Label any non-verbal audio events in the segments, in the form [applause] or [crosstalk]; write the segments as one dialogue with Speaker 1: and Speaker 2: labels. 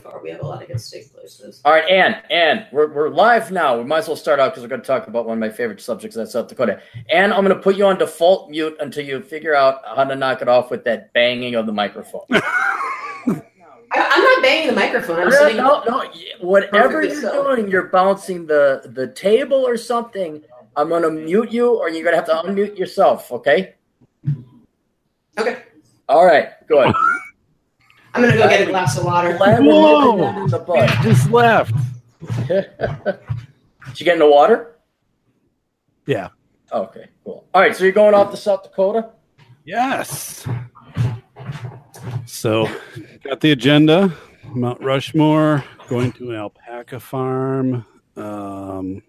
Speaker 1: far. We have a lot of good steak places.
Speaker 2: All right, Ann, Ann, we're, we're live now. We might as well start out because we're going to talk about one of my favorite subjects, that's South Dakota. Ann, I'm going to put you on default mute until you figure out how to knock it off with that banging of the microphone. [laughs]
Speaker 1: I, I'm not banging the microphone. I'm
Speaker 2: no,
Speaker 1: sitting.
Speaker 2: no, no, whatever you're
Speaker 1: so.
Speaker 2: doing, you're bouncing the, the table or something. I'm going to mute you or you're going to have to unmute yourself, okay?
Speaker 1: Okay,
Speaker 2: All right, good. [laughs]
Speaker 1: I'm gonna go get a glass of water.
Speaker 3: Whoa!
Speaker 2: nipping in the
Speaker 3: just left. [laughs]
Speaker 2: Did you get in the water?
Speaker 3: Yeah.
Speaker 2: Okay, cool. All right, so you're going off to South Dakota?
Speaker 3: Yes. So, got the agenda. Mount Rushmore, going to an alpaca farm. Um,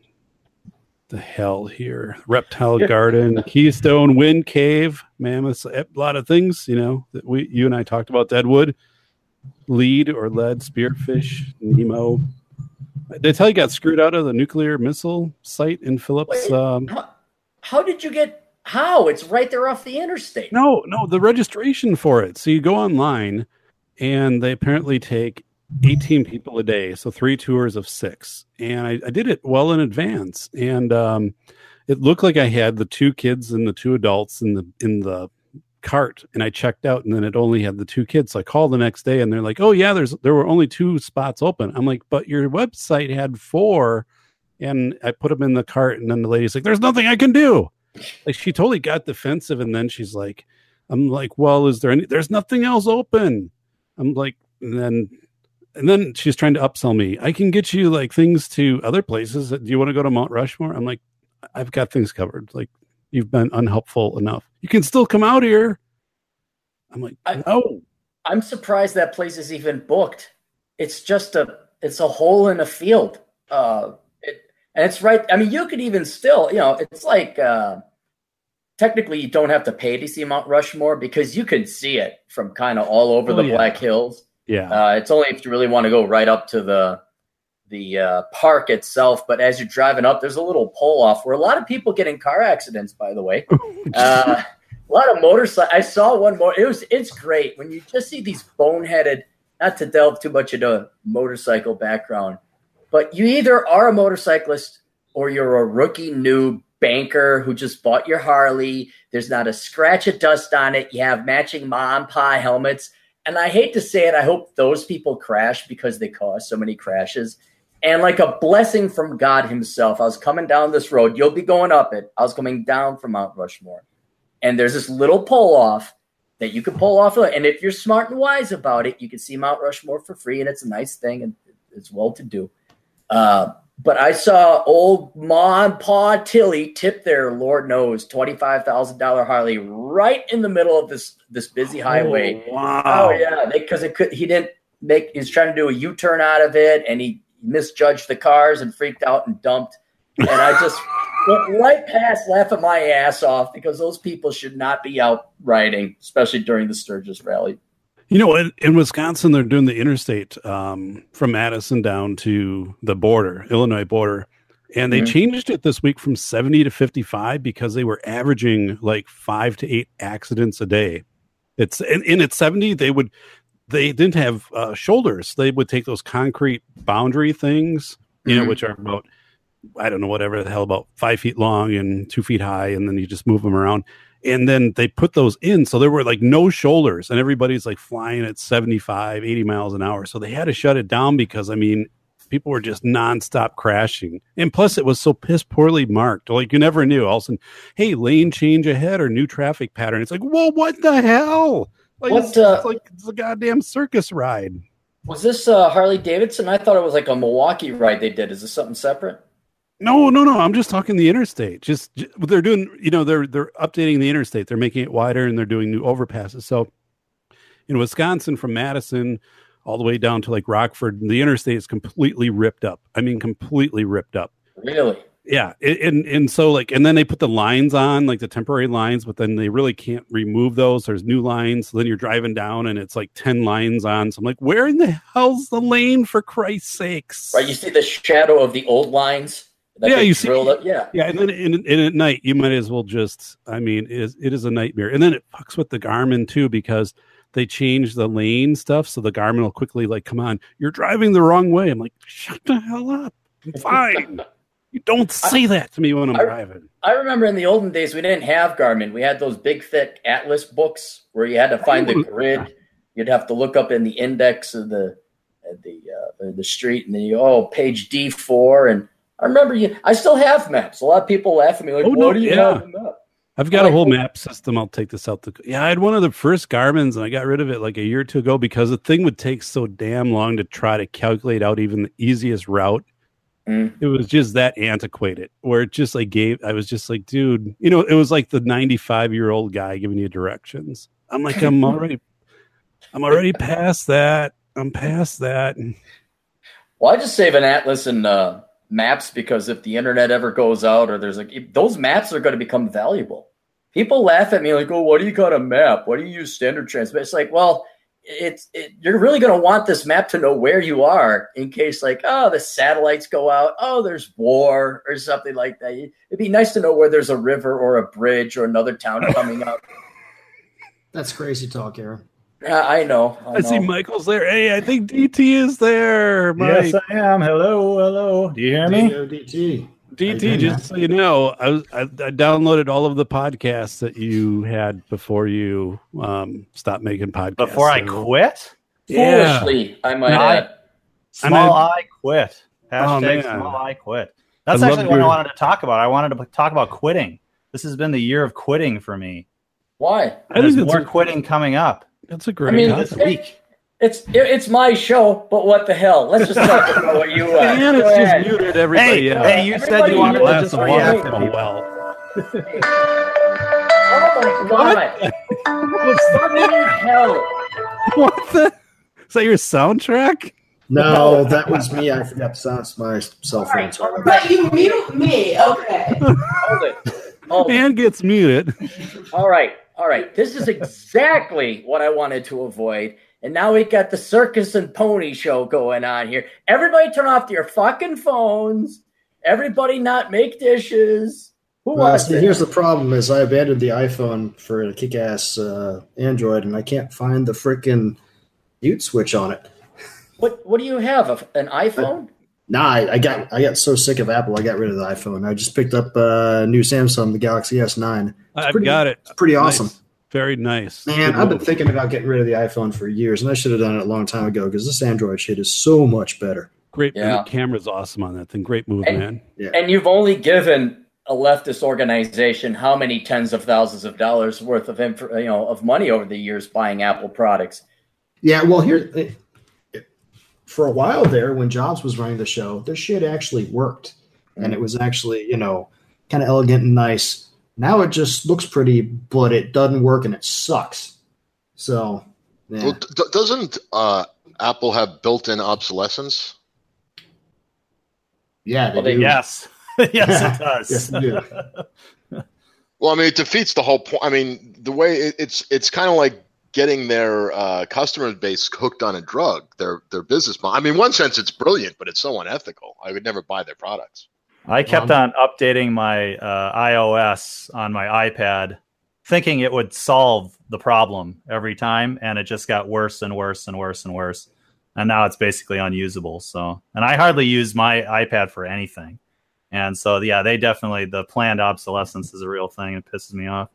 Speaker 3: the hell here? Reptile [laughs] Garden, Keystone, Wind Cave, Mammoths, a lot of things. You know that we, you and I talked about. Deadwood, lead or lead, spearfish, Nemo. I tell you got screwed out of the nuclear missile site in Phillips?
Speaker 2: Wait.
Speaker 3: Um,
Speaker 2: How, how did you get? How? It's right there off the interstate.
Speaker 3: No, no, the registration for it. So you go online and they apparently take 18 people a day. So three tours of six. And I, I did it well in advance. And um, it looked like I had the two kids and the two adults in the in the cart and I checked out and then it only had the two kids. So I called the next day and they're like, Oh yeah, there's there were only two spots open. I'm like, but your website had four. And I put them in the cart and then the lady's like, There's nothing I can do like she totally got defensive and then she's like i'm like well is there any there's nothing else open i'm like and then and then she's trying to upsell me i can get you like things to other places do you want to go to mount rushmore i'm like i've got things covered like you've been unhelpful enough you can still come out here i'm like
Speaker 2: I-
Speaker 3: no
Speaker 2: I'm surprised that place is even booked. It's just a it's a hole in a field. Uh, it, and it's right. I mean, you could even still, you know, it's like uh, technically you don't have to pay to see Mount Rushmore because you can see it from kind of all over
Speaker 3: Oh,
Speaker 2: the
Speaker 3: yeah.
Speaker 2: Black Hills.
Speaker 3: yeah
Speaker 2: Uh, it's only if you really want to go right up to the the uh, park itself. But as you're driving up, there's a little pull off where a lot of people get in car accidents. By the way, [laughs] uh, a lot of motorcycle. I saw one more. It was it's great when you just see these boneheaded. Not to delve too much into motorcycle background, but you either are a motorcyclist or you're a rookie new banker who just bought your Harley. There's not a scratch of dust on it. You have matching mom pa helmets. And I hate to say it, I hope those people crash because they cause so many crashes. And like a blessing from God Himself, I was coming down this road. You'll be going up it. I was coming down from Mount Rushmore. And there's this little pull off that you can pull off. Of, And if you're smart and wise about it, you can see Mount Rushmore for free. And it's a nice thing and it's well to do. Uh, but I saw old Ma and Pa Tilly tip their Lord knows twenty five thousand dollar Harley right in the middle of this this busy highway.
Speaker 3: Oh, wow
Speaker 2: Oh yeah, because it could. He didn't make. He's trying to do a U turn out of it, and he misjudged the cars and freaked out and dumped. And I just [laughs] went right past, laughing my ass off because those people should not be out riding, especially during the Sturgis rally.
Speaker 3: You know, in, in Wisconsin, they're doing the interstate um, from Madison down to the border, Illinois border. And they
Speaker 2: Mhm.
Speaker 3: changed it this week from 70 to 55 because they were averaging like five to eight accidents a day. It's in, in at 70, they would, they didn't have uh, shoulders. They would take those concrete boundary things, you know,
Speaker 2: Mhm.
Speaker 3: which are about, I don't know, whatever the hell, about five feet long and two feet high. And then you just move them around and then they put those in so there were like no shoulders and everybody's like flying at 75 80 miles an hour so they had to shut it down because i mean people were just nonstop crashing and plus it was so piss poorly marked like you never knew all of a sudden hey lane change ahead or new traffic pattern it's like whoa what the hell like
Speaker 2: What,
Speaker 3: it's,
Speaker 2: uh,
Speaker 3: it's like it's a goddamn circus ride
Speaker 2: Was this uh, Harley Davidson? I thought it was like a Milwaukee ride they did. Is this something separate?
Speaker 3: No, no, no. I'm just talking the interstate. Just j- they're doing, you know, they're they're updating the interstate. They're making it wider and they're doing new overpasses. So in Wisconsin from Madison all the way down to like Rockford, the interstate is completely ripped up. I mean completely ripped up.
Speaker 2: Really?
Speaker 3: Yeah, and and so like and then they put the lines on, like the temporary lines, but then they really can't remove those. There's new lines. So then you're driving down and it's like 10 lines on. So I'm like, where in the hell's the lane for Christ's sakes?
Speaker 2: Right. You see the shadow of the old lines. that
Speaker 3: Yeah, you see-
Speaker 2: up? Yeah.
Speaker 3: Yeah, and then and, and at night you might as well just I mean it is it is a nightmare. And then it fucks with the Garmin too because they change the lane stuff, so the Garmin will quickly like, "Come on, you're driving the wrong way." I'm like, "Shut the hell up! I'm [laughs] fine." You don't say that to me when I'm
Speaker 2: I-
Speaker 3: driving.
Speaker 2: I remember in the olden days we didn't have Garmin. We had those big thick atlas books where you had to find the grid. You'd have to look up in the index of the the uh, the street, and then you oh page D four. And I remember you. I still have maps. A lot of people laugh at me like,
Speaker 3: Oh, no,
Speaker 2: "What do you
Speaker 3: yeah.
Speaker 2: have?
Speaker 3: I've got a whole map system. I'll take this out. The yeah, I had one of the first Garmin's, and I got rid of it like a year or two ago because the thing would take so damn long to try to calculate out even the easiest route.
Speaker 2: Mm.
Speaker 3: It was just that antiquated, where it just like gave. I was just like, dude, you know, it was like the ninety-five year old guy giving you directions. I'm like, I'm [laughs] already, I'm already past that. I'm past that. [laughs]
Speaker 2: Well, I just save an atlas and uh, maps because if the internet ever goes out or there's like those maps are going to become valuable. People laugh at me like, "Oh, what do you got a map? What do you use standard transmit?" It's like, well, it's it, you're really going to want this map to know where you are in case like, oh, the satellites go out, oh, there's war or something like that. It'd be nice to know where there's a river or a bridge or another town [laughs] coming up.
Speaker 4: That's crazy talk, Aaron.
Speaker 2: Yeah, I know. I,
Speaker 3: I see. Michael's there. Hey, I think DT is there. Mike.
Speaker 5: Yes, I am. Hello, hello. Do you hear me?
Speaker 4: DODT.
Speaker 3: DT,
Speaker 4: doing,
Speaker 3: just so you know, I, was, I I downloaded all of the podcasts that you had before you um stopped making podcasts.
Speaker 5: Before I
Speaker 3: So-
Speaker 5: quit,
Speaker 3: Yeah.
Speaker 2: Foolishly, I might
Speaker 5: I-
Speaker 2: add.
Speaker 5: small
Speaker 3: I-
Speaker 5: I quit. Hashtag
Speaker 3: man.
Speaker 5: small I quit. That's
Speaker 3: I
Speaker 5: actually what I wanted to talk about. I wanted to talk about quitting. This has been the year of quitting for me.
Speaker 2: Why?
Speaker 3: I
Speaker 5: And
Speaker 3: think
Speaker 5: there's
Speaker 3: that's
Speaker 5: more
Speaker 3: a,
Speaker 5: quitting coming up
Speaker 3: that's a great
Speaker 2: I mean,
Speaker 3: topic.
Speaker 5: this week.
Speaker 2: It's it, it's my show, but what the hell? Let's just talk [laughs] about what you uh,
Speaker 3: Dan just
Speaker 2: ahead.
Speaker 3: muted everybody
Speaker 5: Hey,
Speaker 3: else.
Speaker 5: hey, you said you wanted to
Speaker 3: glass
Speaker 5: just
Speaker 3: of
Speaker 5: react
Speaker 3: wine.
Speaker 5: to
Speaker 3: Oh, well.
Speaker 2: Oh my god! Fucking hell!
Speaker 3: What the? Is that your soundtrack?
Speaker 4: No, that was me. I forgot to silence my cell phone. Sorry.
Speaker 1: But you mute me. Okay.
Speaker 2: Hold it. Hold it.
Speaker 3: Gets muted.
Speaker 2: All right, all right. This is exactly what I wanted to avoid. And now we got the circus and pony show going on here. Everybody turn off your fucking phones. Everybody not make dishes. Who
Speaker 4: Well,
Speaker 2: wants
Speaker 4: see,
Speaker 2: it?
Speaker 4: here's the problem: is I abandoned the iPhone for a kick-ass uh, Android, and I can't find the freaking mute switch on it.
Speaker 2: What what do you have? A, an iPhone?
Speaker 4: Nah, I, I got I got so sick of Apple, I got rid of the iPhone. I just picked up a new Samsung, the Galaxy S9.
Speaker 3: I've
Speaker 4: pretty-
Speaker 3: got it.
Speaker 4: It's pretty awesome.
Speaker 3: Nice. Very nice.
Speaker 4: Man, I've been thinking about getting rid of the iPhone for years, and I should have done it a long time ago because this Android shit is so much better.
Speaker 3: Great.
Speaker 2: Yeah.
Speaker 3: The camera's awesome on that thing. Great move,
Speaker 2: Hey.
Speaker 3: man.
Speaker 2: And you've only given a leftist organization how many tens of thousands of dollars worth of inf- you know of money over the years buying Apple products.
Speaker 4: Yeah, well, here it- it- for a while there, when Jobs was running the show, this shit actually worked, and mm. it was actually you know kind of elegant and nice. Now it just looks pretty, but it doesn't work and it sucks. So, yeah.
Speaker 6: Well, d- doesn't uh, Apple have built-in obsolescence?
Speaker 4: yeah, they
Speaker 2: Well,
Speaker 4: do.
Speaker 5: Yes. [laughs] yes, it [laughs] does.
Speaker 4: Yes, they do.
Speaker 6: Well, I mean, it defeats the whole point. I mean, the way it, it's it's kind of like getting their uh, customer base hooked on a drug. Their their business model. I mean, in one sense, it's brilliant, but it's so unethical. I would never buy their products.
Speaker 5: I kept on updating my uh, iOS on my iPad, thinking it would solve the problem every time, and it just got worse and worse and worse and worse. And now it's basically unusable. So, and I hardly use my iPad for anything. And so, yeah, they definitely the planned obsolescence is a real thing. It pisses me off.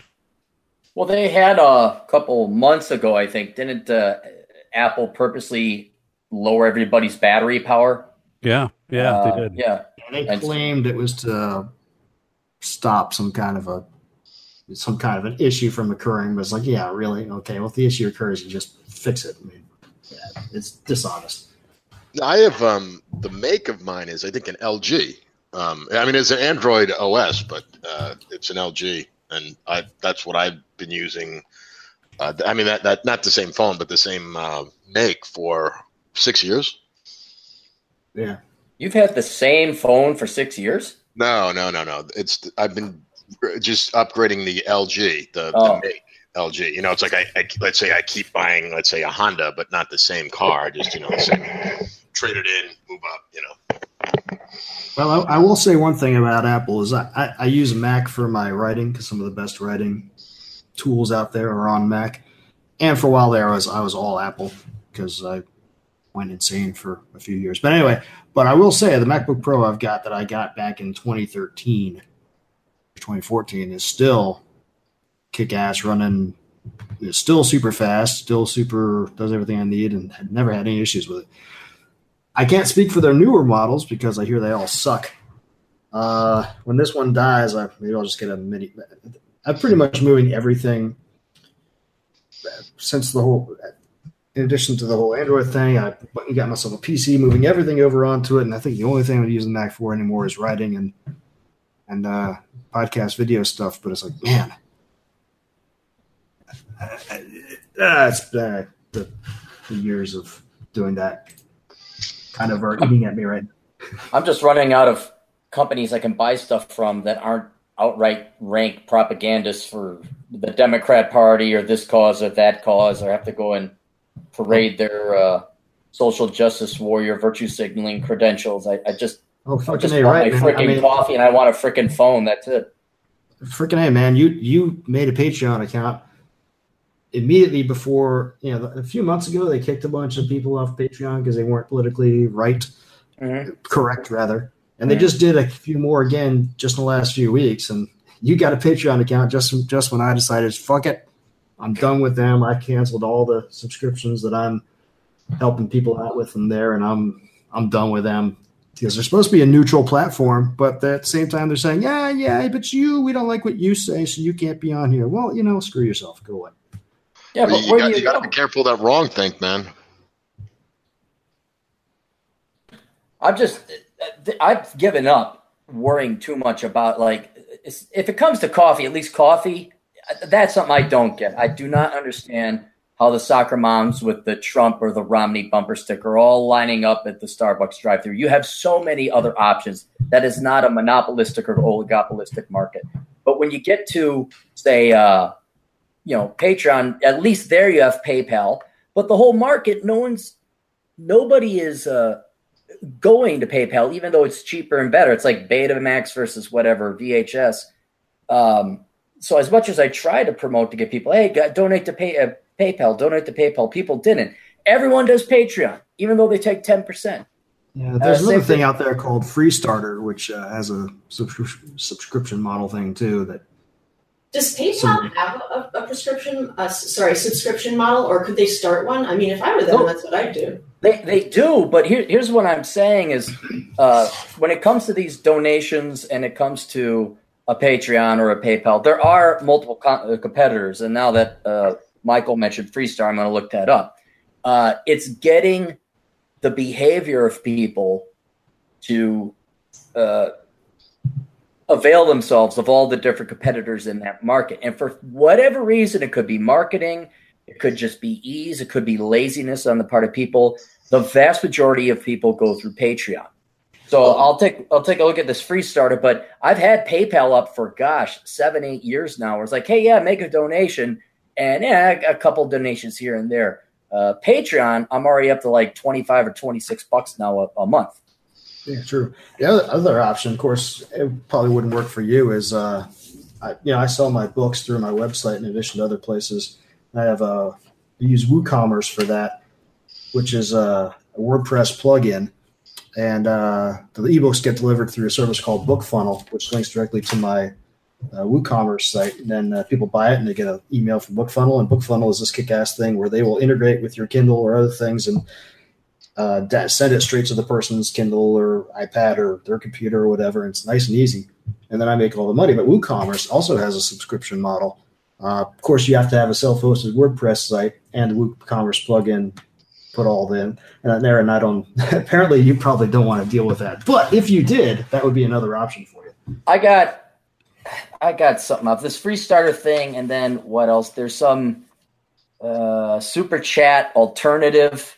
Speaker 2: Well, they had a couple months ago, I think, didn't uh, Apple purposely lower everybody's battery power?
Speaker 3: Yeah. Yeah,
Speaker 2: Uh,
Speaker 3: they did.
Speaker 2: Yeah, And
Speaker 4: They
Speaker 2: And-
Speaker 4: claimed it was to stop some kind of a some kind of an issue from occurring. But it's like, yeah, really? Okay. Well, if the issue occurs, you just fix it. I mean, yeah, it's dishonest.
Speaker 6: I have um, the make of mine is I think an LG. Um, I mean, it's an Android OS, but uh, it's an LG, and I that's what I've been using. Uh, I mean, that, that not the same phone, but the same uh, make for six years.
Speaker 4: Yeah.
Speaker 2: you've had the same phone for six years.
Speaker 6: No, no, no, no. It's I've been just upgrading the LG, the,
Speaker 2: Oh.
Speaker 6: the LG. You know, it's like I, I let's say I keep buying, let's say a Honda, but not the same car. Just you know, the same, trade it in, move up. You know.
Speaker 4: Well, I, I will say one thing about Apple is I, I, I use Mac for my writing because some of the best writing tools out there are on Mac. and for a while there, I was I was all Apple because I went insane for a few years. But anyway, but I will say the MacBook Pro I've got that I got back in 2013, 2014 is still kick ass running. It's still super fast, still super does everything I need, and had never had any issues with it. I can't speak for their newer models because I hear they all suck. Uh, when this one dies, I, maybe I'll just get a mini. I'm pretty much moving everything since the whole. In addition to the whole Android thing, I got myself a PC, moving everything over onto it, and I think the only thing I'm using Mac for anymore is writing and and uh, podcast video stuff. But it's like, man, it's uh, the, the years of doing that kind of are eating at me right now.
Speaker 2: I'm just running out of companies I can buy stuff from that aren't outright rank propagandists for the Democrat Party or this cause or that cause, or have to go and parade their uh, social justice warrior virtue signaling credentials. I, I just,
Speaker 4: oh,
Speaker 2: I just
Speaker 4: a,
Speaker 2: want
Speaker 4: right,
Speaker 2: my freaking
Speaker 4: I mean,
Speaker 2: coffee and I want a freaking phone. That's it.
Speaker 4: freaking a man. You you made a Patreon account immediately before you know a few months ago. They kicked a bunch of people off Patreon because they weren't politically right,
Speaker 2: Mhm.
Speaker 4: correct rather, and they
Speaker 2: Mhm.
Speaker 4: just did a few more again just in the last few weeks. And you got a Patreon account just just when I decided fuck it, I'm done with them. I canceled all the subscriptions that I'm helping people out with from there, and I'm I'm done with them because they're supposed to be a neutral platform, but at the same time they're saying, yeah, yeah, but you, we don't like what you say, so you can't be on here. Well, you know, screw yourself, go away.
Speaker 2: Yeah, but
Speaker 6: you, got,
Speaker 2: you
Speaker 6: you got to be careful of that wrong think, man.
Speaker 2: I've just I've given up worrying too much about like if it comes to coffee, at least coffee, that's something I don't get. I do not understand how the soccer moms with the Trump or the Romney bumper sticker are all lining up at the Starbucks drive-through. You have so many other options. That is not a monopolistic or oligopolistic market. But when you get to say uh, you know Patreon, at least there you have PayPal. But the whole market, no one's nobody is uh, going to PayPal, even though it's cheaper and better. It's like Betamax versus whatever VHS. Um, so as much as I try to promote to get people, hey, go- donate to pay, uh, PayPal, donate to PayPal, people didn't. Everyone does Patreon, even though they take ten percent.
Speaker 4: Yeah, there's
Speaker 2: Uh,
Speaker 4: another thing
Speaker 2: thing-
Speaker 4: out there called Freestartr, which uh, has a subscription subscription model thing too. That
Speaker 1: Does PayPal
Speaker 4: So-
Speaker 1: have a, a prescription, uh, sorry, subscription model, or could they start one? I mean, if I were them,
Speaker 2: No.
Speaker 1: that's what I'd do.
Speaker 2: They they do, but here, here's what I'm saying is, uh, when it comes to these donations and it comes to a Patreon or a PayPal, there are multiple co- uh, competitors. And now that uh, Michael mentioned Freestar, I'm going to look that up. Uh, it's getting the behavior of people to uh, avail themselves of all the different competitors in that market. And for whatever reason, it could be marketing, it could just be ease, it could be laziness on the part of people. The vast majority of people go through Patreon. So I'll take I'll take a look at this Freestartr, but I've had PayPal up for gosh seven eight years now. Where it's like, hey, yeah, make a donation, and yeah, a couple donations here and there. Uh, Patreon, I'm already up to like twenty five or twenty six bucks now a, a month.
Speaker 4: yeah, true. The other, other option, of course, it probably wouldn't work for you. Is uh, I, you know, I sell my books through my website in addition to other places. I have uh, I use WooCommerce for that, which is uh, a WordPress plugin, and uh, the ebooks get delivered through a service called BookFunnel, which links directly to my uh, WooCommerce site. And then uh, people buy it and they get an email from BookFunnel. And BookFunnel is this kick-ass thing where they will integrate with your Kindle or other things and uh, send it straight to the person's Kindle or iPad or their computer or whatever. And it's nice and easy. And then I make all the money. But WooCommerce also has a subscription model. Uh, of course, you have to have a self-hosted WordPress site and the WooCommerce plugin put all in. And there, and I don't. [laughs] Apparently, you probably don't want to deal with that. But if you did, that would be another option for you.
Speaker 2: I got I got something up. This Freestartr thing, and then what else? There's some uh, super chat alternative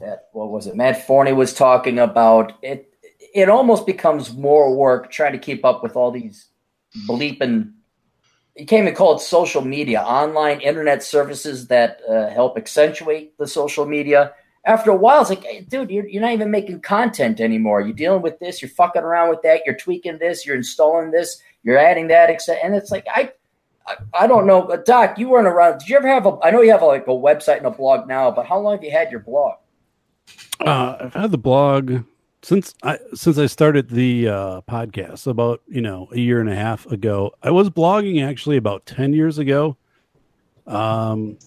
Speaker 2: that what was it? Matt Forney was talking about. It it almost becomes more work trying to keep up with all these bleeping. Can't even call it social media, online internet services that uh, help accentuate the social media after a while, it's like, hey, dude, you're, you're not even making content anymore. You're dealing with this, you're fucking around with that, you're tweaking this, you're installing this, you're adding that. And it's like, I, I, I don't know, but Doc, you weren't around. Did you ever have a? I know you have a, like a website and a blog now, but how long have you had your blog?
Speaker 3: Uh, I've had the blog since I since I started the uh, podcast about you know a year and a half ago. I was blogging actually about ten years ago, um,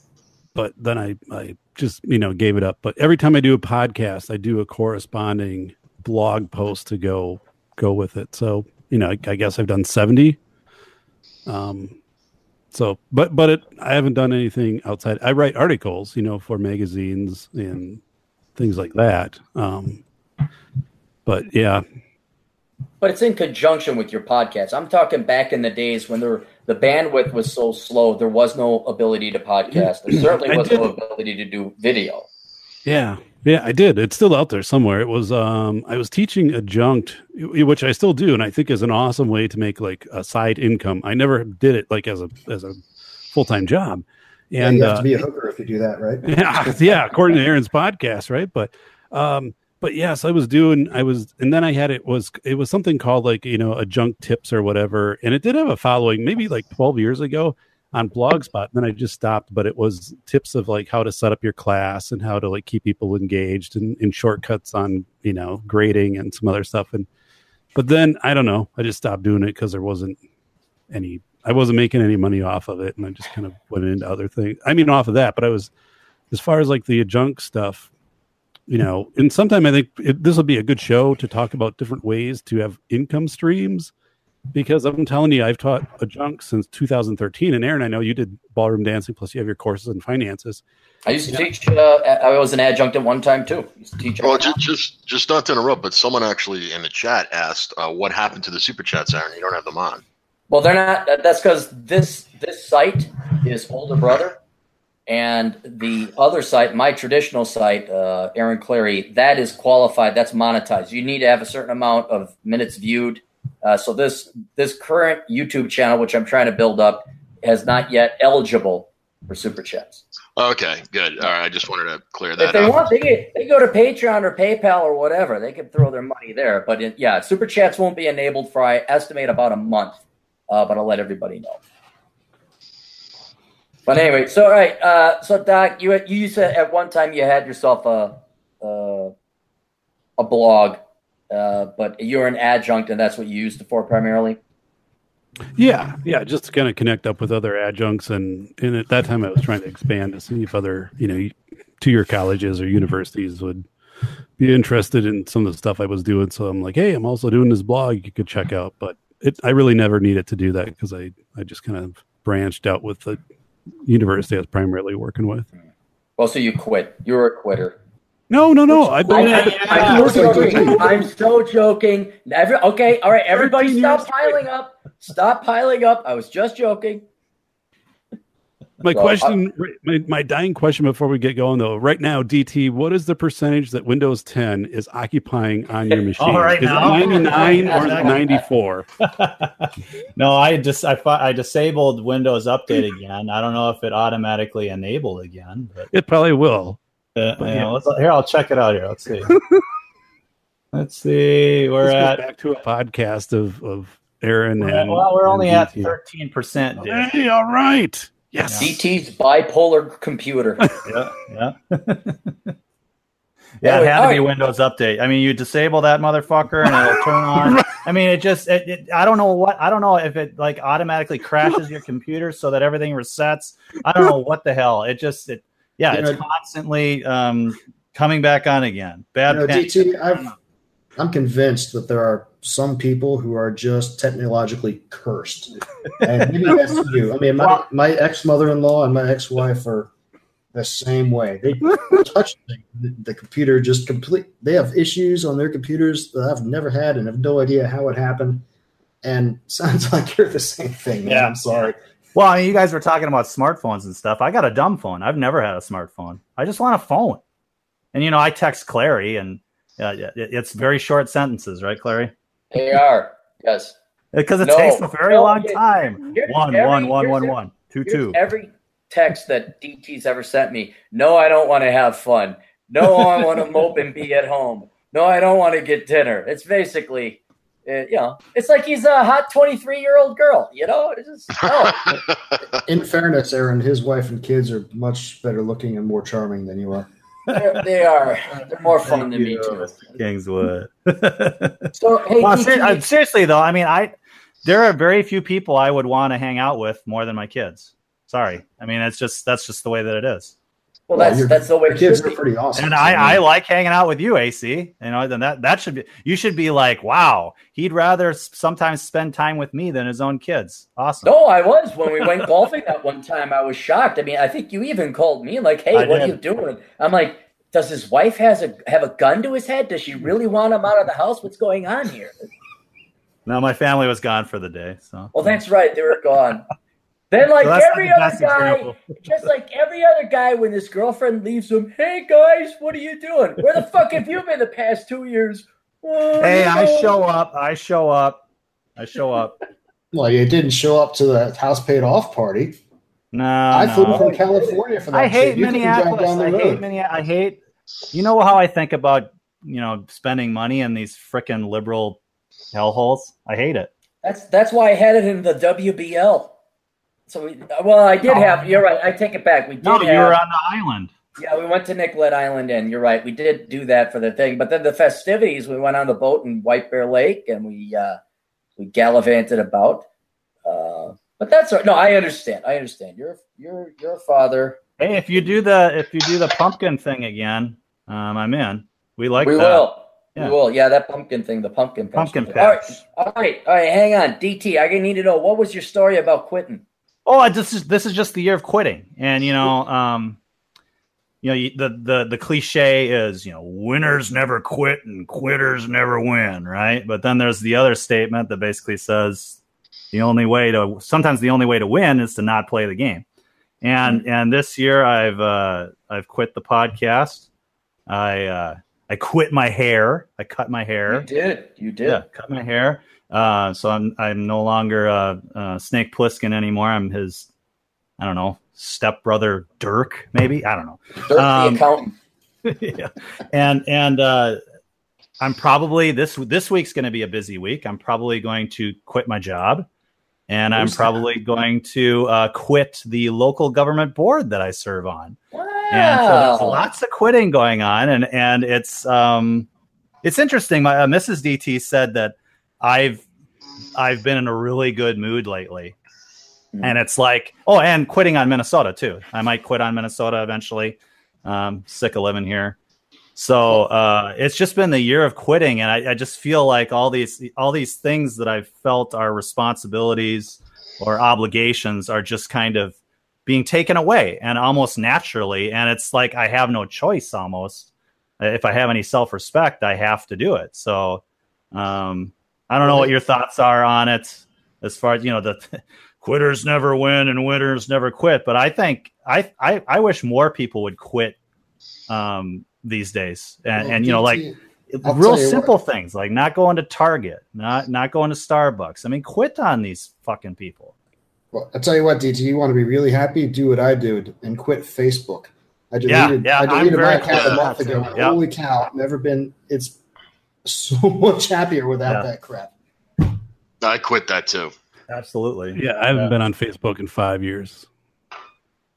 Speaker 3: but then I I just you know gave it up. But every time I do a podcast, I do a corresponding blog post to go go with it. So you know I, I guess I've done seventy. Um, so but but it I haven't done anything outside. I write articles, you know, for magazines and things like that. Um, but yeah,
Speaker 2: But it's in conjunction with your podcast. I'm talking back in the days when there, the bandwidth was so slow, there was no ability to podcast. There certainly [clears throat] was no ability to do video.
Speaker 3: yeah, yeah. I did. It's still out there somewhere. It was um, I was teaching adjunct, which I still do, and I think is an awesome way to make like a side income. I never did it like as a as a full time job,
Speaker 4: Yeah,
Speaker 3: and
Speaker 4: you have
Speaker 3: uh,
Speaker 4: to be a hooker if you do that, right? [laughs]
Speaker 3: yeah, yeah, according to Aaron's podcast, right? But um but yes, I was doing I was and then I had it was it was something called like, you know, a junk tips or whatever. And it did have a following maybe like 12 years ago on Blogspot. And then I just stopped, but it was tips of like how to set up your class and how to like keep people engaged and, and shortcuts on, you know, grading and some other stuff. And but then I don't know, I just stopped doing it because there wasn't any I wasn't making any money off of it and I just kind of went into other things. I mean off of that, but I was as far as like the adjunct stuff, you know, and sometime I think it, this will be a good show to talk about different ways to have income streams because I'm telling you, I've taught adjunct since 2013. And Aaron, I know you did ballroom dancing, plus you have your courses in finances.
Speaker 2: I used to teach. Uh, I was an adjunct at one time too. Used to teach.
Speaker 6: Well, just, just just not to interrupt, but someone actually in the chat asked uh, what happened to the super chats, Aaron. You don't have them on.
Speaker 2: Well, they're not. That's because this this site is older brother, and the other site, my traditional site, uh, Aaron Clarey, that is qualified. That's monetized. You need to have a certain amount of minutes viewed. Uh, so this this current YouTube channel, which I'm trying to build up, has not yet eligible for super chats.
Speaker 6: Okay, good. All right, I just wanted to clear that.
Speaker 2: If they
Speaker 6: up.
Speaker 2: want, they they go to Patreon or PayPal or whatever. They can throw their money there. But it, yeah, super chats won't be enabled for I estimate about a month. Uh, but I'll let everybody know. But anyway, so all right, uh, so Doc, you you said at one time you had yourself a a, a blog, uh, but you're an adjunct, and that's what you used it for primarily.
Speaker 3: Yeah, yeah, just to kind of connect up with other adjuncts, and and at that time I was trying to expand to see if other you know two-year colleges or universities would be interested in some of the stuff I was doing. So I'm like, hey, I'm also doing this blog you could check out, but it I really never needed to do that because I I just kind of branched out with the university I was primarily working with.
Speaker 2: Well, so you quit. You're a quitter.
Speaker 3: No, no, no. I've been
Speaker 2: I,
Speaker 3: at it-
Speaker 2: am
Speaker 4: Yeah.
Speaker 2: so joking. I'm so joking. Every, okay, all right, everybody stop piling up. Stop piling up. I was just joking.
Speaker 3: My
Speaker 2: Well,
Speaker 3: question, my, my dying question before we get going though, right now, DT, what is the percentage that Windows 10 is occupying on your [laughs] machine?
Speaker 5: All right
Speaker 3: is
Speaker 5: now.
Speaker 3: it 99 [laughs] or 94? [laughs]
Speaker 5: no, I just I I disabled Windows Update again. I don't know if it automatically enabled again, but
Speaker 3: It probably will.
Speaker 5: uh,
Speaker 3: But
Speaker 5: you
Speaker 3: yeah.
Speaker 5: know, let's, here I'll check it out. Here, let's see. let's see. We're
Speaker 3: Let's
Speaker 5: at
Speaker 3: back to a podcast of, of Aaron
Speaker 5: we're at-
Speaker 3: and
Speaker 5: well, we're only
Speaker 3: and
Speaker 5: at thirteen percent.
Speaker 3: Hey, all right. Yes.
Speaker 2: DT's bipolar computer. [laughs]
Speaker 5: Yeah, yeah. Yeah,
Speaker 2: Anyway,
Speaker 5: it had to be. Windows Update. I mean, you disable that motherfucker and it'll turn [laughs] on. I mean, it just, it, it, I don't know what, I don't know if it like automatically crashes your computer so that everything resets. I don't know what the hell. It just, it, yeah,
Speaker 4: You
Speaker 5: it's
Speaker 4: know-
Speaker 5: constantly um, coming back on again. Bad
Speaker 4: You know, DT, I've, I'm convinced that there are some people who are just technologically cursed. [laughs] And maybe that's you. I mean, my, my ex mother in law and my ex wife are the same way. They touch the, the computer just complete. They have issues on their computers that I've never had and have no idea how it happened. And [laughs] sounds like you're the same thing. Man.
Speaker 5: Yeah.
Speaker 4: I'm sorry.
Speaker 5: Well, I mean, you guys were talking about smartphones and stuff. I got a dumb phone. I've never had a smartphone. I just want a phone. And, you know, I text Clarey and uh, it- it's very short sentences, right, Clarey?
Speaker 2: They are. Yes.
Speaker 5: Because it
Speaker 2: No.
Speaker 5: takes a very
Speaker 2: No,
Speaker 5: long
Speaker 2: it-
Speaker 5: time.
Speaker 2: here's
Speaker 5: One,
Speaker 2: every-
Speaker 5: one, one,
Speaker 2: here's
Speaker 5: one,
Speaker 2: every-
Speaker 5: one, two,
Speaker 2: Here's
Speaker 5: two.
Speaker 2: Every text that DT's ever sent me. No, I don't want to have fun. No, I want to mope and be at home. No, I don't want to get dinner. It's basically It, you know, it's like he's a hot 23 year old girl. You know, it's just no. [laughs]
Speaker 4: In fairness, Aaron, his wife and kids are much better looking and more charming than you are.
Speaker 2: They're, they are. They're more fun than me too.
Speaker 5: Kingswood. [laughs]
Speaker 2: So hey,
Speaker 5: well,
Speaker 2: DT,
Speaker 5: ser- uh, seriously though, I mean, I there are very few people I would want to hang out with more than my kids. Sorry, I mean, it's just that's just the way that it is.
Speaker 2: Well, that's
Speaker 4: your-
Speaker 2: that's the way
Speaker 4: kids are pretty awesome.
Speaker 5: And
Speaker 4: So,
Speaker 5: I, I like hanging out with you, AC. You know, then that that should be you should be like, wow, he'd rather sometimes spend time with me than his own kids. Awesome.
Speaker 2: No, I was when we went golfing that one time. I was shocked. I mean, I think you even called me like, "Hey,
Speaker 5: I
Speaker 2: what are you doing?" I'm like, "Does his wife has a have a gun to his head? Does she really want him out of the house? What's going on here?"
Speaker 5: No, my family was gone for the day. So
Speaker 2: Well, that's right. They were gone. Then, like
Speaker 5: So
Speaker 2: every
Speaker 5: the
Speaker 2: other guy,
Speaker 5: example.
Speaker 2: just like every other guy, when his girlfriend leaves him, "Hey guys, what are you doing? Where the fuck have you been the past two years?" "Well,
Speaker 5: Hey,
Speaker 2: you
Speaker 5: I
Speaker 2: know."
Speaker 5: show up. I show up. I show up.
Speaker 4: Well, you didn't show up to the house paid off party.
Speaker 5: No,
Speaker 4: I flew
Speaker 5: no.
Speaker 4: from California for that.
Speaker 5: I hate
Speaker 4: shit. You
Speaker 5: Minneapolis.
Speaker 4: down the
Speaker 5: I hate. Minneapolis. I hate. You know how I think about you know spending money in these frickin' liberal hellholes. I hate it.
Speaker 2: That's that's why I had it in the WBL. So we, well, I did have. You're right. I take it back. We did
Speaker 5: No, you
Speaker 2: have.
Speaker 5: were on the island.
Speaker 2: Yeah, we went to Nicollet Island, and you're right. We did do that for the thing. But then the festivities, we went on the boat in White Bear Lake, and we uh, we gallivanted about. Uh, but that's all- no, I understand. I understand. You're you're you're a father.
Speaker 5: Hey, if you do the if you do the pumpkin thing again, um, I'm in. We like
Speaker 2: we
Speaker 5: that.
Speaker 2: will.
Speaker 5: Yeah.
Speaker 2: We will. Yeah, that pumpkin thing, the pumpkin.
Speaker 5: Pumpkin.
Speaker 2: All right,
Speaker 5: patch.
Speaker 2: all right, all right. Hang on, DT. I need to know what was your story about quitting.
Speaker 5: Oh, I- this is this is just the year of quitting, and you know, um, you know, the the the cliche is you know, winners never quit and quitters never win, right? But then there's the other statement that basically says the only way to sometimes the only way to win is to not play the game, and and this year I've uh, I've quit the podcast. I uh, I quit my hair. I cut my hair.
Speaker 2: You did. You did.
Speaker 5: Yeah, cut my hair. Uh, so I'm I'm no longer uh, uh, Snake Plissken anymore. I'm his, I don't know, stepbrother Dirk, maybe. I don't know.
Speaker 2: Dirk,
Speaker 5: Um,
Speaker 2: the accountant. [laughs]
Speaker 5: yeah. And and uh, I'm probably this this week's going to be a busy week. I'm probably going to quit my job, and I'm
Speaker 4: that?
Speaker 5: probably going to uh, quit the local government board that I serve on.
Speaker 2: Wow.
Speaker 5: And so there's lots of quitting going on, and and it's um, it's interesting. My uh, Mrs. DT said that I've I've been in a really good mood lately,
Speaker 2: Mhm.
Speaker 5: and it's like oh, and quitting on Minnesota too. I might quit on Minnesota eventually. Um, sick of living here. So uh, it's just been the year of quitting, and I, I just feel like all these all these things that I've felt are responsibilities or obligations are just kind of being taken away and almost naturally. And it's like I have no choice almost. If I have any self respect, I have to do it. So um, I don't know what your thoughts are on it as far as, you know, the [laughs] quitters never win and winners never quit. But I think I, I, I wish more people would quit um, these days. And,
Speaker 4: Well,
Speaker 5: and, you know, like,
Speaker 4: I'll
Speaker 5: real simple things like not going to Target, not not going to Starbucks. I mean, quit on these fucking people.
Speaker 4: Well, I tell you what, DT, you want to be really happy? Do what I do and quit Facebook. I deleted,
Speaker 5: yeah,
Speaker 4: I
Speaker 5: I'm
Speaker 4: deleted my account a month ago.
Speaker 5: Yeah.
Speaker 4: Holy cow! Never been. It's [laughs] so much happier without
Speaker 5: Yeah.
Speaker 4: that crap.
Speaker 6: I quit that too.
Speaker 5: Absolutely.
Speaker 3: Yeah, I haven't
Speaker 5: Yeah.
Speaker 3: been on Facebook in five years.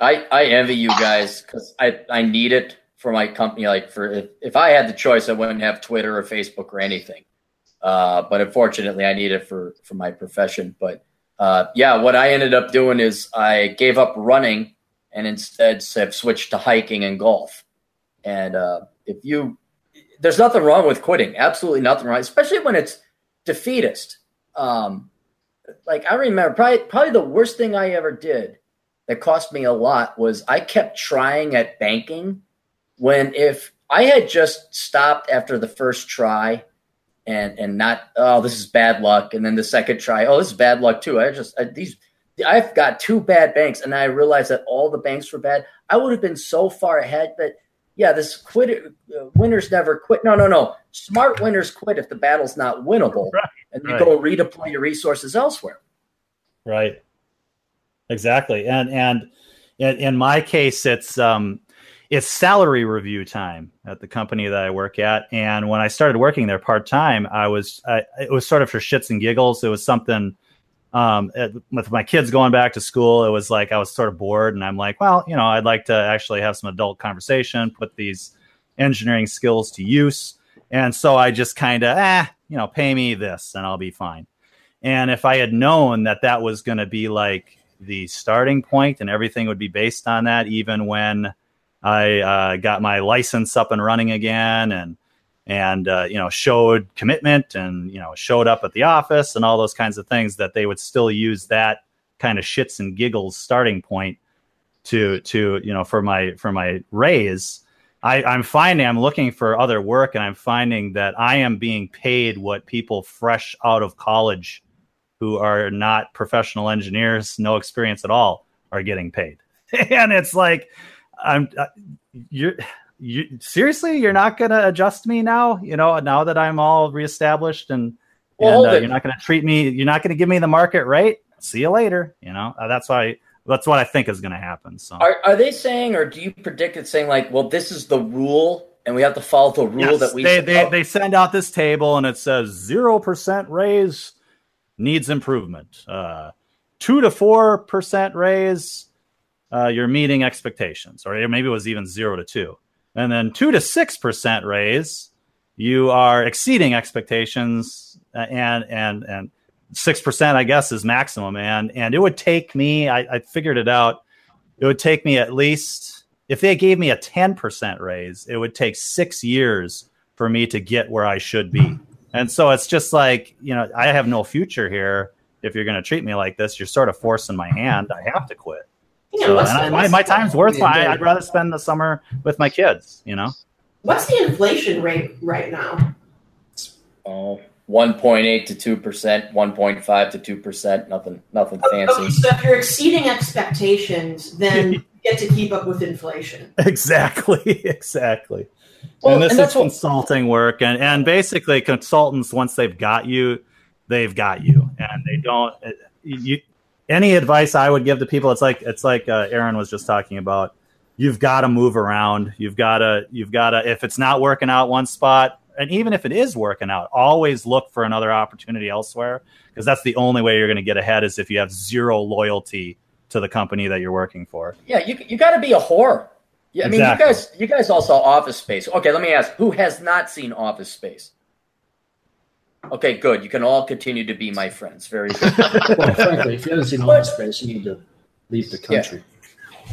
Speaker 2: I, I envy you guys because I, I need it for my company. Like for if, if I had the choice, I wouldn't have Twitter or Facebook or anything. Uh, but unfortunately, I need it for for my profession. But uh, yeah, what I ended up doing is I gave up running and instead have switched to hiking and golf. And uh, if you, there's nothing wrong with quitting. Absolutely nothing wrong, especially when it's defeatist. Um, like I remember, probably probably the worst thing I ever did that cost me a lot was I kept trying at banking when if I had just stopped after the first try and and not oh this is bad luck and then the second try oh this is bad luck too I just I, these I've got two bad banks and I realized that all the banks were bad I would have been so far ahead but yeah this quit uh, winners never quit no no no smart winners quit if the battle's not winnable [laughs]
Speaker 5: Right,
Speaker 2: and you
Speaker 5: right.
Speaker 2: go redeploy your resources elsewhere
Speaker 5: Right. Exactly. And and in, in my case, it's um, it's salary review time at the company that I work at. And when I started working there part time, I was I, it was sort of for shits and giggles. It was something um, it, with my kids going back to school. It was like I was sort of bored, and I'm like, well, you know, I'd like to actually have some adult conversation, put these engineering skills to use. And so I just kind of, ah, you know, pay me this, and I'll be fine. And if I had known that that was going to be like the starting point and everything would be based on that, even when I uh, got my license up and running again and and uh, you know showed commitment and you know showed up at the office and all those kinds of things that they would still use that kind of shits and giggles starting point to to you know for my for my raise I, I'm finding I'm looking for other work and I'm finding that I am being paid what people fresh out of college who are not professional engineers, no experience at all, are getting paid. [laughs] and it's like, I'm uh, you're you seriously you're not going to adjust me now? You know now that i'm all reestablished and, well, and uh, you're not going to treat me you're not going to give me the market rate? See you later you know? Uh, that's why that's what i think is going to happen so.
Speaker 2: Are, are they saying or do you predict it saying like well this is the rule and we have to follow the rule yes, that we
Speaker 5: they, they, they send out this table and it says 0% raise needs improvement. Uh, 2 to 4% raise uh, you're meeting expectations or maybe it was even 0 to 2 and then two to six percent raise, you are exceeding expectations, uh, and and and six percent, I guess, is maximum. And and it would take me, I, I figured it out. It would take me at least if they gave me a ten percent raise, it would take six years for me to get where I should be. And so it's just like you know, I have no future here. If you're going to treat me like this, you're sort of forcing my hand. I have to quit. Yeah, so, and I, my, my time's worth I'd rather spend the summer with my kids, you know?
Speaker 1: What's the inflation rate right now?
Speaker 2: Uh, oh, 1.8 to 2%, 1.5 to 2%, nothing nothing fancy. Okay,
Speaker 1: so if you're exceeding expectations, then [laughs] you get to keep up with inflation.
Speaker 5: Exactly, [laughs] exactly. Well, and this and is consulting what... work and, and basically consultants once they've got you, they've got you. And they don't you any advice I would give to people, it's like it's like uh, Aaron was just talking about. You've got to move around. You've got to you've got to if it's not working out one spot, and even if it is working out, always look for another opportunity elsewhere because that's the only way you're going to get ahead is if you have zero loyalty to the company that you're working for.
Speaker 2: Yeah, you you got to be a whore. Yeah, I mean, you guys you guys all saw Office Space. Okay, let me ask, who has not seen Office Space? Okay, good. You can all continue to be my friends. Very good. [laughs]
Speaker 4: well, frankly, if you haven't seen Office Space, you need to leave the country.
Speaker 2: Yeah.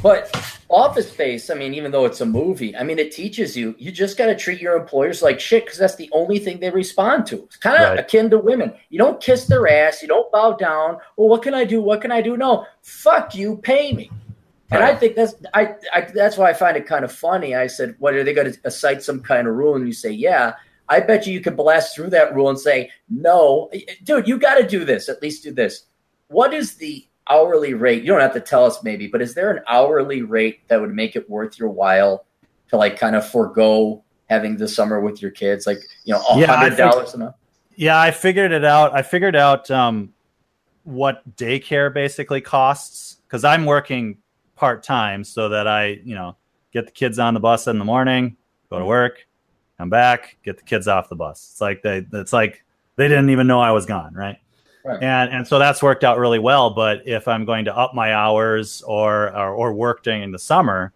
Speaker 2: But Office Space, I mean, even though it's a movie, I mean, it teaches you you just got to treat your employers like shit because that's the only thing they respond to. It's kind of right. akin to women. You don't kiss their ass. You don't bow down. Well, what can I do? What can I do? No, fuck you. Pay me. And I think that's I, I that's why I find it kind of funny. I said, "What are they going to cite some kind of rule?" And you say, "Yeah." I bet you you can blast through that rule and say, no, dude, you got to do this. At least do this. What is the hourly rate? You don't have to tell us maybe, but is there an hourly rate that would make it worth your while to like kind of forego having the summer with your kids? Like, you know, a hundred dollars yeah, enough?
Speaker 5: Yeah, I figured it out. I figured out um, what daycare basically costs because I'm working part time so that I, you know, get the kids on the bus in the morning, go to work, come back, get the kids off the bus. It's like they it's like they didn't even know I was gone, right? Right. And and so that's worked out really well. But if I'm going to up my hours or or, or work during the summer,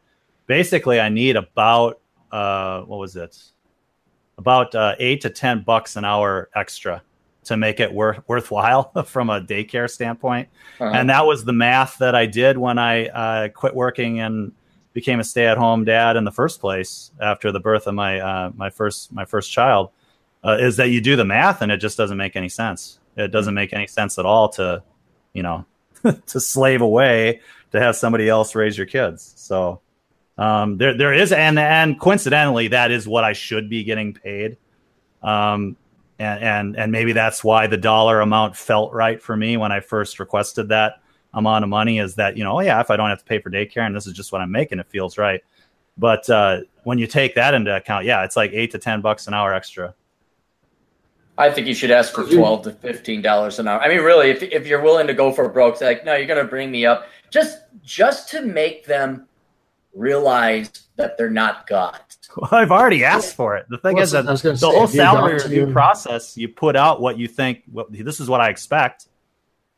Speaker 5: basically I need about uh, what was it? About uh, eight to ten bucks an hour extra to make it worth worthwhile [laughs] from a daycare standpoint. Uh-huh. And that was the math that I did when I uh, quit working and became a stay-at-home dad in the first place after the birth of my uh, my first my first child uh, is that you do the math and it just doesn't make any sense. It doesn't make any sense at all to you know [laughs] to slave away to have somebody else raise your kids. So um, there there is and and coincidentally that is what I should be getting paid. Um, and, and and maybe that's why the dollar amount felt right for me when I first requested that amount of money is that you know oh yeah if i don't have to pay for daycare and this is just what i'm making it feels right but uh, when you take that into account yeah it's like eight to ten bucks an hour extra
Speaker 2: i think you should ask for 12 to 15 dollars an hour i mean really if, if you're willing to go for broke say like no you're going to bring me up just just to make them realize that they're not got.
Speaker 5: Well, I've already asked for it. The thing
Speaker 4: Well,
Speaker 5: is that
Speaker 4: I was gonna
Speaker 5: the
Speaker 4: say,
Speaker 5: whole
Speaker 4: have you gone
Speaker 5: salary review process, you put out what you think. What, this is what I expect,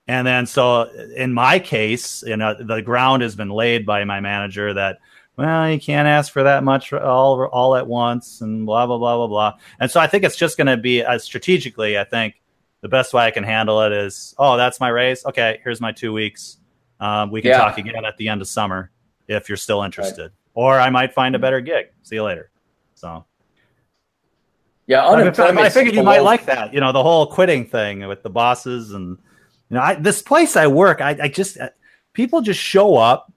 Speaker 5: and then so in my case, you know, the ground has been laid by my manager that well, you can't ask for that much all all at once, and blah blah blah blah blah. And so I think it's just going to be uh, strategically. I think the best way I can handle it is, oh, that's my raise. Okay, here's my two weeks. Um, we can
Speaker 2: Yeah.
Speaker 5: talk again at the end of summer if you're still interested, or I might find a better gig. See you later. So.
Speaker 2: Yeah,
Speaker 5: I,
Speaker 2: unemployment.
Speaker 5: I figured you might like that. You know, the whole quitting thing with the bosses and you know, I, this place I work, I, I just uh, people just show up,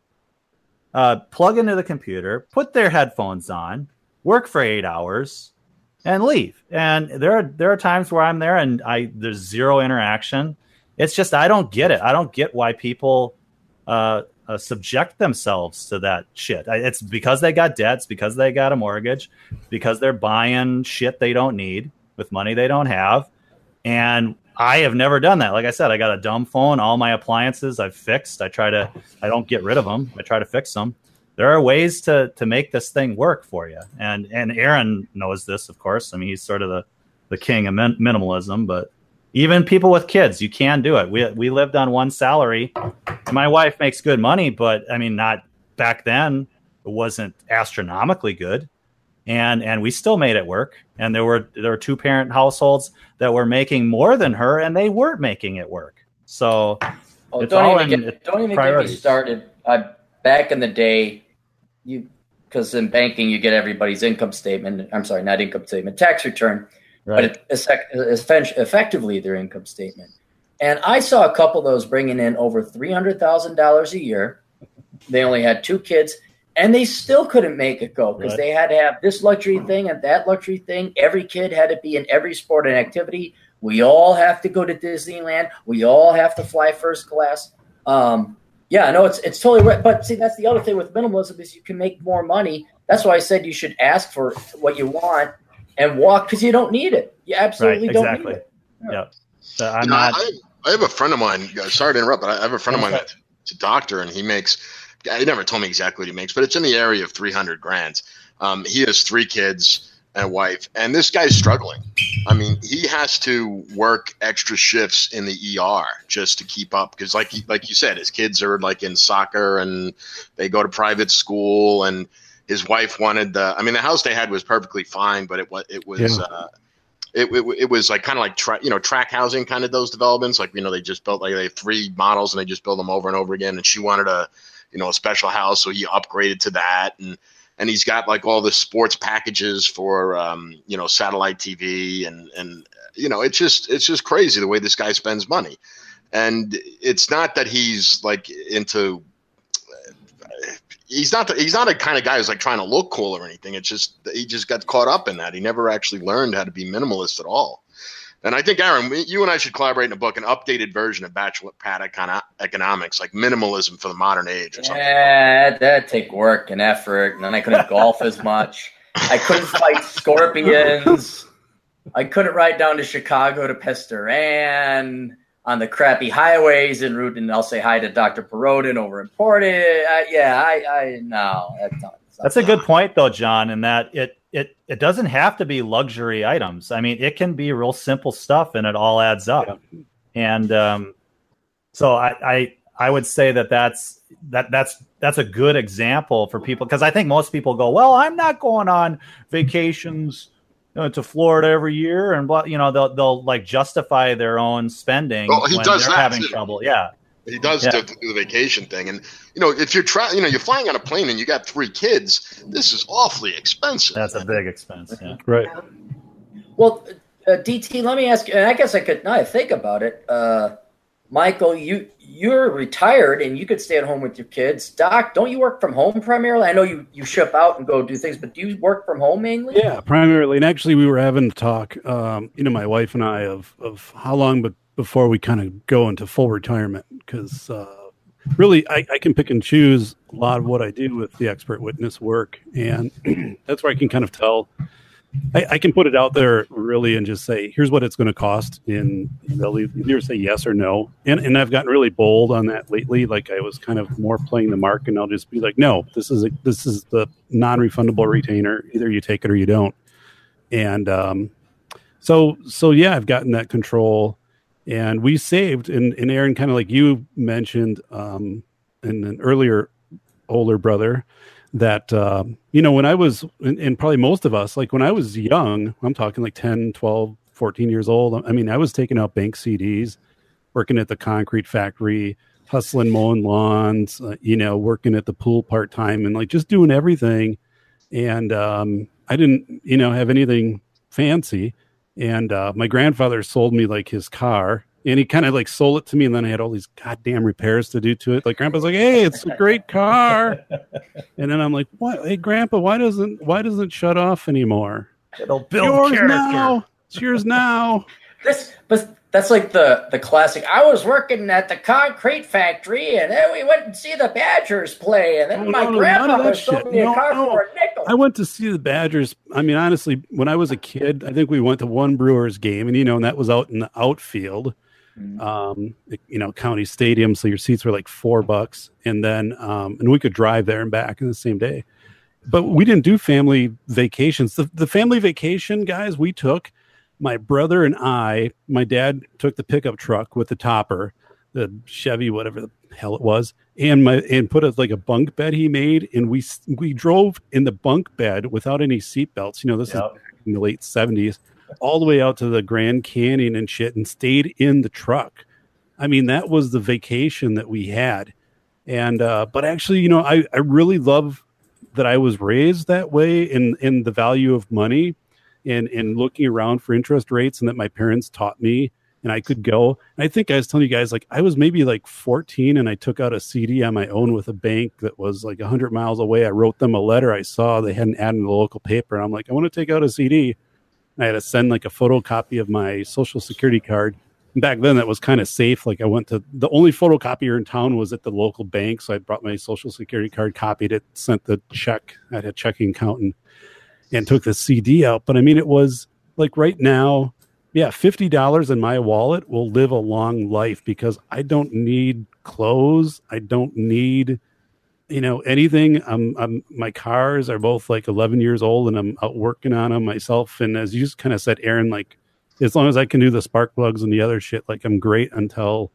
Speaker 5: uh, plug into the computer, put their headphones on, work for eight hours, and leave. And there are there are times where I'm there and I there's zero interaction. It's just I don't get it. I don't get why people uh, uh, subject themselves to that shit. It's because they got debts, because they got a mortgage, because they're buying shit they don't need with money they don't have. And I have never done that. Like I said, I got a dumb phone. All my appliances I've fixed. I try to. I don't get rid of them. I try to fix them. There are ways to to make this thing work for you. And and Aaron knows this, of course. I mean, he's sort of the the king of min- minimalism. But even people with kids, you can do it. We we lived on one salary. My wife makes good money, but I mean, not back then. It wasn't astronomically good and and we still made it work. And there were there were two parent households that were making more than her, and they weren't making it work. So
Speaker 2: Oh, don't even get don't even get me started. I, back in the day, you because in banking you get everybody's income statement. I'm sorry, not income statement, tax return, but it, effect- effectively their income statement. And I saw a couple of those bringing in over three hundred thousand dollars a year. They only had two kids, and they still couldn't make it go because
Speaker 5: Right.
Speaker 2: they had to have this luxury thing and that luxury thing. Every kid had to be in every sport and activity. We all have to go to Disneyland. We all have to fly first class. Um, yeah, no, it's it's totally right. But see, that's the other thing with minimalism is you can make more money. That's why I said you should ask for what you want and walk because you don't need it. You absolutely
Speaker 5: Right,
Speaker 2: don't
Speaker 5: exactly.
Speaker 2: need it.
Speaker 5: yeah, So I'm
Speaker 6: You know,
Speaker 5: not.
Speaker 6: I, I have a friend of mine. uh, Sorry to interrupt, but I have a friend of mine that's a doctor, and he makes. He never told me exactly what he makes, but it's in the area of three hundred grand. Um, he has three kids and a wife, and this guy's struggling. I mean, he has to work extra shifts in the ER just to keep up because, like, like you said, his kids are like in soccer and they go to private school, and his wife wanted the. I mean, the house they had was perfectly fine, but it was it was.
Speaker 3: Yeah.
Speaker 6: Uh, it, it, it was like kind of like tra- you know track housing kind of those developments like you know they just built like they have three models and they just build them over and over again and she wanted a you know a special house so he upgraded to that and and he's got like all the sports packages for um, you know satellite TV and and you know it's just it's just crazy the way this guy spends money and it's not that he's like into he's not the, he's not a kind of guy who's like trying to look cool or anything. It's just he just got caught up in that. He never actually learned how to be minimalist at all. And I think Aaron, you and I should collaborate in a book, an updated version of Bachelor Pad Econ- Economics, like minimalism for the modern age or something.
Speaker 2: Yeah, that'd take work and effort, and then I couldn't golf as much. I couldn't fight scorpions. I couldn't ride down to Chicago to Pestoran on the crappy highways en route, and I'll say hi to Dr. Perodin over in Portage. Uh, yeah, I, I no, that's not.
Speaker 5: That's a good point, though, John. In that it it it doesn't have to be luxury items. I mean, it can be real simple stuff, and it all adds up. And um, so I, I I would say that that's that that's that's a good example for people because I think most people go, well, I'm not going on vacations uh, to Florida every year, and blah, you know they'll they'll like justify their own spending
Speaker 6: Well, he
Speaker 5: when
Speaker 6: does
Speaker 5: they're
Speaker 6: that,
Speaker 5: having
Speaker 6: too.
Speaker 5: trouble. Yeah,
Speaker 6: He does
Speaker 5: Yeah.
Speaker 6: do, do the vacation thing, and you know if you're trying, you know you're flying on a plane and you got three kids, this is awfully expensive.
Speaker 5: that's a big expense. Yeah.
Speaker 3: Right.
Speaker 2: Well, uh, DT, let me ask you, and I guess I could now I think about it. Uh, Michael, you you're retired and you could stay at home with your kids. Doc, don't you work from home primarily? I know you you ship out and go do things, but do you work from home mainly?
Speaker 3: Yeah, primarily. And actually, we were having to talk, um, you know, my wife and I, of of how long but before we kind of go into full retirement. Because uh, really, I, I can pick and choose a lot of what I do with the expert witness work, and [clears throat] that's where I can kind of tell I, I can put it out there really and just say, here's what it's going to cost, and they'll either say yes or no. And and I've gotten really bold on that lately. Like I was kind of more playing the mark, and I'll just be like, no, this is a, this is the non-refundable retainer. Either you take it or you don't. And um, so so yeah, I've gotten that control, and we saved. And and Aaron, kind of like you mentioned, um, in an earlier older brother that uh, you know when i was and, and, probably most of us like when i was young i'm talking like 10 12 14 years old i mean i was taking out bank cds working at the concrete factory hustling mowing lawns uh, you know working at the pool part-time and like just doing everything and um, i didn't you know have anything fancy and uh, my grandfather sold me like his car and he kind of like sold it to me and then i had all these goddamn repairs to do to it. Like grandpa's like hey it's a great car. [laughs] And then i'm like what? Hey grandpa why doesn't why doesn't it shut off anymore?
Speaker 5: It'll build
Speaker 3: yours
Speaker 5: character.
Speaker 3: now. It's yours now. [laughs]
Speaker 2: This but that's like the the classic i was working at the concrete factory and then we went and see the badgers play and then my
Speaker 3: no, none of
Speaker 2: sold me a
Speaker 3: No,
Speaker 2: car
Speaker 3: no.
Speaker 2: for a nickel
Speaker 3: I went to see the Badgers. I mean, honestly, when I was a kid, I think we went to one Brewers game, and you know, and that was out in the outfield,
Speaker 2: Mm.
Speaker 3: um, you know, county stadium. So your seats were like four bucks, and then um, and we could drive there and back in the same day. But we didn't do family vacations. The the family vacation, guys, we took my brother and I. My dad took the pickup truck with the topper, the Chevy, whatever the hell it was, and my and put a like a bunk bed he made, and we we drove in the bunk bed without any seatbelts. You know, this is
Speaker 5: Yep.
Speaker 3: in the late seventies, all the way out to the Grand Canyon and shit, and stayed in the truck. I mean, that was the vacation that we had. And uh, but actually, you know, I I really love that I was raised that way in in the value of money and and looking around for interest rates and that my parents taught me and I could go. And I think I was telling you guys like I was maybe like 14 and I took out a CD on my own with a bank that was like 100 miles away. I wrote them a letter I saw they had an ad in the local paper and I'm like I want to take out a CD. And I had to send like a photocopy of my social security card. And back then that was kind of safe. Like I went to the only photocopier in town was at the local bank, so I brought my social security card, copied it, sent the check. I had a checking account and and took the CD out. But I mean, it was like right now, yeah, fifty dollars in my wallet will live a long life because I don't need clothes. I don't need, you know, anything. I'm, I'm my cars are both like eleven years old, and I'm out working on them myself. And as you just kind of said, Aaron, like as long as I can do the spark plugs and the other shit, like I'm great until,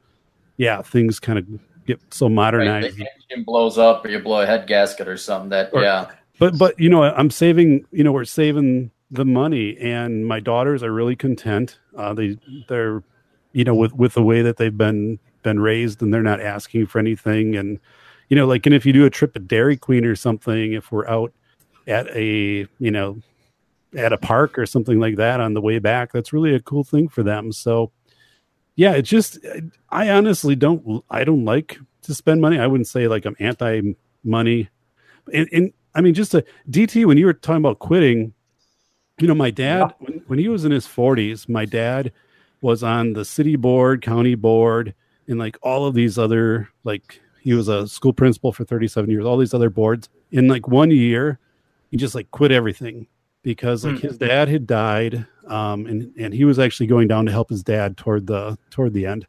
Speaker 3: yeah, things kind of get so
Speaker 2: Right,
Speaker 3: modernized.
Speaker 2: the engine blows up or you blow a head gasket or something that
Speaker 3: Or-
Speaker 2: yeah
Speaker 3: but but you know i'm saving you know we're saving the money and my daughters are really content. Uh they they're you know with with the way that they've been been raised and they're not asking for anything. And you know like and if you do a trip at dairy queen or something if we're out at a you know at a park or something like that on the way back that's really a cool thing for them. So yeah it's just i honestly don't i don't like to spend money. I wouldn't say like i'm anti money and, and I mean, just a DT, when you were talking about quitting, you know, my dad, when, when he was in his 40s, my dad was on the city board, county board, and like all of these other, like, he was a school principal for 37 years, all these other boards. In like one year, he just like quit everything because like
Speaker 5: Hmm.
Speaker 3: his dad had died. Um, and, and he was actually going down to help his dad toward the, toward the end.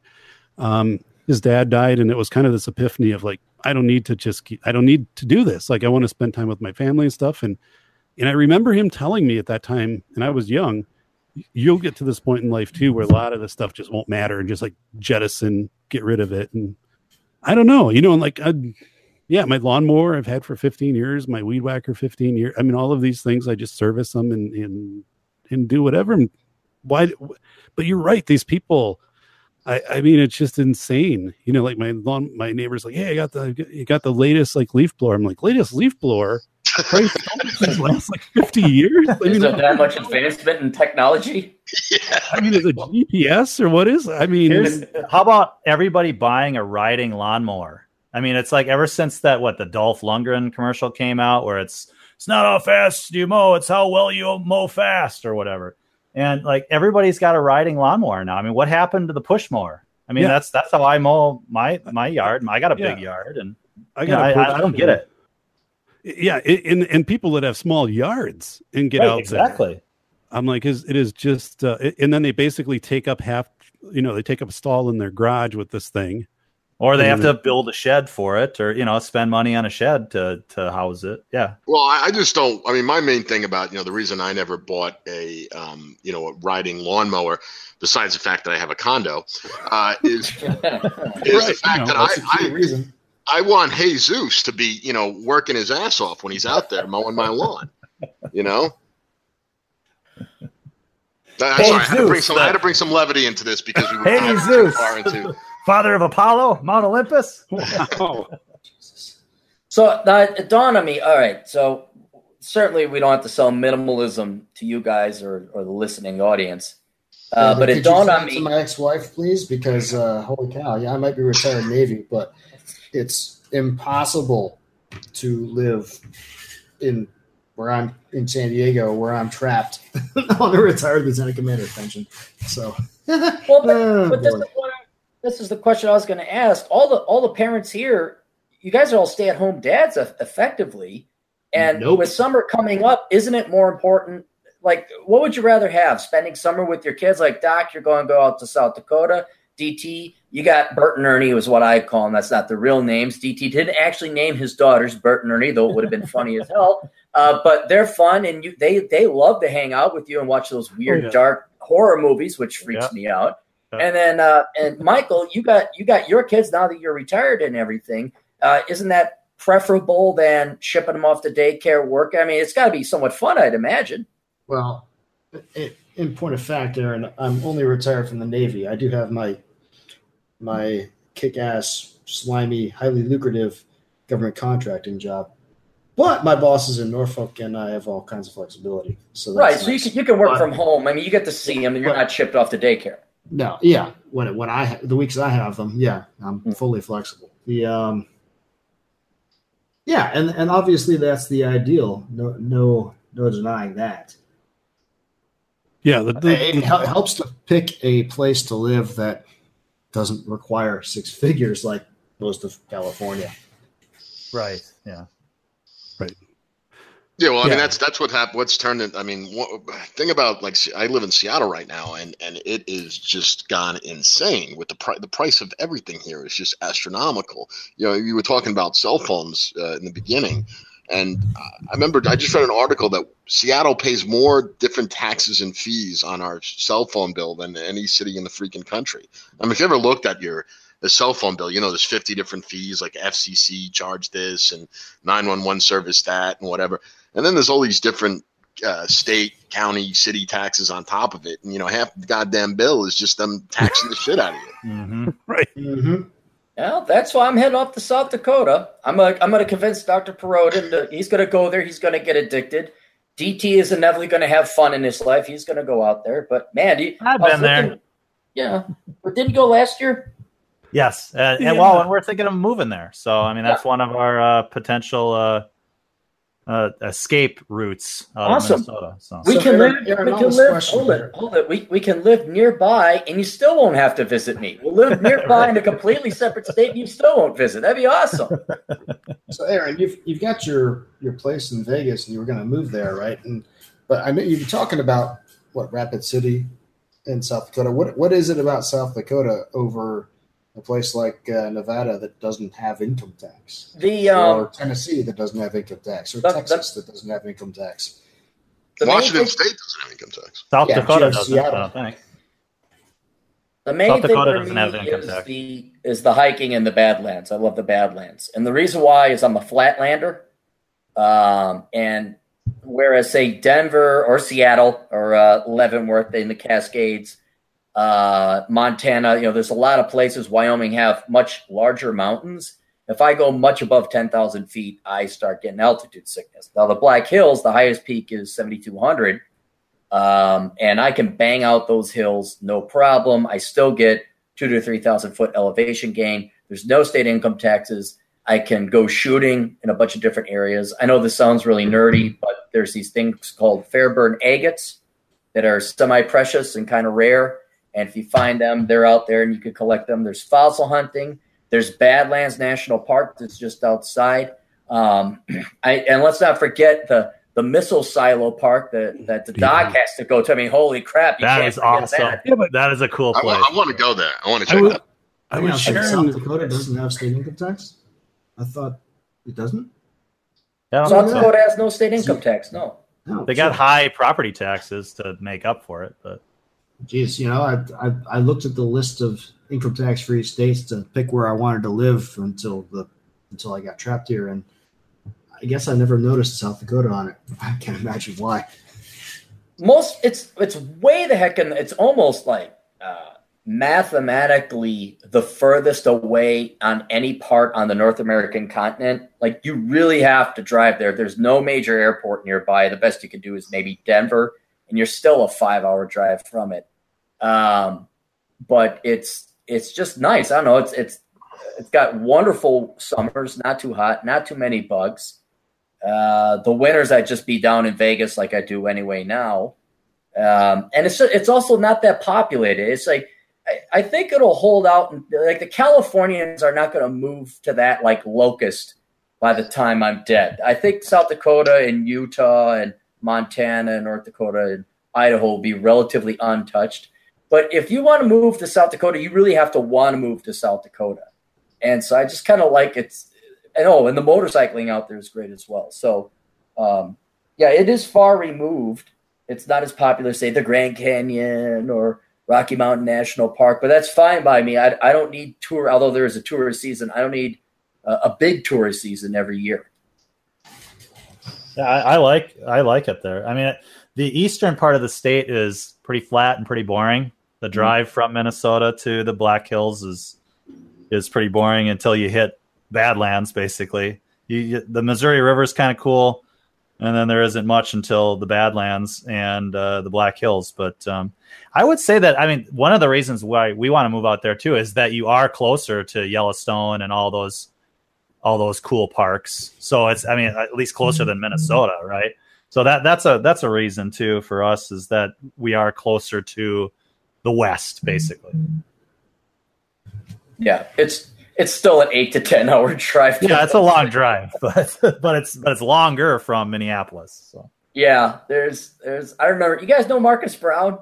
Speaker 3: Um, his dad died and it was kind of this epiphany of like, I don't need to just keep, I don't need to do this. Like I want to spend time with my family and stuff. And, and I remember him telling me at that time, and I was young, you'll get to this point in life too, where a lot of this stuff just won't matter and just like jettison, get rid of it. And I don't know, you know, and like, I, yeah, my lawnmower I've had for 15 years, my weed whacker 15 years. I mean, all of these things, I just service them and, and, and do whatever. And why, but you're right. These people, I, I mean, it's just insane. You know, like my lawn, my neighbor's like, "Hey, I got the you got the latest like leaf blower." I'm like, "Latest leaf blower? Christ, don't these last like 50 years." I
Speaker 2: is there that much advancement in technology
Speaker 6: Yeah.
Speaker 3: I mean, is it GPS or what is? it? I mean,
Speaker 5: Here's, how about everybody buying a riding lawnmower? I mean, it's like ever since that what the Dolph Lundgren commercial came out, where it's it's not how fast you mow, it's how well you mow fast or whatever. And like everybody's got a riding lawnmower now. I mean, what happened to the push mower? I mean,
Speaker 3: Yeah.
Speaker 5: that's that's how I mow my my yard. I got a big yard, and
Speaker 3: I got.
Speaker 5: know, I, I, don't get it.
Speaker 3: Yeah, and and people that have small yards and get
Speaker 5: Right,
Speaker 3: out there.
Speaker 5: exactly.
Speaker 3: I'm like, is it is just, uh, and then they basically take up half, you know, they take up a stall in their garage with this thing.
Speaker 5: Or they have to build a shed for it, or you know, spend money on a shed to to house it. Yeah,
Speaker 6: Well, I, I just don't. I mean, my main thing about you know the reason I never bought a um, you know a riding lawnmower, besides the fact that I have a condo, uh, is, [laughs] is the fact
Speaker 3: know,
Speaker 6: that I, I
Speaker 4: reason.
Speaker 6: I want Jesus to be you know working his ass off when he's out there mowing my lawn. You know. [laughs] That's
Speaker 5: Hey,
Speaker 6: sorry, I had to bring
Speaker 5: Zeus,
Speaker 6: some. I had to bring some levity into this because we were
Speaker 5: Hey,
Speaker 6: kind too far into.
Speaker 5: Father of Apollo, Mount Olympus.
Speaker 3: Wow. [laughs]
Speaker 2: So that it dawned on me. All right, so certainly we don't have to sell minimalism to you guys or, or the listening audience. Uh,
Speaker 4: Yeah,
Speaker 2: but it dawned
Speaker 4: you
Speaker 2: on
Speaker 4: send it
Speaker 2: me.
Speaker 4: to my ex-wife, please, because uh, holy cow, yeah, I might be retired Navy, but it's impossible to live in where I'm in San Diego, where I'm trapped [laughs] on a retired lieutenant commander pension. So,
Speaker 2: Well, but, [laughs]
Speaker 4: Oh,
Speaker 2: but this
Speaker 4: boy.
Speaker 2: is what I- this is the question I was going to ask. All the all the parents here, you guys are all stay at home dads effectively, and
Speaker 4: Nope.
Speaker 2: with summer coming up, isn't it more important? Like, what would you rather have? Spending summer with your kids? Like, Doc, you're going to go out to South Dakota. DT, you got Bert and Ernie was what I call them. That's not the real names. DT didn't actually name his daughters Bert and Ernie, though it would have been [laughs] funny as hell. Uh, but they're fun, and you they they love to hang out with you and watch those weird,
Speaker 3: Oh, yeah.
Speaker 2: dark horror movies, which freaks
Speaker 5: Yeah.
Speaker 2: me out.
Speaker 5: Yeah.
Speaker 2: And then uh, and Michael, you got you got your kids now that you're retired and everything. Uh, isn't that preferable than shipping them off to daycare work? I mean, it's got to be somewhat fun, I'd imagine.
Speaker 4: well, i in point of fact, Aaron, I'm only retired from the Navy. I do have my my kick-ass, slimy, highly lucrative government contracting job. But my boss is in Norfolk, and I have all kinds of flexibility. So that's
Speaker 2: right. So you can you can work
Speaker 4: But-
Speaker 2: from home. I mean, you get to see them, and you're not shipped off to daycare.
Speaker 4: No, yeah. When when I the weeks I have them, yeah, I'm
Speaker 2: Hmm.
Speaker 4: fully flexible. The um, yeah, and and obviously that's the ideal. No, no, no denying that.
Speaker 3: Yeah. The, the,
Speaker 4: it hel- helps to pick a place to live that doesn't require six [laughs] figures like most of California.
Speaker 5: Right. Yeah.
Speaker 6: Yeah, well, I
Speaker 3: Yeah.
Speaker 6: mean that's that's what happened. What's turned it? I mean, what, thing about like I live in Seattle right now, and and it is just gone insane with the price. The price of everything here is just astronomical. You know, you were talking about cell phones uh, in the beginning, and I remember I just read an article that Seattle pays more different taxes and fees on our cell phone bill than any city in the freaking country. I mean, if you ever looked at your the cell phone bill, you know, there's 50 different fees like FCC charge this and 911 service that and whatever. And then there's all these different uh, state, county, city taxes on top of it. And, you know, half the goddamn bill is just them taxing the shit out of you. [laughs]
Speaker 5: hmm
Speaker 4: Mm-hmm.
Speaker 2: Well, that's why I'm heading off to South Dakota. I'm a, I'm going to convince Dr. Perot that he's going to go there. He's going to get addicted. DT is inevitably going to have fun in his life. He's going to go out there. But man, do you,
Speaker 5: I've
Speaker 2: I was
Speaker 5: been there.
Speaker 2: Yeah, but didn't go last year?
Speaker 5: Yes, uh, and
Speaker 3: Yeah.
Speaker 5: well, and we're thinking of moving there. So I mean, that's one of our uh, potential uh, uh, escape routes out
Speaker 2: Awesome.
Speaker 5: of Minnesota. So
Speaker 2: We
Speaker 4: So,
Speaker 2: can
Speaker 4: Aaron-
Speaker 2: live.
Speaker 4: Aaron,
Speaker 2: we can live. Hold it. Hold it. We we can live nearby, and you still won't have to visit me. We'll live [laughs] nearby in a completely separate state, and you still won't visit. That'd be awesome. [laughs]
Speaker 4: So, Aaron, you've you've got your your place in Vegas, and you were going to move there, right? And but I know you were talking about what Rapid City in South Dakota. What what is it about South Dakota over a place like uh, Nevada that doesn't have income tax,
Speaker 2: The
Speaker 4: or
Speaker 2: um,
Speaker 4: Tennessee that doesn't have income tax, or
Speaker 2: That-
Speaker 4: Texas that doesn't have income tax?
Speaker 2: the
Speaker 6: Washington
Speaker 2: thing-
Speaker 6: State doesn't have income tax.
Speaker 5: South
Speaker 4: Yeah,
Speaker 5: Dakota doesn't. I
Speaker 4: Seattle.
Speaker 5: don't think.
Speaker 2: The main
Speaker 5: South
Speaker 2: thing
Speaker 5: Dakota
Speaker 2: for
Speaker 5: doesn't
Speaker 2: me
Speaker 5: have income
Speaker 2: is
Speaker 5: tax.
Speaker 2: the is the hiking in the Badlands. I love the Badlands, and the reason why is I'm a flatlander, um, and whereas say Denver or Seattle or uh, Leavenworth in the Cascades, uh, Montana, you know, there's a lot of places. Wyoming have much larger mountains. If I go much above ten thousand feet, I start getting altitude sickness. Now the Black Hills, the highest peak is seventy two hundred um, and I can bang out those hills no problem. I still get two to three thousand foot elevation gain. There's no state income taxes. I can go shooting in a bunch of different areas. I know this sounds really nerdy, but there's these things called Fairburn agates that are semi precious and kind of rare. And if you find them, they're out there and you can collect them. There's fossil hunting. There's Badlands National Park that's just outside. Um, [clears throat] I, and let's not forget the the the missile silo park that that the doc has to go to. I mean, holy crap! You
Speaker 5: That
Speaker 2: can't
Speaker 5: is awesome.
Speaker 2: that.
Speaker 3: Yeah, but
Speaker 5: That is a cool place.
Speaker 6: I,
Speaker 5: place.
Speaker 6: want to go there. I want to
Speaker 3: I
Speaker 6: check
Speaker 3: was,
Speaker 6: that.
Speaker 3: I
Speaker 4: Hang on
Speaker 3: was
Speaker 4: second,
Speaker 3: sharing.
Speaker 4: South Dakota doesn't have state income tax. I thought it doesn't.
Speaker 5: Yeah,
Speaker 2: South
Speaker 4: Yeah.
Speaker 2: Dakota has no state income tax. No.
Speaker 4: No,
Speaker 5: they got
Speaker 4: shit.
Speaker 5: high property taxes to make up for it, but
Speaker 4: Geez, you know, I, I I looked at the list of income tax free states to pick where I wanted to live until the until I got trapped here, and I guess I never noticed South Dakota on it. [laughs] I can't imagine why.
Speaker 2: most it's it's way the heck in it's almost like uh, mathematically the furthest away on any part on the North American continent. Like you really have to drive there. There's no major airport nearby. The best you can do is maybe Denver, and you're still a five hour drive from it. Um, but it's it's just nice. I don't know. It's it's it's got wonderful summers, not too hot, not too many bugs. Uh, the winters I'd just be down in Vegas like I do anyway now. Um, and it's it's also not that populated. It's like I, I think it'll hold out. Like the Californians are not going to move to that like locust by the time I'm dead. I think South Dakota and Utah and Montana and North Dakota and Idaho will be relatively untouched. But if you want to move to South Dakota, you really have to want to move to South Dakota. And so I just kind of like it's and oh, and the motorcycling out there is great as well. So, um, yeah, it is far removed. It's not as popular, say, the Grand Canyon or Rocky Mountain National Park, but that's fine by me. I, I don't need tour, although there is a tourist season. I don't need a, a big tourist season every year.
Speaker 5: Yeah, I, I like I like it there. I mean, the eastern part of the state is pretty flat and pretty boring. The drive from Minnesota to the Black Hills is is pretty boring until you hit Badlands. Basically, you, you, the Missouri River is kind of cool, and then there isn't much until the Badlands and uh, the Black Hills. But um, I would say that I mean one of the reasons why we want to move out there too is that you are closer to Yellowstone and all those all those cool parks. So it's I mean at least closer than Minnesota, right? So that that's a that's a reason too for us is that we are closer to the west basically.
Speaker 2: Yeah, it's it's still an eight to ten hour [laughs] drive. to-
Speaker 5: Yeah, it's a long drive, [laughs] but but it's but it's longer from Minneapolis. So
Speaker 2: Yeah, there's there's I remember you guys know Marcus Brown,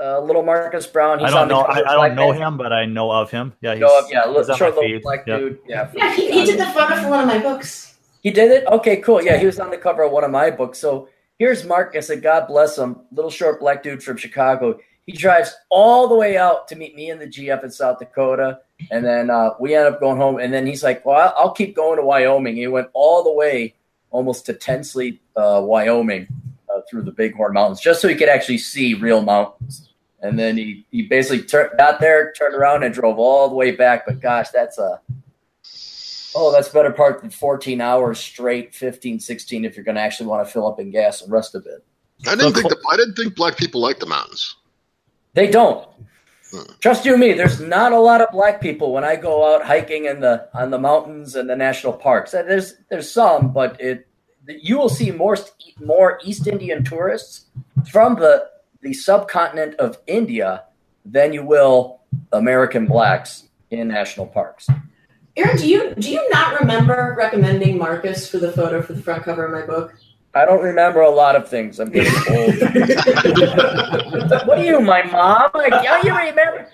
Speaker 2: uh, little Marcus Brown.
Speaker 5: I don't
Speaker 2: the
Speaker 5: know
Speaker 2: cover
Speaker 5: I, I don't know
Speaker 2: Man.
Speaker 5: him, but I know of him. Yeah, he's,
Speaker 2: Know of- yeah,
Speaker 5: he's
Speaker 2: short little black
Speaker 5: Yep.
Speaker 2: dude. Yeah,
Speaker 1: Yeah, he, he did the photo for one of my books.
Speaker 2: He did it? Okay, cool. Yeah, he was on the cover of one of my books. So here's Marcus, and God bless him, little short black dude from Chicago. He drives all the way out to meet me in the G up in South Dakota. And then uh, we end up going home. And then he's like, Well, I'll- I'll keep going to Wyoming. He went all the way almost to Ten Sleep, uh, Wyoming, uh, through the Bighorn Mountains, just so he could actually see real mountains. And then he, he basically tur- got there, turned around, and drove all the way back. But gosh, that's a Oh, that's better part than 14 hours straight, 15, 16, if you're going to actually want to fill up in gas and rest a bit.
Speaker 6: I didn't think the, I didn't think black people like the mountains.
Speaker 2: They don't.
Speaker 6: Hmm.
Speaker 2: Trust you me, there's not a lot of black people when I go out hiking in the on the mountains and the national parks. Uh, There's there's some, but it you will see more more East Indian tourists from the the subcontinent of India than you will American blacks in national parks.
Speaker 1: Aaron, do you do you not remember recommending Marcus for the photo for the front cover of my book?
Speaker 2: I don't remember a lot of things. I'm getting old. [laughs] what are you, my mom? Like, oh, you remember?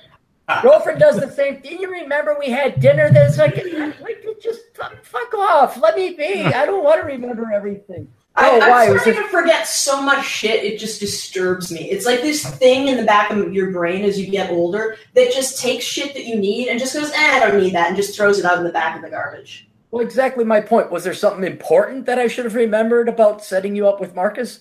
Speaker 2: Girlfriend does the same thing. You remember we had dinner? That's like, like just fuck, fuck off. Let me be. I don't want to remember everything.
Speaker 1: I,
Speaker 2: Oh, why?
Speaker 1: I'm
Speaker 2: Was
Speaker 1: starting
Speaker 2: it-
Speaker 1: to forget so much shit. It just disturbs me. It's like this thing in the back of your brain as you get older that just takes shit that you need and just goes, eh, I don't need that, and just throws it out in the back of the garbage.
Speaker 2: Well, exactly my point. Was there something important that I should have remembered about setting you up with Marcus?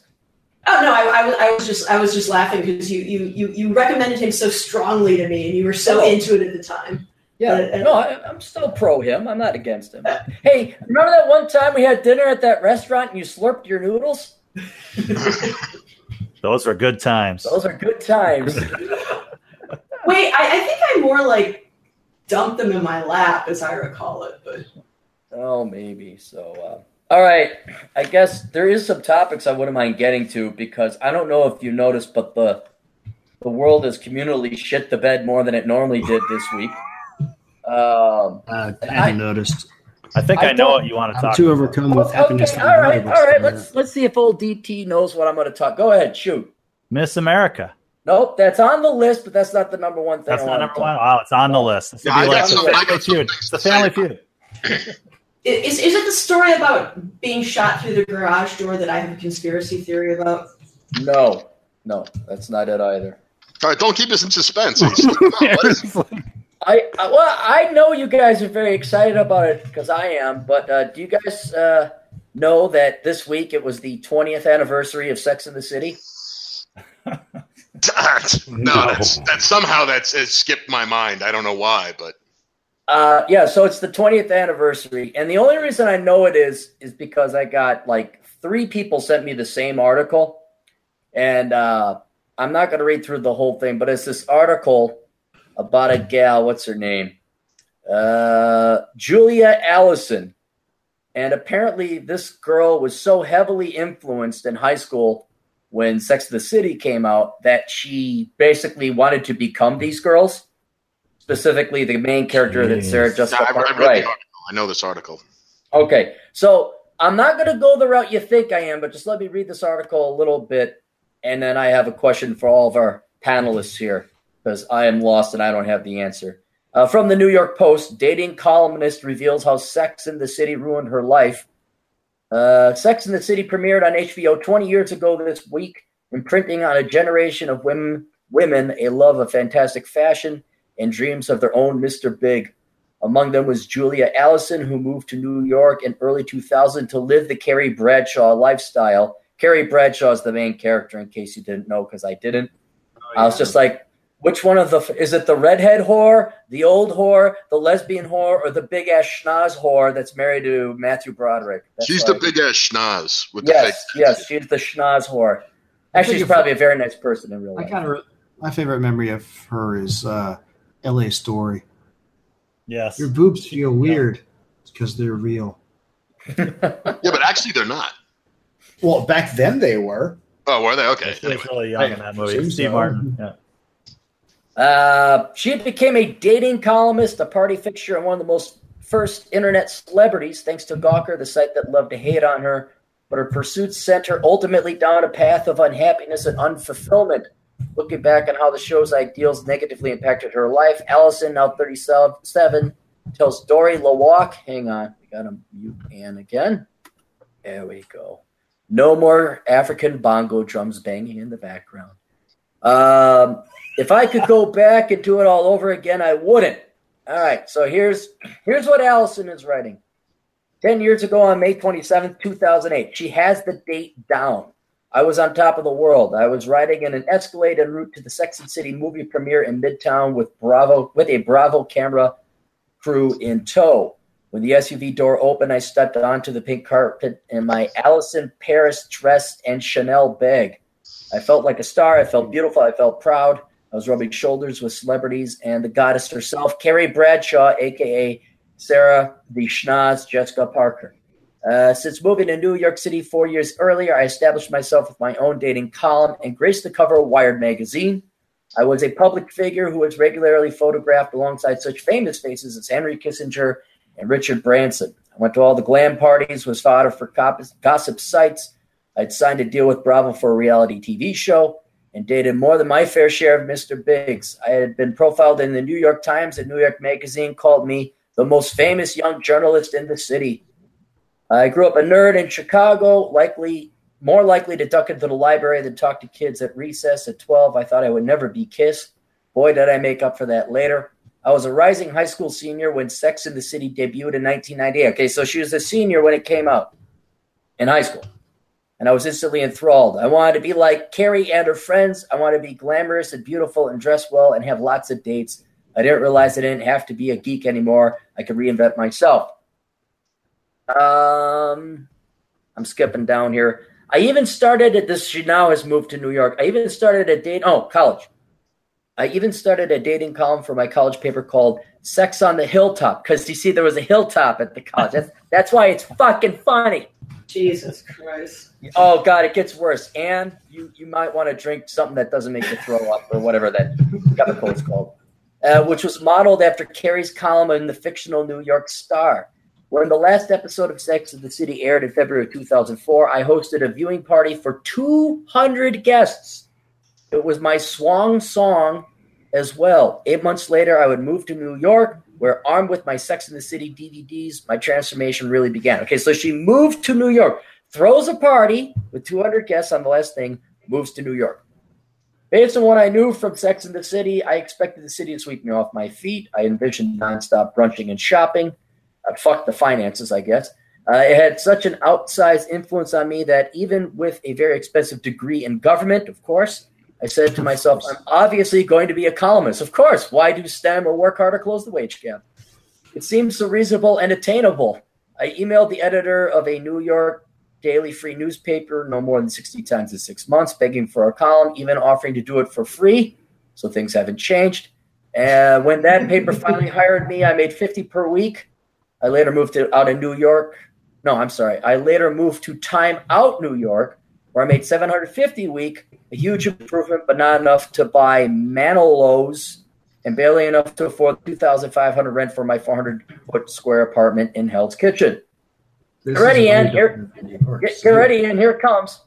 Speaker 1: Oh no, I, I, was, I was just I was just laughing because you, you you you recommended him so strongly to me, and you were so
Speaker 2: Oh.
Speaker 1: into it at the time.
Speaker 2: Yeah,
Speaker 1: Uh, uh,
Speaker 2: no, I, I'm still pro him. I'm not against him. Hey, remember that one time we had dinner at that restaurant and you slurped your noodles? [laughs]
Speaker 5: Those were good times.
Speaker 2: Those are good times. [laughs]
Speaker 1: Wait, I, I think I more like dumped them in my lap, as I recall it. But
Speaker 2: Oh, maybe. So, uh, all right. I guess there is some topics I wouldn't mind getting to because I don't know if you noticed, but the the world has communally shit the bed more than it normally did this week. Um,
Speaker 4: Uh, I
Speaker 2: I-
Speaker 4: haven't noticed.
Speaker 5: I think
Speaker 2: I
Speaker 5: I, know what you want to
Speaker 4: I'm
Speaker 5: talk
Speaker 4: too
Speaker 5: about.
Speaker 4: overcome with
Speaker 2: Okay,
Speaker 4: happiness.
Speaker 2: all right, all right. Let's let's see if old DT knows what I'm going to talk. Go ahead, shoot.
Speaker 5: Miss America.
Speaker 2: Nope, that's on the list, but that's not the number one thing.
Speaker 5: That's
Speaker 2: I
Speaker 5: not number one. Wow, it's on the list. This
Speaker 6: Yeah,
Speaker 5: be
Speaker 6: I
Speaker 5: like
Speaker 6: got
Speaker 5: the
Speaker 6: some- I
Speaker 5: family
Speaker 6: got some
Speaker 5: feud. It's the family feud. [laughs]
Speaker 1: Is, is it the story about being shot through the garage door that I have a conspiracy theory about?
Speaker 2: No, no, that's not it either.
Speaker 6: All right, don't keep us in suspense. what is it? [laughs]
Speaker 2: I, I well, I know you guys are very excited about it because I am. But uh, do you guys uh, know that this week it was the 20th anniversary of Sex in the City? [laughs]
Speaker 6: no,
Speaker 3: No.
Speaker 6: that's that somehow that's it skipped my mind. I don't know why, but
Speaker 2: Uh, yeah, so it's the 20th anniversary, and the only reason I know it is is because I got like three people sent me the same article, and uh, I'm not going to read through the whole thing, but it's this article about a gal. What's her name? Uh, Julia Allison, and apparently this girl was so heavily influenced in high school when Sex and the City came out that she basically wanted to become these girls specifically the main character that Sarah
Speaker 5: Jeez.
Speaker 2: Jessica
Speaker 6: I, I read
Speaker 2: Parker.
Speaker 6: the
Speaker 2: Right.
Speaker 6: article. I know this article.
Speaker 2: Okay. So I'm not going to go the route you think I am, but just let me read this article a little bit, and then I have a question for all of our panelists here because I am lost and I don't have the answer. Uh, from the New York Post, dating columnist reveals how Sex in the City ruined her life. Uh, Sex in the City premiered on HBO 20 years ago this week, imprinting on a generation of women, women a love of fantastic fashion and dreams of their own Mr. Big. Among them was Julia Allison, who moved to New York in early 2000 to live the Carrie Bradshaw lifestyle. Carrie Bradshaw is the main character, in case you didn't know, because I didn't. I was just like, which one of the is it the redhead whore, the old whore, the lesbian whore, or the big ass schnoz whore that's married to Matthew Broderick? That's
Speaker 6: She's the big ass schnoz with the
Speaker 2: yes,
Speaker 6: fake
Speaker 2: yes, she's the schnoz whore. Actually, she's probably a very nice person in real life.
Speaker 4: I kind of my favorite memory of her is uh, L.A. Story.
Speaker 5: Yes.
Speaker 4: Your boobs feel weird because they're real. [laughs]
Speaker 6: Yeah, but actually they're not.
Speaker 4: Well, back then they were.
Speaker 6: Oh, were they? Okay.
Speaker 5: She was
Speaker 6: Anyway.
Speaker 5: really young in that movie. Steve
Speaker 4: so.
Speaker 5: Martin. Yeah.
Speaker 2: Uh, she became a dating columnist, a party fixture, and one of the most first internet celebrities, thanks to Gawker, the site that loved to hate on her. But her pursuits sent her ultimately down a path of unhappiness and unfulfillment. Looking back on how the show's ideals negatively impacted her life, Allison, now 37, tells Doree Lewak, hang on, we got to mute Ann again. There we go. No more African bongo drums banging in the background. Um, if I could go back and do it all over again, I wouldn't. All right, so here's here's what Allison is writing. Ten years ago on May 27th, 2008, she has the date down. I was on top of the world. I was riding in an Escalade en route to the Sex and City movie premiere in Midtown with Bravo with a Bravo camera crew in tow. When the SUV door opened, I stepped onto the pink carpet in my Allison Paris dress and Chanel bag. I felt like a star. I felt beautiful. I felt proud. I was rubbing shoulders with celebrities and the goddess herself, Carrie Bradshaw, aka Sarah the Schnoz Jessica Parker. Uh, since moving to New York City four years earlier, I established myself with my own dating column and graced the cover of Wired magazine. I was a public figure who was regularly photographed alongside such famous faces as Henry Kissinger and Richard Branson. I went to all the glam parties, was fodder for gossip sites. I'd signed a deal with Bravo for a reality TV show and dated more than my fair share of Mr. Biggs. I had been profiled in the New York Times and New York Magazine called me the most famous young journalist in the city. I grew up a nerd in Chicago, likely more likely to duck into the library than talk to kids at recess at 12. I thought I would never be kissed. Boy, did I make up for that later. I was a rising high school senior when Sex in the City debuted in 1998. Okay, so she was a senior when it came out in high school. And I was instantly enthralled. I wanted to be like Carrie and her friends. I wanted to be glamorous and beautiful and dress well and have lots of dates. I didn't realize I didn't have to be a geek anymore. I could reinvent myself. Um, I'm skipping down here. I even started at this. She now has moved to New York. I even started a date. Oh, college. I even started a dating column for my college paper called "Sex on the Hilltop" because you see there was a hilltop at the college. That's [laughs] that's why it's fucking funny.
Speaker 1: Jesus Christ.
Speaker 2: Oh God, it gets worse. And you you might want to drink something that doesn't make you throw up or whatever that chemical is called, uh, which was modeled after Carrie's column in the fictional New York Star. When the last episode of Sex in the City aired in February 2004, I hosted a viewing party for 200 guests. It was my swan song as well. Eight months later, I would move to New York, where armed with my Sex in the City DVDs, my transformation really began. Okay, so she moved to New York, throws a party with 200 guests on the last thing, moves to New York. Based on what I knew from Sex in the City, I expected the city to sweep me off my feet. I envisioned nonstop brunching and shopping. Uh, fuck the finances, I guess. Uh, it had such an outsized influence on me that even with a very expensive degree in government, of course, I said to myself, I'm obviously going to be a columnist. Of course. Why do STEM or work hard to close the wage gap? It seems so reasonable and attainable. I emailed the editor of a New York daily free newspaper no more than 60 times in six months, begging for a column, even offering to do it for free. So things haven't changed. And when that paper finally hired me, I made 50 per week. I later moved to, out of New York. No, I'm sorry. I later moved to Time Out, New York, where I made 750 a week, a huge improvement, but not enough to buy Manolos and barely enough to afford 2500 rent for my 400 foot square apartment in Hell's Kitchen.
Speaker 4: This
Speaker 2: Get ready, Ann. Here,
Speaker 4: different than New York
Speaker 2: get, get ready, and here it comes.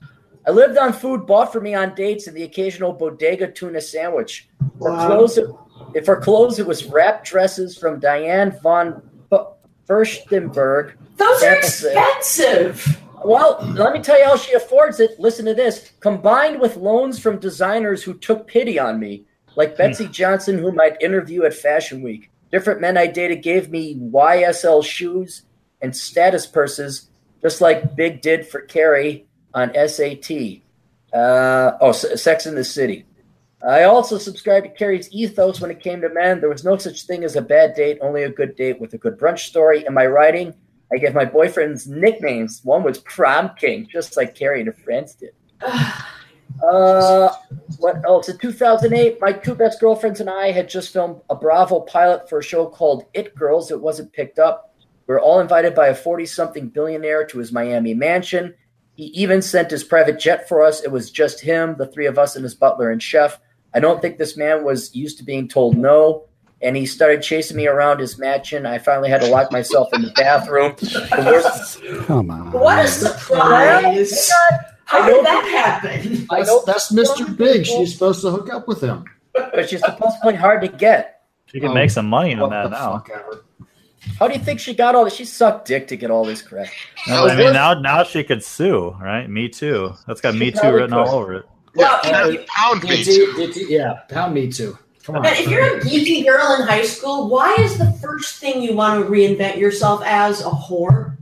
Speaker 2: I lived on food bought for me on dates and the occasional bodega tuna sandwich. For
Speaker 4: Wow.
Speaker 2: clothes, it, for clothes, it was wrap dresses from Diane von Furstenberg.
Speaker 1: Those are
Speaker 2: That's
Speaker 1: expensive.
Speaker 2: Well, let me tell you how she affords it. Listen to this. Combined with loans from designers who took pity on me, like Betsey Johnson, whom I'd interview at Fashion Week. Different men I dated gave me YSL shoes and status purses, just like Big did for Carrie on SAT. Uh, oh, S- Sex in the City. I also subscribed to Carrie's ethos when it came to men. There was no such thing as a bad date, only a good date with a good brunch story. In my writing, I gave my boyfriends nicknames. One was Prom King, just like Carrie and her friends did. [sighs] Uh, what else? In 2008, my two best girlfriends and I had just filmed a Bravo pilot for a show called It Girls. It wasn't picked up. We were all invited by a 40 something billionaire to his Miami mansion. He even sent his private jet for us. It was just him, the three of us, and his butler and chef. I don't think this man was used to being told no. And he started chasing me around his mansion. I finally had to lock myself in the bathroom. The worst,
Speaker 3: Come on.
Speaker 1: What a surprise! How did that happen?
Speaker 4: That's, that's Mr. Big. She's supposed to hook up with him.
Speaker 2: but she's supposedly hard to get.
Speaker 5: She can
Speaker 4: Oh,
Speaker 5: make some money on
Speaker 4: What
Speaker 5: that
Speaker 4: the
Speaker 5: now.
Speaker 4: fuck ever.
Speaker 2: How do you think she got all this? She sucked dick to get all this crap.
Speaker 5: No, I mean, now now she could sue, right? Me too. That's got
Speaker 2: She
Speaker 5: Me Too written
Speaker 2: could.
Speaker 5: all over it.
Speaker 1: Well,
Speaker 6: Yeah,
Speaker 1: if you-
Speaker 6: pound me.
Speaker 4: Did you- did yeah, pound me too. Come on.
Speaker 1: But if you're a geeky girl in high school, why is the first thing you want to reinvent yourself as a whore?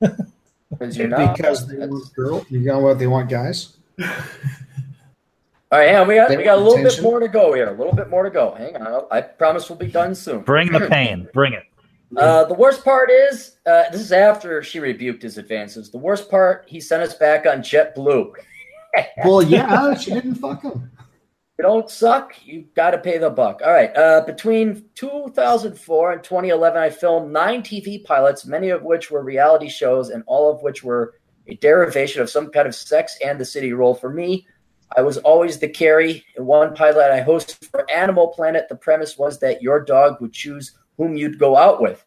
Speaker 2: Because you're not.
Speaker 4: because they want girl, you know what they want, guys.
Speaker 2: All right, hang on. We got
Speaker 4: They
Speaker 2: we got a
Speaker 4: want
Speaker 2: little bit more to go here. A little bit more to go. Hang on. I promise we'll be done soon.
Speaker 5: Bring the pain. Bring it.
Speaker 2: Uh, the worst part is uh, this is after she rebuked his advances. The worst part, he sent us back on JetBlue. [laughs]
Speaker 4: Well, yeah, she didn't fuck him.
Speaker 2: you don't suck, you got to pay the buck. All right. Uh, between 2004 and 2011, I filmed nine TV pilots, many of which were reality shows, and all of which were a derivation of some kind of sex and the city role. For me, I was always the Carrie. In one pilot I hosted for Animal Planet, the premise was that your dog would choose whom you'd go out with.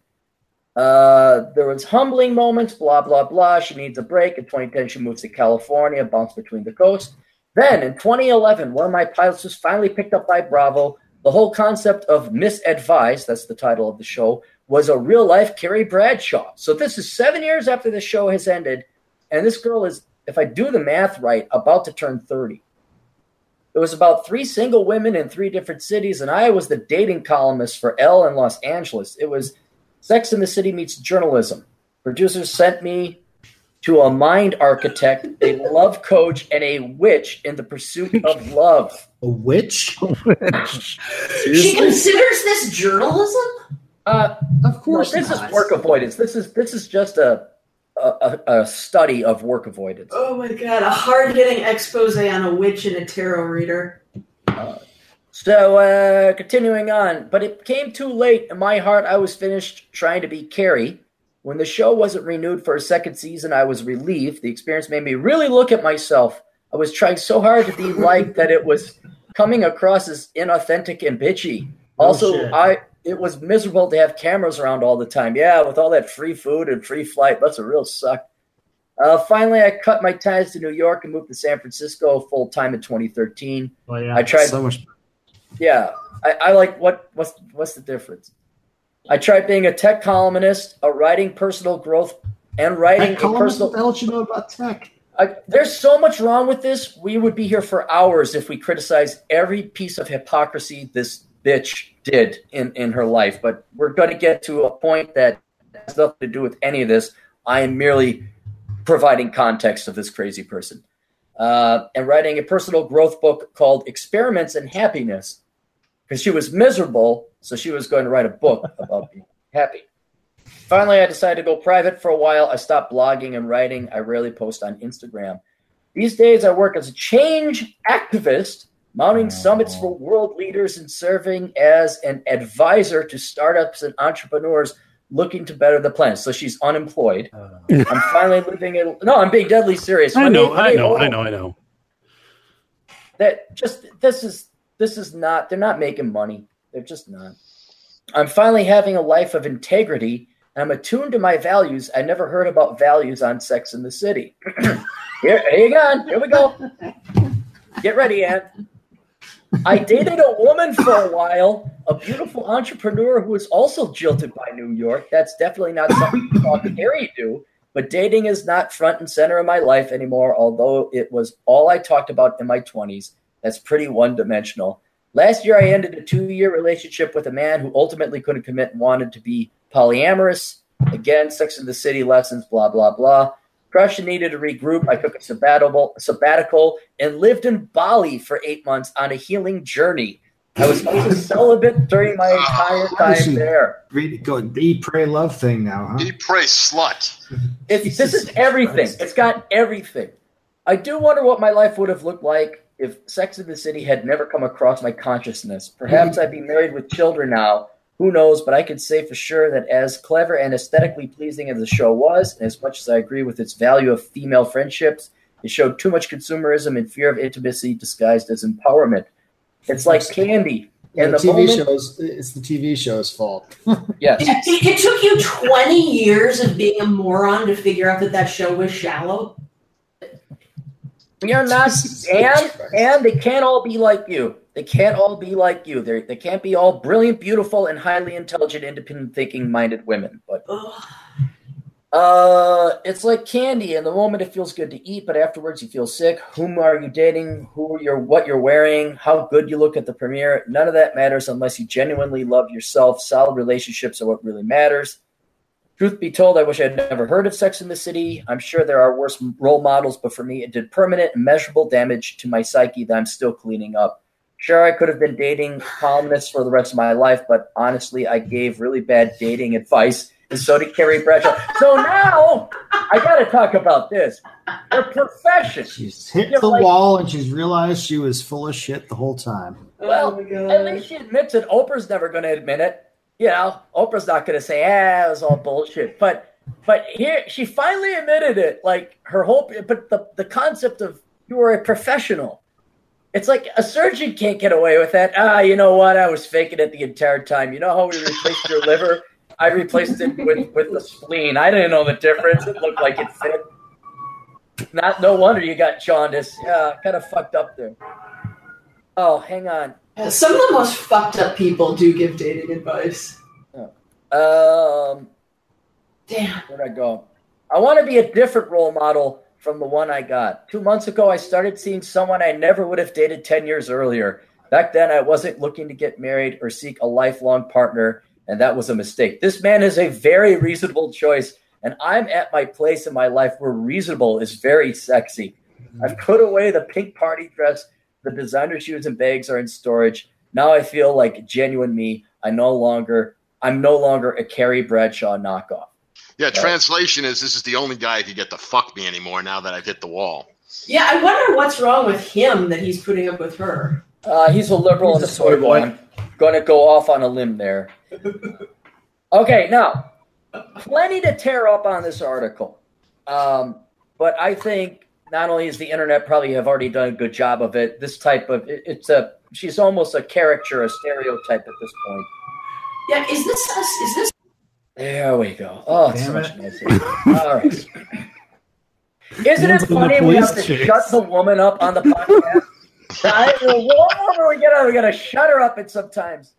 Speaker 2: Uh, there was humbling moments, blah blah blah. She needs a break. In 2010, she moves to California, bounce between the coasts. Then in 2011, one of my pilots was finally picked up by Bravo. The whole concept of Miss Advised, that's the title of the show, was a real life Carrie Bradshaw. So this is seven years after the show has ended, and this girl is, if I do the math right, about to turn 30. It was about three single women in three different cities, and I was the dating columnist for Elle in Los Angeles. It was Sex in the City meets journalism. Producers sent me to a mind architect, a love coach, and a witch in the pursuit of [laughs] love.
Speaker 4: A witch?
Speaker 1: She considers this journalism?
Speaker 2: Uh,
Speaker 4: Of
Speaker 2: no,
Speaker 4: course
Speaker 2: this
Speaker 4: not.
Speaker 2: is work avoidance. This is this is just a a, a, a study of work avoidance.
Speaker 1: Oh my god, a hard hitting expose on a witch and a tarot reader.
Speaker 2: So uh, continuing on, but it came too late. In my heart, I was finished trying to be Carrie. When the show wasn't renewed for a second season, I was relieved. The experience made me really look at myself. I was trying so hard to be [laughs] like that it was coming across as inauthentic and bitchy.
Speaker 4: Oh,
Speaker 2: Also,
Speaker 4: shit.
Speaker 2: I it was miserable to have cameras around all the time. Yeah, with all that free food and free flight, that's a real suck. Uh, finally, I cut my ties to New York and moved to San Francisco full time in 2013.
Speaker 4: Oh, yeah.
Speaker 2: I tried-
Speaker 4: so much.
Speaker 2: Yeah, I, I like what what's what's the difference? I tried being a tech columnist, a writing personal growth, and writing
Speaker 4: Tech
Speaker 2: a personal.
Speaker 4: what the hell you know about tech?
Speaker 2: I, there's so much wrong with this. We would be here for hours if we criticized every piece of hypocrisy this bitch did in, in her life. But we're going to get to a point that has nothing to do with any of this. I am merely providing context of this crazy person. Uh, and writing a personal growth book called Experiments in Happiness because she was miserable. So she was going to write a book about being happy. Finally, I decided to go private for a while. I stopped blogging and writing. I rarely post on Instagram. These days, I work as a change activist, mounting oh. summits for world leaders and serving as an advisor to startups and entrepreneurs looking to better the planet. So she's unemployed. Uh. I'm finally living in. No, I'm being deadly serious.
Speaker 3: I know, I know, I know, I know.
Speaker 2: that just this is this is not they're not making money. They're just not. I'm finally having a life of integrity. I'm attuned to my values. I never heard about values on sex in the city. [clears throat] Here you go. here we go. Get ready ann. I dated a woman for a while a beautiful entrepreneur who was also jilted by new york. That's definitely not something you saw carrie do but dating is not front and center in my life anymore, although it was all I talked about in my 20s. That's pretty one dimensional. Last year, I ended a two year relationship with a man who ultimately couldn't commit and wanted to be polyamorous. Again, Sex in the City lessons, blah, blah, blah. Crush and needed to regroup. I took a sabbatical, sabbatical and lived in Bali for eight months on a healing journey. I was also celibate during my entire ah, time there.
Speaker 4: Read, go the eat, pray, love thing now, huh?
Speaker 6: Eat, pray, slut.
Speaker 2: It's, this is everything.
Speaker 4: Christ.
Speaker 2: It's got everything. I do wonder what my life would have looked like if Sex in the City had never come across my consciousness. Perhaps I'd be married with children now. Who knows? But I can say for sure that as clever and aesthetically pleasing as the show was, and as much as I agree with its value of female friendships, it showed too much consumerism and fear of intimacy disguised as empowerment. It's like candy.
Speaker 7: Yeah,
Speaker 2: And
Speaker 7: the
Speaker 2: the
Speaker 7: TV
Speaker 2: moment-
Speaker 7: shows. It's the TV show's fault. [laughs]
Speaker 2: Yes.
Speaker 1: It, it took you 20 years of being a moron to figure out that that show was shallow.
Speaker 2: You're not, [laughs] and and they can't all be like you. They can't all be like you. They they can't be all brilliant, beautiful, and highly intelligent, independent thinking minded women. But uh, it's like candy. In the moment, it feels good to eat, but afterwards, you feel sick. Whom are you dating? Who you're, what you're wearing? How good you look at the premiere? None of that matters unless you genuinely love yourself. Solid relationships are what really matters. Truth be told, I wish I had never heard of Sex in the City. I'm sure there are worse role models, but for me, it did permanent and measurable damage to my psyche that I'm still cleaning up. Sure, I could have been dating columnists for the rest of my life, but honestly, I gave really bad dating advice, and so did Carrie Bradshaw. So now I got to talk about this. Her profession.
Speaker 4: She's hit
Speaker 2: Yeah,
Speaker 4: the
Speaker 2: like-
Speaker 4: wall and she's realized she was full of shit the whole time.
Speaker 2: Well,
Speaker 1: oh.
Speaker 2: At least she admits it. Oprah's never going to admit it. You know, Oprah's not going to say, "Ah, it was all bullshit." But, but here she finally admitted it. Like her whole, but the the concept of you were a professional. It's like a surgeon can't get away with that. Ah, you know what? I was faking it the entire time. You know how we replaced your liver? I replaced it with with the spleen. I didn't know the difference. It looked like it fit. Not no wonder you got jaundice. Yeah, kind of fucked up there. Oh, hang on.
Speaker 1: Uh, Some of the most fucked up people do give dating advice.
Speaker 2: Um,
Speaker 1: Damn.
Speaker 2: where'd I go? I want to be a different role model from the one I got. Two months ago, I started seeing someone I never would have dated 10 years earlier. Back then, I wasn't looking to get married or seek a lifelong partner, and that was a mistake. This man is a very reasonable choice, and I'm at my place in my life where reasonable is very sexy. I've put away the pink party dress, the designer shoes and bags are in storage. Now I feel like genuine me. I no longer, I'm no longer a Carrie Bradshaw knockoff.
Speaker 6: Yeah, translation is this is the only guy who can get to fuck me anymore now that I've hit the wall.
Speaker 1: Yeah, I wonder what's wrong with him that he's putting up with her.
Speaker 2: Uh, he's a liberal and a
Speaker 4: soy
Speaker 2: soy
Speaker 4: boy.
Speaker 2: boy. I'm going to go off on a limb there. Okay, now, plenty to tear up on this article. Um, but I think not only is the internet probably have already done a good job of it, this type of, it, it's a, she's almost a caricature, a stereotype at this point.
Speaker 1: Yeah, is this us? Is this?
Speaker 2: There we go. Oh, it's so
Speaker 4: Damn
Speaker 2: much
Speaker 4: it.
Speaker 2: nicer. All right. [laughs] Isn't it
Speaker 3: on
Speaker 2: funny we have to
Speaker 3: chase.
Speaker 2: shut the woman up on the podcast? I, [laughs] whenever we get her, we gotta shut her up at sometimes.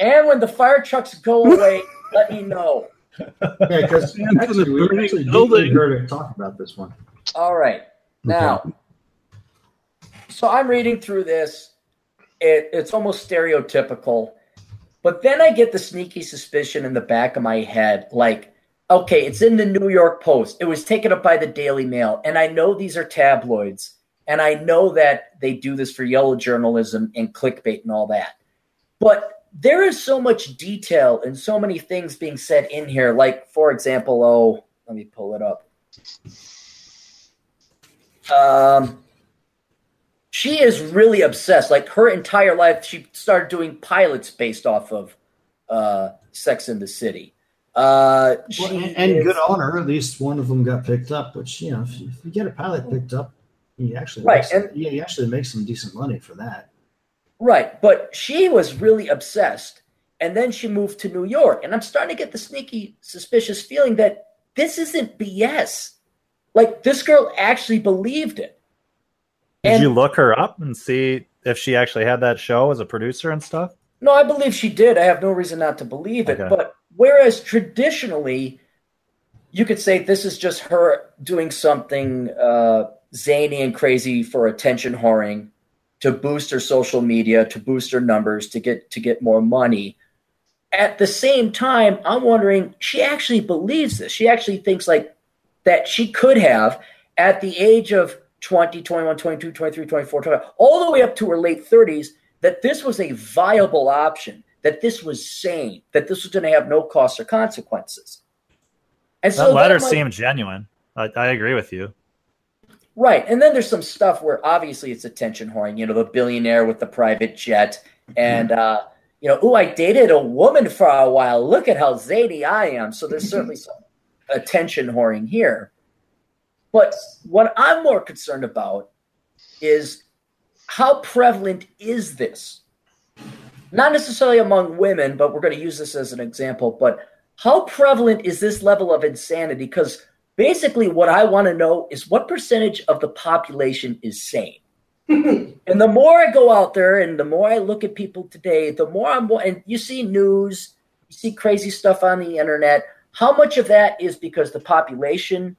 Speaker 2: And when the fire trucks go away, let me know.
Speaker 4: Yeah, because
Speaker 3: Hands [laughs] on the
Speaker 4: actually, we actually
Speaker 3: building.
Speaker 4: heard her talk about this one.
Speaker 2: All right. Now, so I'm reading through this. It, it's almost stereotypical. But then I get the sneaky suspicion in the back of my head like, okay, it's in the New York Post. It was taken up by the Daily Mail. And I know these are tabloids. And I know that they do this for yellow journalism and clickbait and all that. But there is so much detail and so many things being said in here. Like, for example, oh, let me pull it up. Um, she is really obsessed. Like her entire life, she started doing pilots based off of uh, Sex in the City. Uh,
Speaker 4: Well, and, and
Speaker 2: is-
Speaker 4: good on her. At least one of them got picked up. Which you know, if you, if you get a pilot picked up, you actually
Speaker 2: Right,
Speaker 4: makes,
Speaker 2: and-
Speaker 4: yeah, you actually make some decent money for that.
Speaker 2: Right, but she was really obsessed, and then she moved to New York, and I'm starting to get the sneaky, suspicious feeling that this isn't BS. Like this girl actually believed it.
Speaker 5: Did
Speaker 2: And-
Speaker 5: you look her up and see if she actually had that show as a producer and stuff?
Speaker 2: No, I believe she did. I have no reason not to believe it.
Speaker 5: Okay.
Speaker 2: But whereas traditionally, you could say this is just her doing something uh, zany and crazy for attention whoring to boost her social media, to boost her numbers, to get to get more money. At the same time, I'm wondering she actually believes this. She actually thinks like that she could have at the age of 20, 21, 22, 23, 24, 25, all the way up to her late 30s that this was a viable option, that this was sane, that this was going to have no costs or consequences. And
Speaker 5: That letter
Speaker 2: might-
Speaker 5: seemed genuine. I, I agree with you.
Speaker 2: Right. And then there's some stuff where obviously it's attention whoring, you know, the billionaire with the private jet. And, uh, you know, oh, I dated a woman for a while. Look at how zany I am. So there's certainly some attention whoring here. But what I'm more concerned about is how prevalent is this? Not necessarily among women, but we're going to use this as an example. But how prevalent is this level of insanity? Because basically, what I want to know is what percentage of the population is sane. [laughs] and the more I go out there and the more I look at people today, the more I'm, and you see news, you see crazy stuff on the internet. How much of that is because the population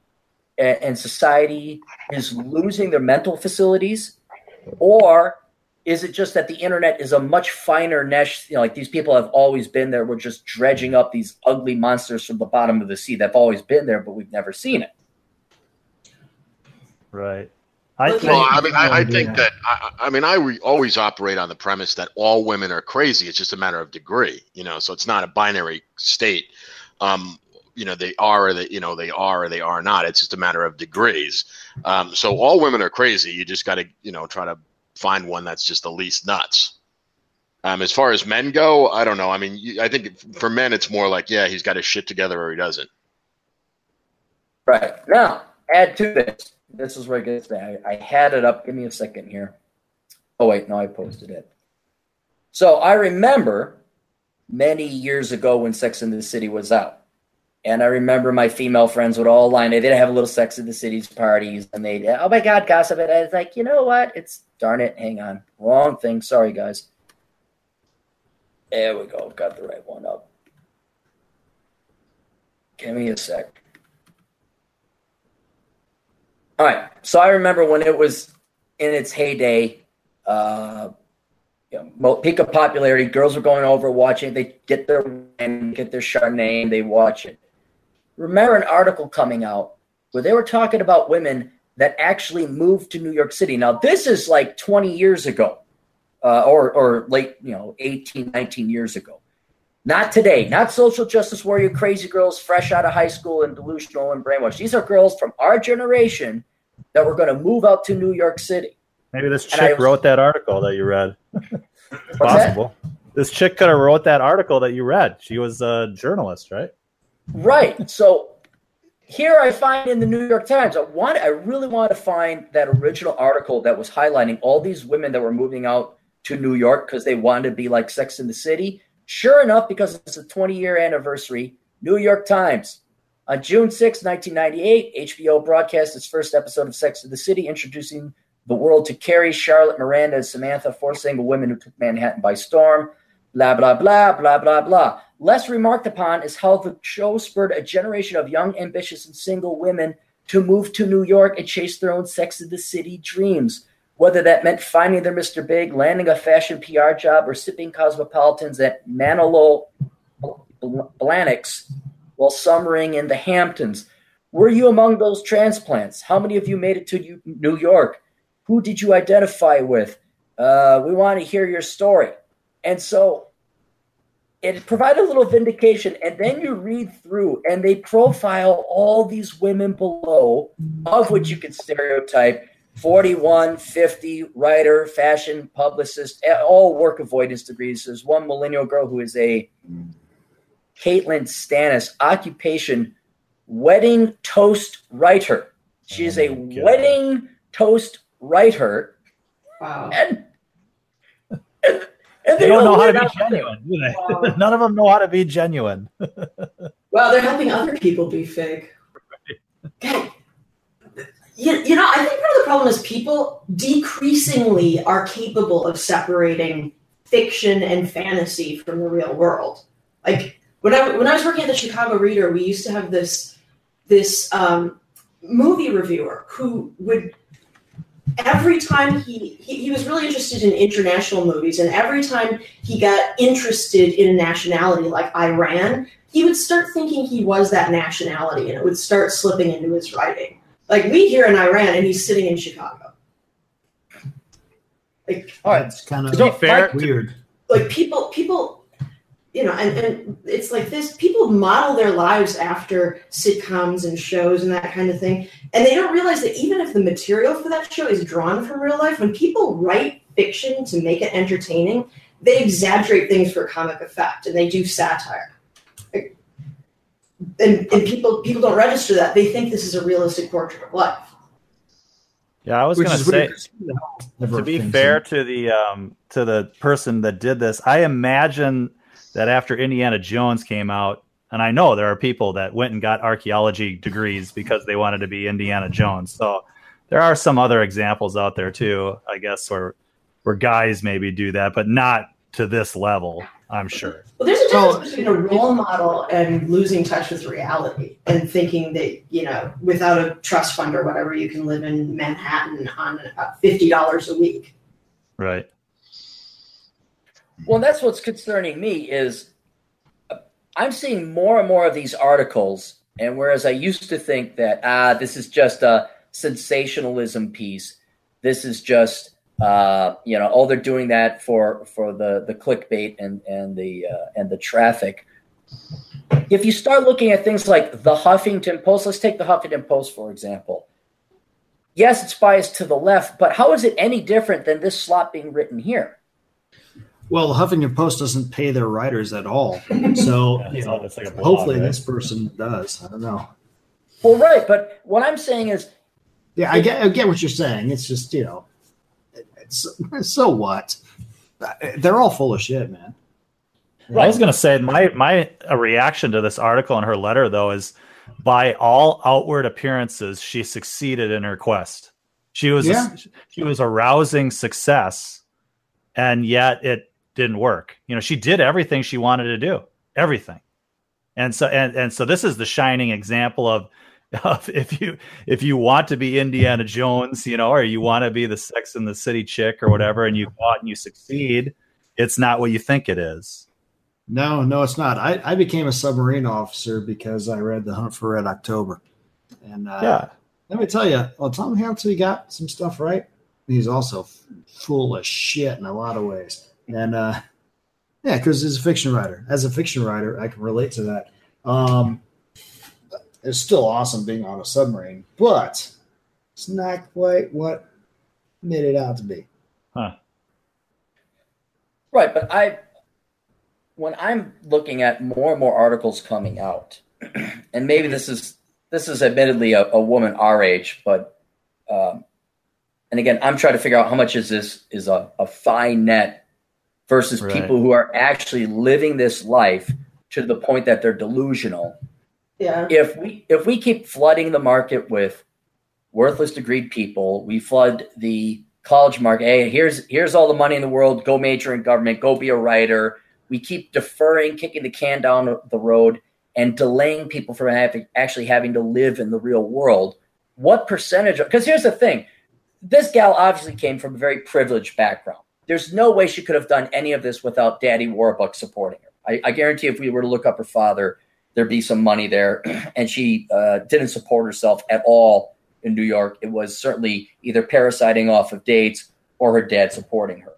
Speaker 2: and, and society is losing their mental facilities? Or is it just that the internet is a much finer mesh? You know, like these people have always been there. We're just dredging up these ugly monsters from the bottom of the sea. that've always been there, but we've never seen it.
Speaker 5: Right. I
Speaker 1: Well,
Speaker 5: think,
Speaker 6: Well, I mean, I, I
Speaker 4: Yeah.
Speaker 6: think that I, I mean, I re- always operate on the premise that all women are crazy. It's just a matter of degree, you know. So it's not a binary state. Um, you know, they are, or they, you know, they are, or they are not. It's just a matter of degrees. Um, so all women are crazy. You just got to, you know, try to find one that's just the least nuts. Um, as far as men go, I don't know. I mean, you, I think for men, it's more like, yeah, he's got his shit together or he doesn't.
Speaker 2: Right. Now, add to this. This is where it gets bad. I, I had it up. Give me a second here. Oh, wait. No, I posted it. So I remember many years ago when Sex in the City was out. And I remember my female friends would all line. They'd have a little Sex in the City's parties, and they'd, oh my God, gossip. And I was like, you know what? It's darn it. Hang on. Wrong thing. Sorry, guys. There we go. Got the right one up. Give me a sec. All right. So I remember when it was in its heyday, uh, you know, peak of popularity. Girls were going over watching. They get their and get their Chardonnay, they watch it. Remember an article coming out where they were talking about women that actually moved to New York City. Now this is like 20 years ago, uh, or or late, you know, 18, 19 years ago. Not today. Not social justice warrior crazy girls fresh out of high school and delusional and brainwashed. These are girls from our generation that were going to move out to New York City.
Speaker 5: Maybe this chick
Speaker 2: was-
Speaker 5: wrote that article that you read.
Speaker 2: What's that?
Speaker 5: Possible. This chick could have wrote that article that you read. She was a journalist, right?
Speaker 2: Right. So here I find in the New York Times, I want I really want to find that original article that was highlighting all these women that were moving out to New York because they wanted to be like Sex in the City, Sure enough, because it's a 20 year anniversary, New York Times. On June 6, 1998, HBO broadcast its first episode of Sex of the City, introducing the world to Carrie, Charlotte, Miranda, and Samantha, four single women who took Manhattan by storm. Blah, blah, blah, blah, blah, blah. Less remarked upon is how the show spurred a generation of young, ambitious, and single women to move to New York and chase their own Sex of the City dreams. Whether that meant finding their Mr. Big, landing a fashion PR job, or sipping cosmopolitans at Manolo Blahniks while summering in the Hamptons. Were you among those transplants? How many of you made it to New York? Who did you identify with? Uh, we want to hear your story. And so it provided a little vindication. And then you read through and they profile all these women below, of which you can stereotype 41, 50, writer, fashion, publicist, all work avoidance degrees. There's one millennial girl who is a Caitlin Stannis, occupation wedding toast writer. She is a oh wedding toast writer.
Speaker 1: Wow.
Speaker 2: And,
Speaker 5: and, and they, they, don't [laughs] know how to be genuine, do [laughs] they? Wow. None of them know how to be genuine.
Speaker 1: well, they're helping other people be fake. Okay. You, you know, I think part of the problem is people decreasingly are capable of separating fiction and fantasy from the real world. Like when I when I was working at the Chicago Reader, we used to have this this um, movie reviewer who would every time he, he, he was really interested in international movies and every time he got interested in a nationality like iran he would start thinking he was that nationality and it would start slipping into his writing. Like we here in iran and he's sitting in chicago. Like
Speaker 4: all right it's kind of
Speaker 5: fair
Speaker 4: weird.
Speaker 1: like people people you know, and, and it's like this people model their lives after sitcoms and shows and that kind of thing. And they don't realize that even if the material for that show is drawn from real life, when people write fiction to make it entertaining, they exaggerate things for comic effect and they do satire. And, and people people don't register that. They think this is a realistic portrait of life.
Speaker 5: Yeah, I was going to say. To be fair to the um, to the person that did this, I imagine that after Indiana Jones came out, and I know there are people that went and got archaeology degrees because they wanted to be Indiana Jones. So there are some other examples out there too, I guess, where where guys maybe do that, but not to this level, I'm sure.
Speaker 1: Well, there's a difference between a role model and losing touch with reality and thinking that, you know, without a trust fund or whatever, you can live in Manhattan on uh, $50 a week.
Speaker 5: Right.
Speaker 2: Well, that's what's concerning me is uh, I'm seeing more and more of these articles, and whereas I used to think that ah, this is just a sensationalism piece, this is just uh, you know, oh, they're doing that for for the the clickbait and and the uh, and the traffic. If you start looking at things like the Huffington Post, let's take the Huffington Post for example. Yes, it's biased to the left, but how is it any different than this slot being written here?
Speaker 4: Well, Huffington Post doesn't pay their writers at all, [laughs] so yeah, you know, like blog, hopefully right? this person does. I don't know.
Speaker 2: Well, right, but what I'm saying is,
Speaker 4: yeah, I get, I get what you're saying. It's just you know, it's, so what? They're all full of shit, man.
Speaker 5: Right. I was going to say my my reaction to this article and her letter though is by all outward appearances she succeeded in her quest. She was yeah. a, she was a rousing success and yet it didn't work. You know, she did everything she wanted to do, everything. And so and and so this is the shining example of [laughs] of if you if you want to be Indiana Jones, you know, or you want to be the Sex and the City chick or whatever, and you go out and you succeed, it's not what you think it is.
Speaker 4: No, no, it's not. I, I became a submarine officer because I read The Hunt for Red October, and uh,
Speaker 5: yeah,
Speaker 4: let me tell you, well, Tom Hanks, he got some stuff right. He's also full of shit in a lot of ways. And uh, yeah, because as a fiction writer, as a fiction writer, I can relate to that. Um, it's still awesome being on a submarine, but it's not quite what made it out to be.
Speaker 5: Huh.
Speaker 2: Right, but I, when I'm looking at more and more articles coming out, [clears throat] and maybe this is this is admittedly a, a woman our age, but um, and again, I'm trying to figure out how much is this is a, a fine net versus
Speaker 5: Right.
Speaker 2: people who are actually living this life to the point that they're delusional.
Speaker 1: Yeah.
Speaker 2: If we if we keep flooding the market with worthless degreed people, we flood the college market. Hey, here's here's all the money in the world. Go major in government. Go be a writer. We keep deferring, kicking the can down the road, and delaying people from having, actually having to live in the real world. What percentage? Because here's the thing: this gal obviously came from a very privileged background. There's no way she could have done any of this without Daddy Warbucks supporting her. I, I guarantee if we were to look up her father, there'd be some money there. [clears throat] And she uh, didn't support herself at all in New York. It was certainly either parasiting off of dates or her dad supporting her.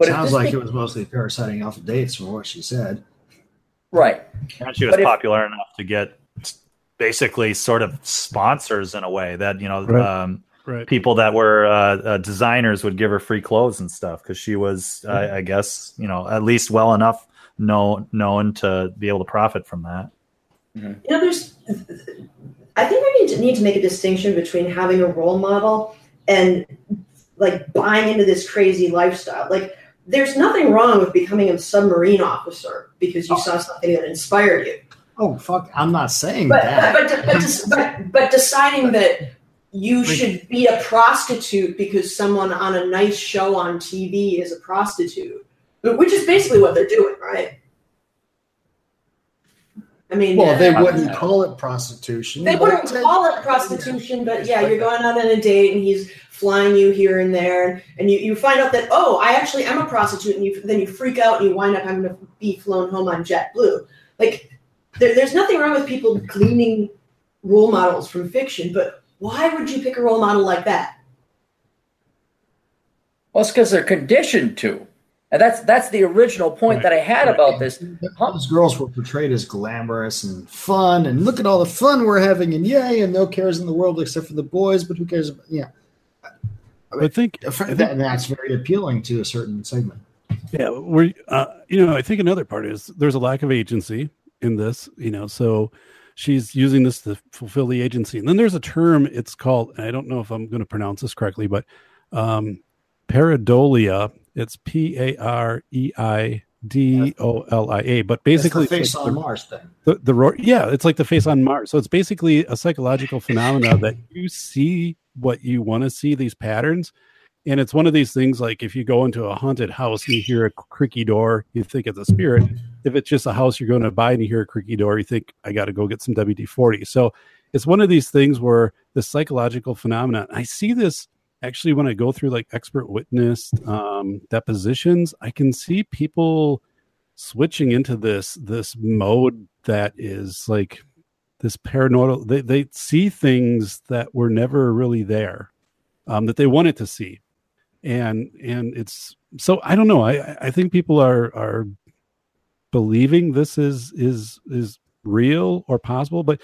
Speaker 2: if
Speaker 4: Sounds like
Speaker 2: be-
Speaker 4: it was mostly parasiting off of dates from what she said.
Speaker 2: right.
Speaker 5: And she was
Speaker 2: But if-
Speaker 5: popular enough to get basically sort of sponsors in a way that you know
Speaker 3: Right.
Speaker 5: um,
Speaker 3: Right.
Speaker 5: people that were uh, uh, designers would give her free clothes and stuff because she was, I, I guess, you know, at least well enough know, known to be able to profit from that.
Speaker 1: You know, there's. I think we need to need to make a distinction between having a role model and like buying into this crazy lifestyle. Like, there's nothing wrong with becoming a submarine officer because you saw something that inspired you.
Speaker 4: Oh fuck! I'm not saying
Speaker 1: But
Speaker 4: that.
Speaker 1: but but, but, but, but deciding that you
Speaker 4: Like-
Speaker 1: should be a prostitute because someone on a nice show on TV is a prostitute, which is basically what they're doing, right? I mean,
Speaker 4: well, they wouldn't call it prostitution.
Speaker 1: They wouldn't call it prostitution, but yeah, you're going out on a date and he's flying you here and there, and you, you find out that oh, I actually am a prostitute, and you then you freak out and you wind up having to be flown home on JetBlue. Like, there, there's nothing wrong with people gleaning role models from fiction, but why would you pick a role model like that?
Speaker 2: Well, it's because they're conditioned to. And that's that's the original point that I had about this.
Speaker 4: Those girls were portrayed as glamorous and fun, and look at all the fun we're having, and yay, and no cares in the world except for the boys. But who cares? About, yeah,
Speaker 3: I think I think
Speaker 4: that, that's very appealing to a certain segment.
Speaker 3: Yeah, we're uh, you know I think another part is there's a lack of agency in this. You know, so she's using this to fulfill the agency, and then there's a term. It's called and I don't know if I'm going to pronounce this correctly, but um, pareidolia. It's P A R E I D O L I A. But basically,
Speaker 4: It's the
Speaker 3: it's
Speaker 4: face
Speaker 3: like
Speaker 4: on
Speaker 3: the-
Speaker 4: Mars thing.
Speaker 3: the, the ro- yeah it's like the face on mars so it's basically a psychological phenomena that you see what you want to see these patterns and it's one of these things like if you go into a haunted house and you hear a creaky door you think it's a spirit. If it's just a house you're going to buy and you hear a creaky door you think i got to go get some wd-40 so it's one of these things where the psychological phenomenon i see this actually when i go through like expert witness um, depositions i can see people switching into this this mode that is like this paranormal they, they see things that were never really there um, that they wanted to see and and it's so i don't know i i think people are are believing this is is is real or possible but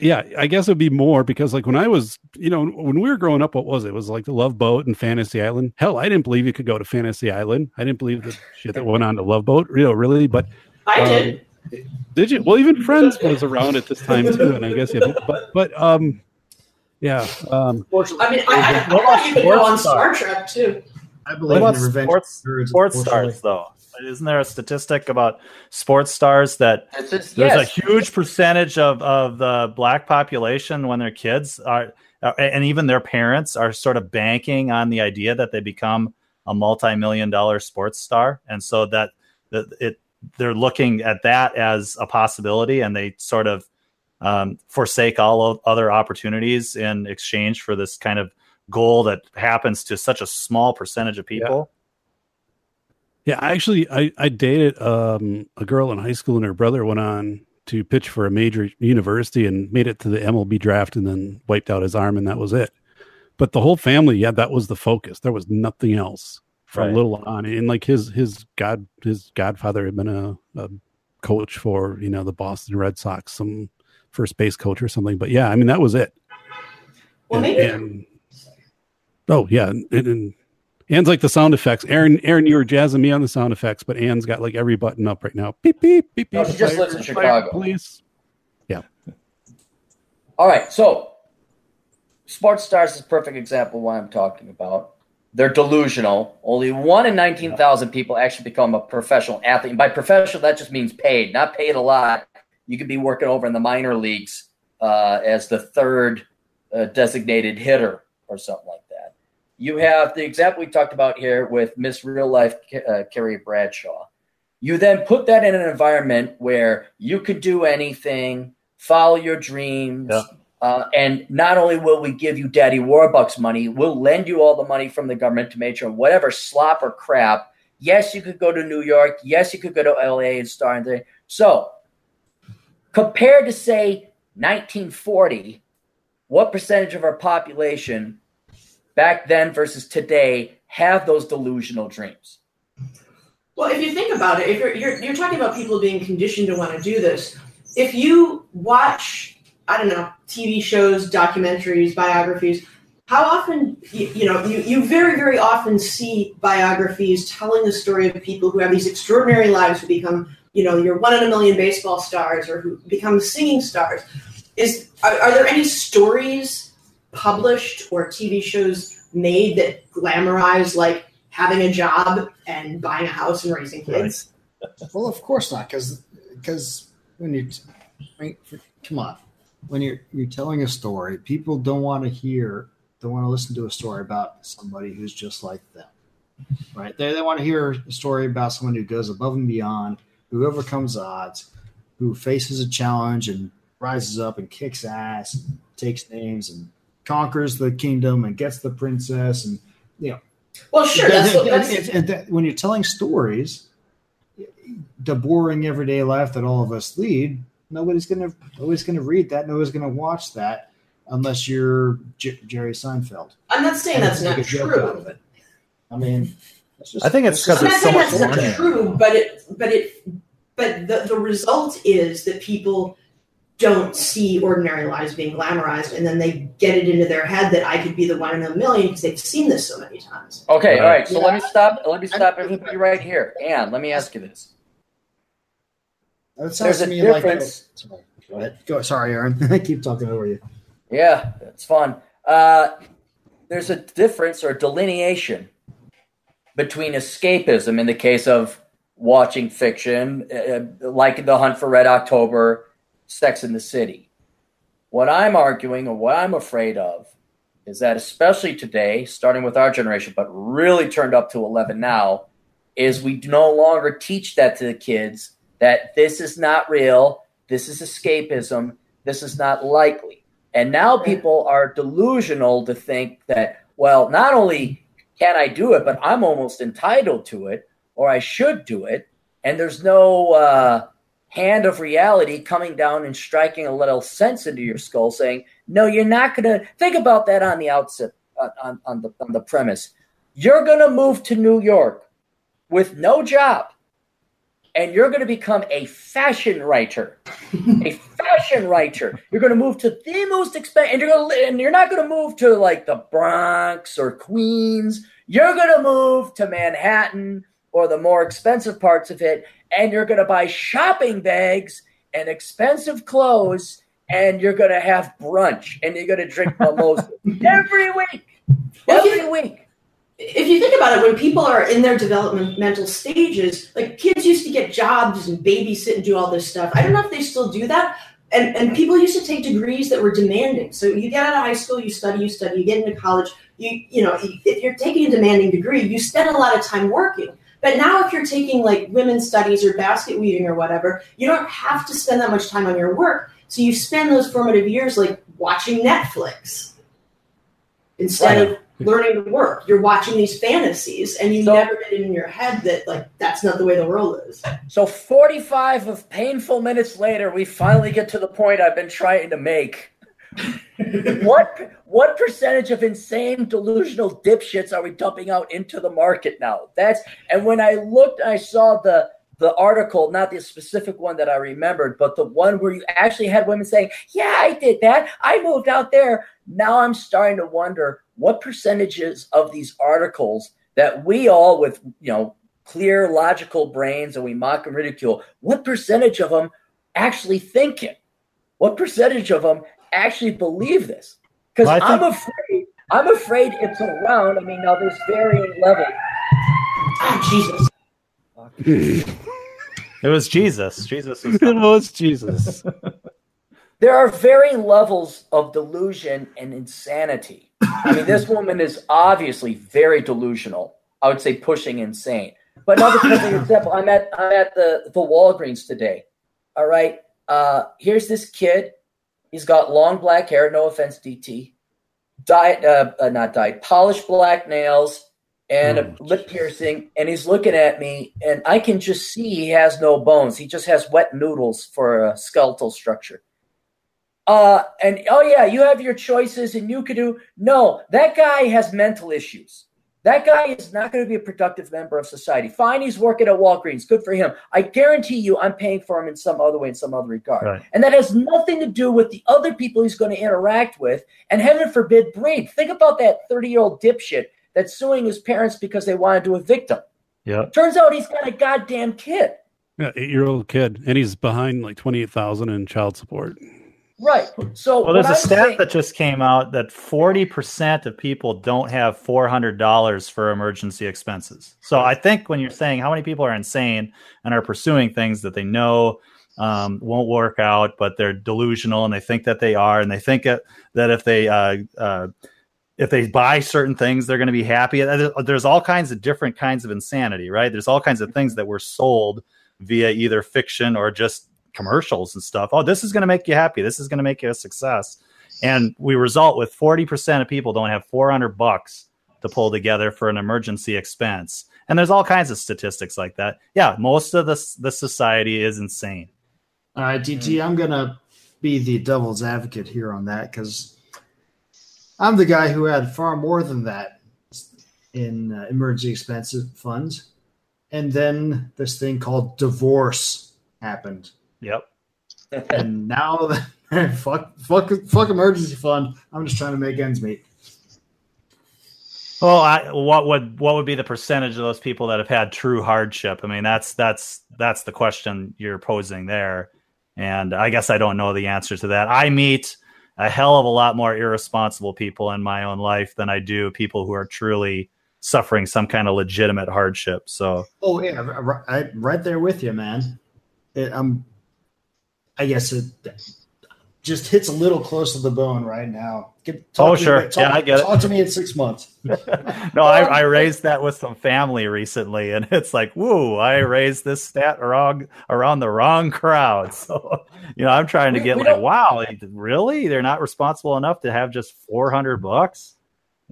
Speaker 3: yeah i guess it'd be more because like when i was you know when we were growing up what was it? it was like the love boat and fantasy island hell i didn't believe you could go to fantasy island i didn't believe the shit that went on to love boat you know really but
Speaker 1: I
Speaker 3: Um,
Speaker 1: did.
Speaker 3: did you? Well, even Friends was around at this time too, and I guess yeah. But but um, yeah. Um,
Speaker 1: I mean, I, I, I
Speaker 5: What
Speaker 1: thought you could go on
Speaker 5: sports
Speaker 1: Star Trek too.
Speaker 4: I believe
Speaker 5: about
Speaker 4: in the revenge
Speaker 5: sports,
Speaker 4: of birds,
Speaker 5: sports stars, though? Isn't there a statistic about sports stars that
Speaker 2: just,
Speaker 5: there's
Speaker 2: yes.
Speaker 5: a huge percentage of, of the black population when their kids are, uh, and even their parents are sort of banking on the idea that they become a multi-million dollar sports star, and so that that it they're looking at that as a possibility, and they sort of um, forsake all other opportunities in exchange for this kind of goal that happens to such a small percentage of people.
Speaker 3: yeah, actually, I I dated um a girl in high school, and her brother went on to pitch for a major university and made it to the MLB draft, and then wiped out his arm, and that was it. But the whole family, yeah, that was the focus. There was nothing else from
Speaker 5: Right.
Speaker 3: little on, and like his his god his godfather had been a, a coach for you know the Boston Red Sox, some first base coach or something. But yeah, I mean that was it.
Speaker 1: Well,
Speaker 3: And-
Speaker 1: maybe
Speaker 3: and- oh yeah, and, and Anne's like the sound effects. Aaron, Aaron, you were jazzing me on the sound effects, but Anne's got like every button up right now. Beep beep beep beep.
Speaker 2: No, she just lives in Chicago.
Speaker 3: Police.
Speaker 2: All right, so sports stars is a perfect example of what I'm talking about. they're delusional. Only one in 19,000 people actually become a professional athlete. And by professional, that just means paid, not paid a lot. You could be working over in the minor leagues uh, as the third uh, designated hitter or something like that. You have the example we talked about here with Miss Real Life uh, Carrie Bradshaw. You then put that in an environment where you could do anything, follow your dreams.
Speaker 5: Yeah.
Speaker 2: Uh, and not only will we give you Daddy Warbucks money, we'll lend you all the money from the government to make sure whatever slop or crap. Yes, you could go to New York. Yes, you could go to LA and start. there. So, compared to say 1940, what percentage of our population back then versus today have those delusional dreams?
Speaker 1: Well, if you think about it, if you're, you're you're talking about people being conditioned to want to do this, if you watch, I don't know, TV shows, documentaries, biographies, how often you, you know you, you very very often see biographies telling the story of people who have these extraordinary lives who become you know your one in a million baseball stars or who become singing stars. Is are, are there any stories published or TV shows made that glamorize like having a job and buying a house and raising kids? [laughs]
Speaker 4: Well, of course not, because because when you mean, come on, when you're you're telling a story, people don't want to hear, don't want to listen to a story about somebody who's just like them, right? They they want to hear a story about someone who goes above and beyond, who overcomes odds, who faces a challenge and rises up and kicks ass, and takes names and conquers the kingdom and gets the princess and you know
Speaker 1: Well, sure. That's, what, that's,
Speaker 4: and- and that- when you're telling stories, the boring everyday life that all of us lead, nobody's gonna nobody's gonna read that. Nobody's gonna watch that unless you're J- Jerry Seinfeld.
Speaker 1: I'm not saying
Speaker 4: And
Speaker 1: that's not
Speaker 4: make a joke out of
Speaker 1: true.
Speaker 4: it. I mean, just,
Speaker 5: I think it's because
Speaker 1: I'm
Speaker 5: it's so
Speaker 1: saying
Speaker 5: much
Speaker 1: that's
Speaker 5: more
Speaker 1: not true, but it, but it, but the, the result is that people don't see ordinary lives being glamorized, and then they get it into their head that I could be the one in a million because they've seen this so many times.
Speaker 2: Okay, all
Speaker 5: Right.
Speaker 2: right. So let me stop. Let me stop everybody right here. and let me ask you this.
Speaker 4: That sounds
Speaker 2: There's
Speaker 4: to
Speaker 2: a
Speaker 4: me
Speaker 2: difference.
Speaker 4: like. Sorry, go ahead. Go. Sorry, Aaron. [laughs] I keep talking over you.
Speaker 2: Yeah, it's fun. Uh, there's a difference or delineation between escapism in the case of watching fiction, uh, like The Hunt for Red October, Sex in the City. What I'm arguing or what I'm afraid of is that, especially today, starting with our generation, but really turned up to 11 now, is we no longer teach that to the kids that this is not real, this is escapism, this is not likely. And now people are delusional to think that, well, not only can I do it, but I'm almost entitled to it, or I should do it. And there's no uh, hand of reality coming down and striking a little sense into your skull, saying, "No, you're not going to think about that on the outset, on, on, the on the premise. You're going to move to New York with no job, and you're going to become a fashion writer." a fashion writer. You're going to move to the most expensive, and you're going to, and you're not going to move to like the Bronx or Queens. You're going to move to Manhattan or the more expensive parts of it, and you're going to buy shopping bags and expensive clothes, and you're going to have brunch, and you're going to drink mimosa [laughs] every week, every week.
Speaker 1: If you think about it, when people are in their developmental stages, like kids used to get jobs and babysit and do all this stuff. I don't know if they still do that. And, and people used to take degrees that were demanding. So you get out of high school, you study, you study, you get into college. You you know, if you're taking a demanding degree, you spend a lot of time working. But now, if you're taking like women's studies or basket weaving or whatever, you don't have to spend that much time on your work. So you spend those formative years like watching Netflix instead of learning to work. You're watching these fantasies, and you
Speaker 2: So-
Speaker 1: never get it in your head that like that's not the way the world is.
Speaker 2: So 45 of painful minutes later, we finally get to the point I've been trying to make. What what percentage of insane delusional dipshits are we dumping out into the market now? That's and when I looked, I saw the the article, not the specific one that I remembered, but the one where you actually had women saying, "Yeah, I did that. I moved out there." Now I'm starting to wonder what percentages of these articles that we all with you know clear logical brains and we mock and ridicule what percentage of them actually think it what percentage of them actually believe this because
Speaker 5: Well, I
Speaker 2: i'm
Speaker 5: think-
Speaker 2: afraid I'm afraid it's around. I mean, now there's varying levels.
Speaker 1: Ah, Jesus.
Speaker 5: It was Jesus. Jesus was
Speaker 3: it was Jesus. [laughs]
Speaker 2: There are varying levels of delusion and insanity. I mean, this woman is obviously very delusional. I would say pushing insane. But another [coughs] perfect example, I'm at I'm at the the Walgreens today. All right, uh, here's this kid. He's got long black hair. No offense, DT. Dyed, uh, uh, not dyed, polished black nails and a
Speaker 3: Oh,
Speaker 2: lip piercing, and he's looking at me, and I can just see he has no bones. He just has wet noodles for a skeletal structure. Uh, and oh yeah, you have your choices, and you could do. No, that guy has mental issues. That guy is not going to be a productive member of society. Fine, he's working at Walgreens. Good for him. I guarantee you, I'm paying for him in some other way, in some other regard.
Speaker 5: Right.
Speaker 2: And that has nothing to do with the other people he's going to interact with. And heaven forbid, breed. Think about that 30 year old dipshit that's suing his parents because they wanted to evict him.
Speaker 5: Yeah.
Speaker 2: Turns out he's got a goddamn kid.
Speaker 3: Yeah, eight year old kid, and he's behind like twenty eight thousand in child support.
Speaker 2: Right. So
Speaker 5: Well, there's a
Speaker 2: I'm
Speaker 5: stat
Speaker 2: saying-
Speaker 5: that just came out that 40% of people don't have $400 for emergency expenses. So I think when you're saying how many people are insane and are pursuing things that they know um, won't work out, but they're delusional and they think that they are, and they think that, that if they uh, uh, if they buy certain things, they're going to be happy. There's all kinds of different kinds of insanity, right? There's all kinds of things that were sold via either fiction or just commercials and stuff. Oh, this is going to make you happy. This is going to make you a success. And we result with 40% of people don't have 400 bucks to pull together for an emergency expense. And there's all kinds of statistics like that. Yeah, most of the, the society is insane.
Speaker 4: All right, DT, I'm gonna be the devil's advocate here on that because I'm the guy who had far more than that in uh, emergency expenses funds, and then this thing called divorce happened,
Speaker 5: Yep. [laughs]
Speaker 4: and now [laughs] fuck, fuck, fuck emergency fund. I'm just trying to make ends meet.
Speaker 5: Well, I, what would what would be the percentage of those people that have had true hardship? I mean, that's that's that's the question you're posing there, and I guess I don't know the answer to that. I meet a hell of a lot more irresponsible people in my own life than I do people who are truly suffering some kind of legitimate hardship. So,
Speaker 4: Oh yeah, right, I, right there with you, man. It, I'm, I guess it just hits a little close to the bone right now. Get, talk
Speaker 5: Oh,
Speaker 4: to me-
Speaker 5: sure.
Speaker 4: talk-
Speaker 5: Yeah, I get it.
Speaker 4: Talk to me in six months. [laughs]
Speaker 5: no, I, I raised that with some family recently, and it's like, woo, I raised this stat wrong around the wrong crowd. [laughs] So, you know, I'm trying to
Speaker 2: We-
Speaker 5: get
Speaker 2: we
Speaker 5: like, wow, really? They're not responsible enough to have just 400 bucks?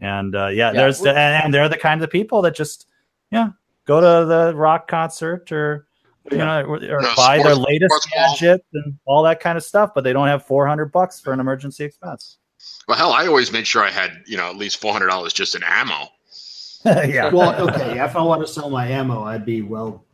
Speaker 5: And uh, yeah,
Speaker 2: Yeah,
Speaker 5: there's
Speaker 2: we-
Speaker 5: and, and they're the kind of people that just, yeah, go to the rock concert or you know, or, or
Speaker 6: No,
Speaker 5: buy their latest
Speaker 6: sports ball.
Speaker 5: gadget and all that kind of stuff, but they don't have 400 bucks for an emergency expense.
Speaker 6: Well, hell, I always made sure I had you know at least four hundred dollars just in ammo. [laughs]
Speaker 5: yeah.
Speaker 4: Well, okay, if I want to sell my ammo, I'd be well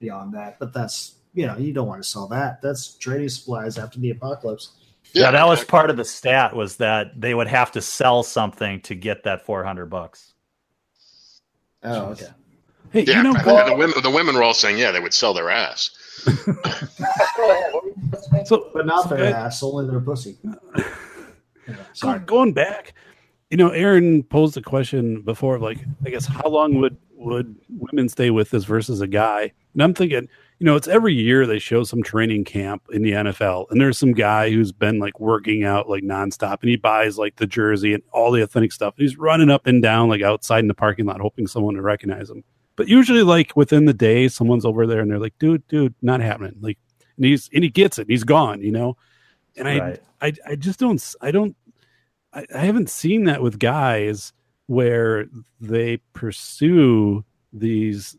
Speaker 4: beyond that. But that's you know, you don't want to sell that. That's trading supplies after the apocalypse.
Speaker 5: Yeah, that was part of the stat was that they would have to sell something to get that 400 bucks.
Speaker 4: Oh, okay.
Speaker 3: Hey,
Speaker 6: Yeah,
Speaker 3: you know
Speaker 6: and
Speaker 3: what?
Speaker 6: the women the women were all saying yeah they would sell their ass.
Speaker 2: Go ahead. What were you gonna say?
Speaker 3: So,
Speaker 4: But not their
Speaker 3: so,
Speaker 4: ass, only their pussy. [laughs] Yeah,
Speaker 3: So
Speaker 4: sorry.
Speaker 3: going back, you know, Aaron posed a question before, like, I guess how long would would women stay with this versus a guy? And I'm thinking, you know, it's every year they show some training camp in the NFL, and there's some guy who's been like working out like nonstop, and he buys like the jersey and all the authentic stuff. And He's running up and down like outside in the parking lot, hoping someone to recognize him. But usually, like within the day, someone's over there and they're like, "Dude, dude, not happening." Like, and he's and he gets it, and he's gone, you know. And I,
Speaker 5: Right.
Speaker 3: I, I just don't, I don't I, I haven't seen that with guys where they pursue these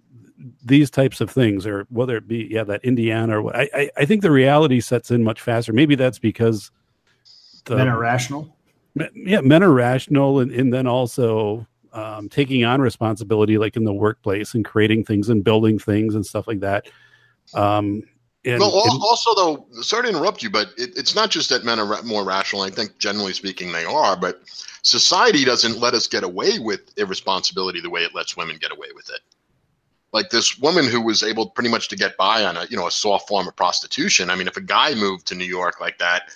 Speaker 3: these types of things or whether it be yeah that indiana or what i i, I think the reality sets in much faster maybe that's because the,
Speaker 4: Men are rational.
Speaker 3: yeah men are rational and, and then also um, taking on responsibility like in the workplace and creating things and building things and stuff like that um and,
Speaker 6: well,
Speaker 3: and-
Speaker 6: also though, sorry to interrupt you, but it, it's not just that men are more rational. I think generally speaking they are, but society doesn't let us get away with irresponsibility the way it lets women get away with it. like this woman who was able pretty much to get by on a you know a soft form of prostitution. I mean, if a guy moved to New York like that,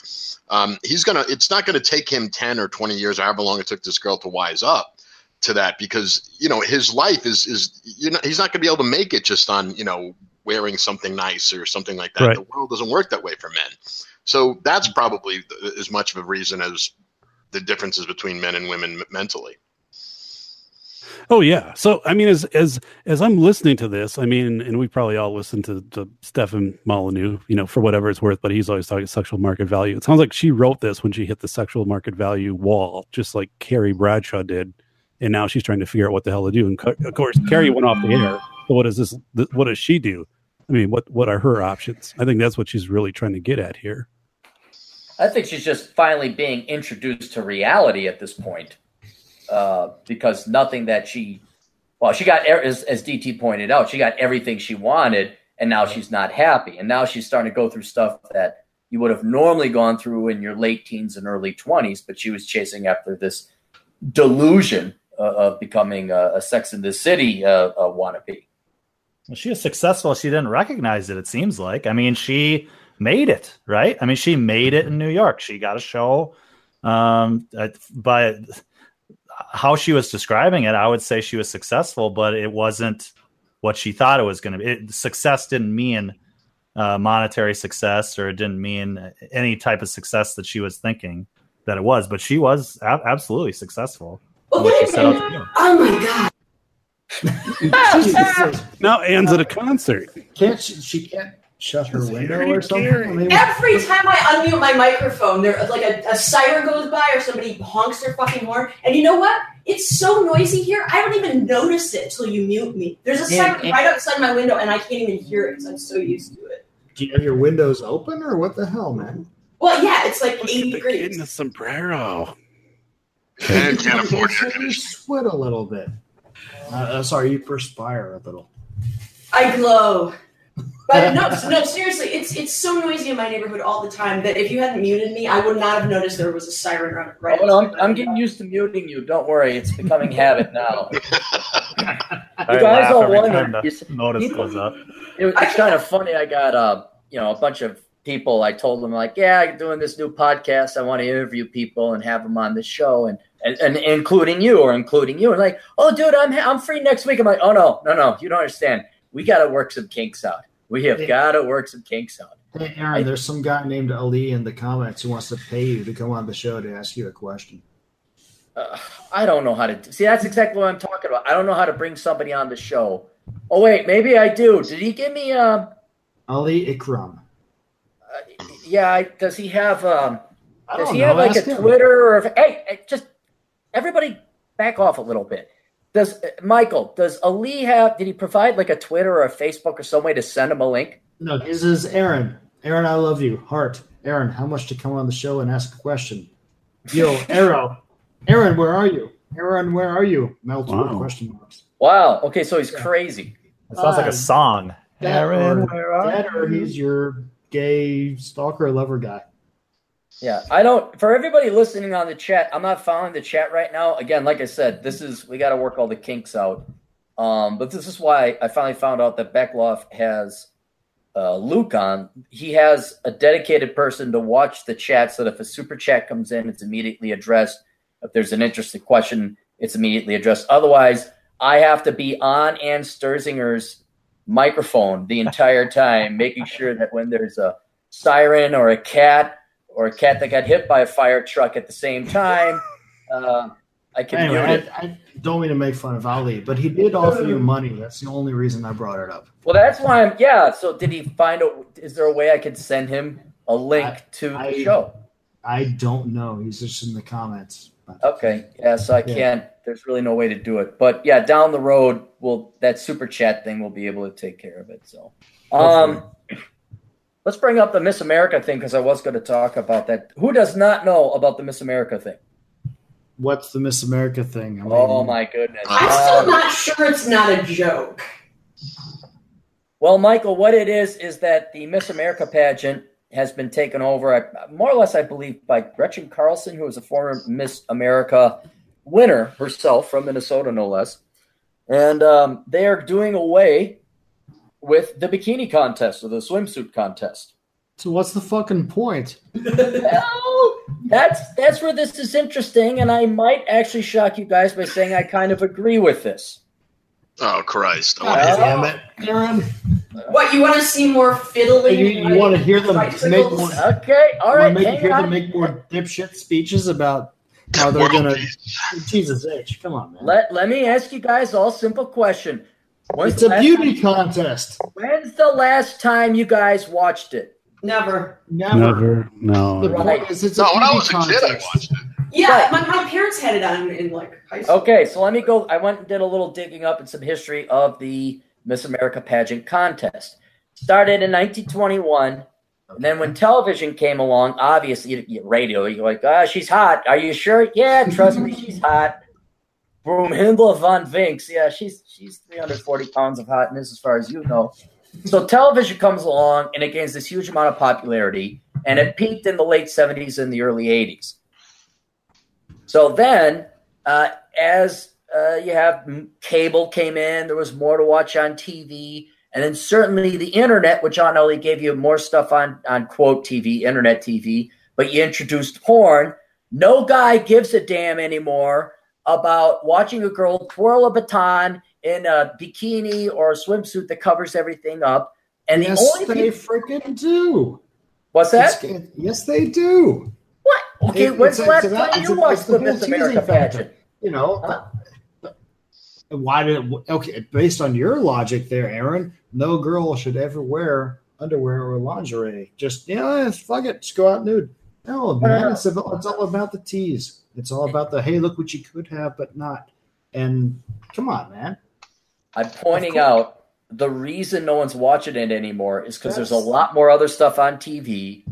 Speaker 6: um, he's gonna. It's not gonna take him ten or twenty years, or however long it took this girl to wise up to that, because you know his life is is you know he's not gonna be able to make it just on you know wearing something nice or something like that.
Speaker 3: Right.
Speaker 6: The world doesn't work that way for men. So that's probably th- as much of a reason as the differences between men and women m- mentally.
Speaker 3: Oh yeah. So I mean, as as as I'm listening to this, I mean, and we probably all listen to, to Stefan Molyneux, you know, for whatever it's worth, but he's always talking sexual market value. It sounds like she wrote this when she hit the sexual market value wall, just like Carrie Bradshaw did, and now she's trying to figure out what the hell to do. And of course, Carrie went off the air. So what does this? th- What does she do? I mean, what what are her options? I think that's what she's really trying to get at here.
Speaker 2: I think she's just finally being introduced to reality at this point, uh, because nothing that she, well, she got er- as, as DT pointed out, she got everything she wanted, and now she's not happy, and now she's starting to go through stuff that you would have normally gone through in your late teens and early twenties, but she was chasing after this delusion of becoming a, a Sex in the City uh, a wannabe.
Speaker 5: Well, she was successful. She didn't recognize it. It seems like. I mean, she made it, right? I mean, she made it in New York. She got a show. Um, uh, how she was describing it, I would say she was successful, but it wasn't what she thought it was going to be. It, success didn't mean uh, monetary success, or it didn't mean any type of success that she was thinking that it was. But she was absolutely successful. In what she set out to do.
Speaker 1: Oh my god! [laughs]
Speaker 3: Now Anne's at a concert.
Speaker 4: can't she, she can't shut her
Speaker 3: It's
Speaker 4: window or something?
Speaker 3: Carey.
Speaker 1: Every time I unmute my microphone, there like a, a siren goes by or somebody honks their fucking horn. And you know what? It's so noisy here. I don't even notice it till you mute me. There's a
Speaker 2: Yeah,
Speaker 1: siren
Speaker 2: yeah.
Speaker 1: right outside my window, and I can't even hear it because I'm so used to it.
Speaker 4: do you have your windows open or what the hell, man?
Speaker 1: Well, yeah, it's like
Speaker 3: Look
Speaker 1: 80
Speaker 3: at the kid in the sombrero.
Speaker 6: And can't afford
Speaker 4: You
Speaker 6: air
Speaker 4: said you sweat a little bit. Uh, uh, sorry, you perspire a little.
Speaker 1: I glow. But no, [laughs] no, seriously, it's it's so noisy in my neighborhood all the time that if you hadn't muted me, I would not have noticed there was a siren running right
Speaker 2: Oh, no, I'm, I'm getting used to muting you. Don't worry, it's becoming habit now. [laughs]
Speaker 5: I
Speaker 2: guys
Speaker 5: laugh
Speaker 2: don't wonder- you
Speaker 5: notice
Speaker 2: you-
Speaker 5: goes up.
Speaker 2: It it's kind of funny. I got uh, you know, a bunch of people. I told them like, yeah, I'm doing this new podcast. I want to interview people and have them on the show, and and, and including you or including you. And like, oh, dude, I'm I'm free next week. I'm like, oh no, no, no, you don't understand. We got to work some kinks out. We have got to work some kinks out.
Speaker 4: Hey, Aaron, there's some guy named Ali in the comments who wants to pay you to come on the show to ask you a question.
Speaker 2: Uh, I don't know how to see. That's exactly what I'm talking about. I don't know how to bring somebody on the show. Oh wait, maybe I do. Did he give me um?
Speaker 4: Ali Ikram.
Speaker 2: Uh, yeah, does he have um? Does he
Speaker 4: know.
Speaker 2: have like
Speaker 4: ask
Speaker 2: a
Speaker 4: him.
Speaker 2: Twitter or hey, hey, just everybody back off a little bit. Does uh, Michael? Does Ali have? Did he provide like a Twitter or a Facebook or some way to send him a link?
Speaker 4: No, this is Aaron. Aaron, I love you. Heart. Aaron, how much to come on the show and ask a question? Yo, [laughs] Arrow. Aaron, where are you? Aaron, where are you? Melted
Speaker 3: Wow.
Speaker 4: question marks.
Speaker 2: Wow. Okay, so he's crazy.
Speaker 5: It sounds like a song.
Speaker 4: That
Speaker 5: Aaron,
Speaker 4: or,
Speaker 5: where are
Speaker 4: that or
Speaker 5: you?
Speaker 4: he's your gay stalker lover guy.
Speaker 2: Yeah, I don't. For everybody listening on the chat, I'm not following the chat right now. Again, like I said, this is we got to work all the kinks out. Um, but this is why I finally found out that Beckloff has uh, Luke on. He has a dedicated person to watch the chat, so that if a super chat comes in, it's immediately addressed. If there's an interesting question, it's immediately addressed. Otherwise, I have to be on Ann Sterzinger's microphone the entire time, making sure that when there's a siren or a cat or a cat that got hit by a fire truck at the same time, uh, I can
Speaker 4: Anyway,
Speaker 2: mute it.
Speaker 4: I, I don't mean to make fun of Ali, but he did offer you money. That's the only reason I brought it up.
Speaker 2: Well, that's why I'm. Yeah. So, did he find a? Is there a way I could send him a link
Speaker 4: I-
Speaker 2: to
Speaker 4: I-
Speaker 2: the show?
Speaker 4: I don't know. He's just in the comments.
Speaker 2: Okay. Yeah. So I
Speaker 4: Yeah.
Speaker 2: can't. There's really no way to do it. But yeah, down the road, we'll that super chat thing. We'll be able to take care of it. So, um, let's bring up the Miss America thing because I was going to talk about that. Who does not know about the Miss America thing?
Speaker 4: What's the Miss America thing? I mean,
Speaker 2: Oh my goodness.
Speaker 1: I'm
Speaker 2: Um,
Speaker 1: still not sure it's not a joke.
Speaker 2: Well, Michael, what it is is that the Miss America pageant has been taken over, more or less, I believe, by Gretchen Carlson, who is a former Miss America winner herself from Minnesota, no less. And um, they are doing away with the bikini contest or the swimsuit contest.
Speaker 4: So what's the fucking point? [laughs]
Speaker 2: Well, that's that's where this is interesting, and I might actually shock you guys by saying I kind of agree with this.
Speaker 6: Oh Christ! I
Speaker 4: God damn it, Aaron.
Speaker 1: What you want to see more fiddling?
Speaker 4: You, you want to hear them make more?
Speaker 2: Okay, all right,
Speaker 4: make,
Speaker 2: hang
Speaker 4: hear
Speaker 2: on.
Speaker 4: them make more dipshit speeches about how they're gonna. Jesus H, come on, man.
Speaker 2: Let let me ask you guys all simple question. When's
Speaker 4: it's a beauty
Speaker 2: time-
Speaker 4: contest.
Speaker 2: when's the last time you guys watched it?
Speaker 1: Never.
Speaker 4: Never.
Speaker 3: Never. No.
Speaker 4: The
Speaker 3: no.
Speaker 4: point is, it's a
Speaker 6: No, when I
Speaker 4: beauty
Speaker 6: was a kid, I
Speaker 4: contest.
Speaker 6: watched it.
Speaker 1: Yeah, my, my parents had it on in like high school.
Speaker 2: Okay, so let me go. I went and did a little digging up in some history of the Miss America pageant contest. Started in 1921, and then when television came along, obviously radio, you're like, ah, she's hot. Are you sure? Yeah, trust me, she's hot. From Broomhilda von Vinks, yeah, she's she's 340 pounds of hotness as far as you know. So television comes along and it gains this huge amount of popularity, and it peaked in the late 70s and the early 80s. So then, uh, as uh, you have cable came in, there was more to watch on TV, and then certainly the internet, which I know they gave you more stuff on on quote TV, internet TV, but you introduced porn. No guy gives a damn anymore about watching a girl twirl a baton in a bikini or a swimsuit that covers everything up. And the
Speaker 4: yes,
Speaker 2: only
Speaker 4: they
Speaker 2: peop-
Speaker 4: freaking do.
Speaker 2: what's that?
Speaker 4: It's- yes, they do.
Speaker 2: What? Okay,
Speaker 4: It-
Speaker 2: when's the last time you watched
Speaker 4: the
Speaker 2: the Miss America pageant?
Speaker 4: You know,
Speaker 2: Huh?
Speaker 4: Why did okay? Based on your logic, there, Aaron, no girl should ever wear underwear or lingerie. Just you know, fuck it, just go out nude. No, uh-huh.
Speaker 2: man,
Speaker 4: it's, about, it's all about the tease. It's all about the hey, look what you could have, but not. And come on, man.
Speaker 2: I'm pointing out the reason no one's watching it anymore is because there's a lot more other stuff on TV.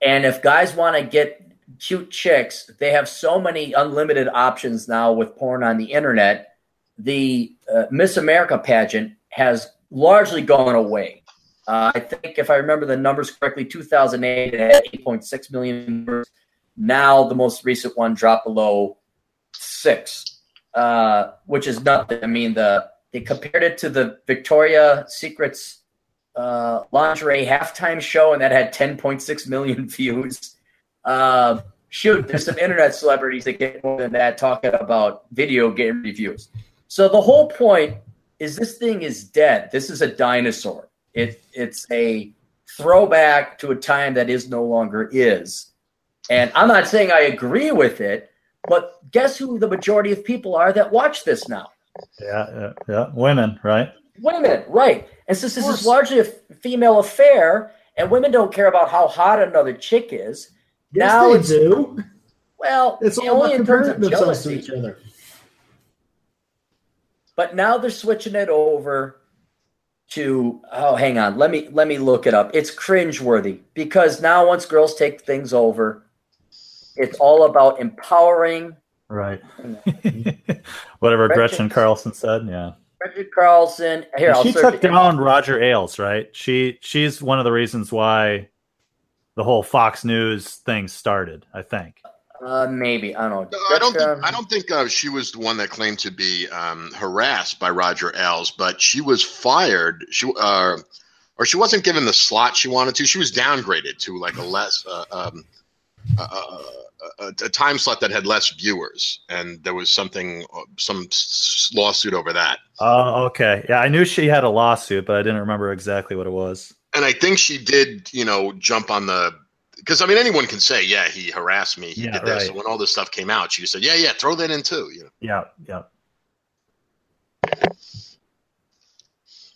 Speaker 2: And if guys want to get cute chicks, they have so many unlimited options now with porn on the internet. The uh, Miss America pageant has largely gone away. Uh, I think, if I remember the numbers correctly, 2008 it had 8.6 million. viewers. Now the most recent one dropped below six, uh, which is nothing. I mean, the they compared it to the Victoria Secrets uh, lingerie halftime show, and that had 10.6 million [laughs] views. Uh, shoot, there's some internet celebrities that get more than that talking about video game reviews. So the whole point is this thing is dead. This is a dinosaur. It it's a throwback to a time that is no longer is. And I'm not saying I agree with it, but guess who the majority of people are that watch this now?
Speaker 5: Yeah, yeah, yeah. Women, right?
Speaker 2: Women, right. And since this is largely a female affair, and women don't care about how hot another chick is,
Speaker 4: Yes,
Speaker 2: now
Speaker 4: they
Speaker 2: it's
Speaker 4: do.
Speaker 2: well,
Speaker 4: It's
Speaker 2: only
Speaker 4: all about
Speaker 2: in terms
Speaker 4: comparing
Speaker 2: of
Speaker 4: themselves to each other.
Speaker 2: But now they're switching it over to oh, hang on, let me let me look it up. It's cringeworthy because now once girls take things over, it's all about empowering.
Speaker 5: Right. [laughs] Whatever
Speaker 2: Gretchen-
Speaker 5: Gretchen Carlson said. Yeah.
Speaker 2: Richard Carlson. Here, I'll
Speaker 5: she took
Speaker 2: it.
Speaker 5: down Roger Ailes, right? She she's one of the reasons why the whole Fox News thing started. I think.
Speaker 2: Uh, maybe I don't know.
Speaker 6: No, I don't
Speaker 2: Gretchen-
Speaker 6: think I don't think uh, she was the one that claimed to be um, harassed by Roger Ailes, but she was fired. She uh, or she wasn't given the slot she wanted to. She was downgraded to like a less uh, um, a, a time slot that had less viewers, and there was something uh, some s- lawsuit over that.
Speaker 5: Oh, okay. Yeah, I knew she had a lawsuit, but I didn't remember exactly what it was.
Speaker 6: And I think she did, you know, jump on the because I mean anyone can say, yeah, he harassed me, he
Speaker 5: Yeah,
Speaker 6: did this.
Speaker 5: right.
Speaker 6: So when all this stuff came out, she said, yeah, yeah, throw that in too. You know?
Speaker 5: Yeah, yeah.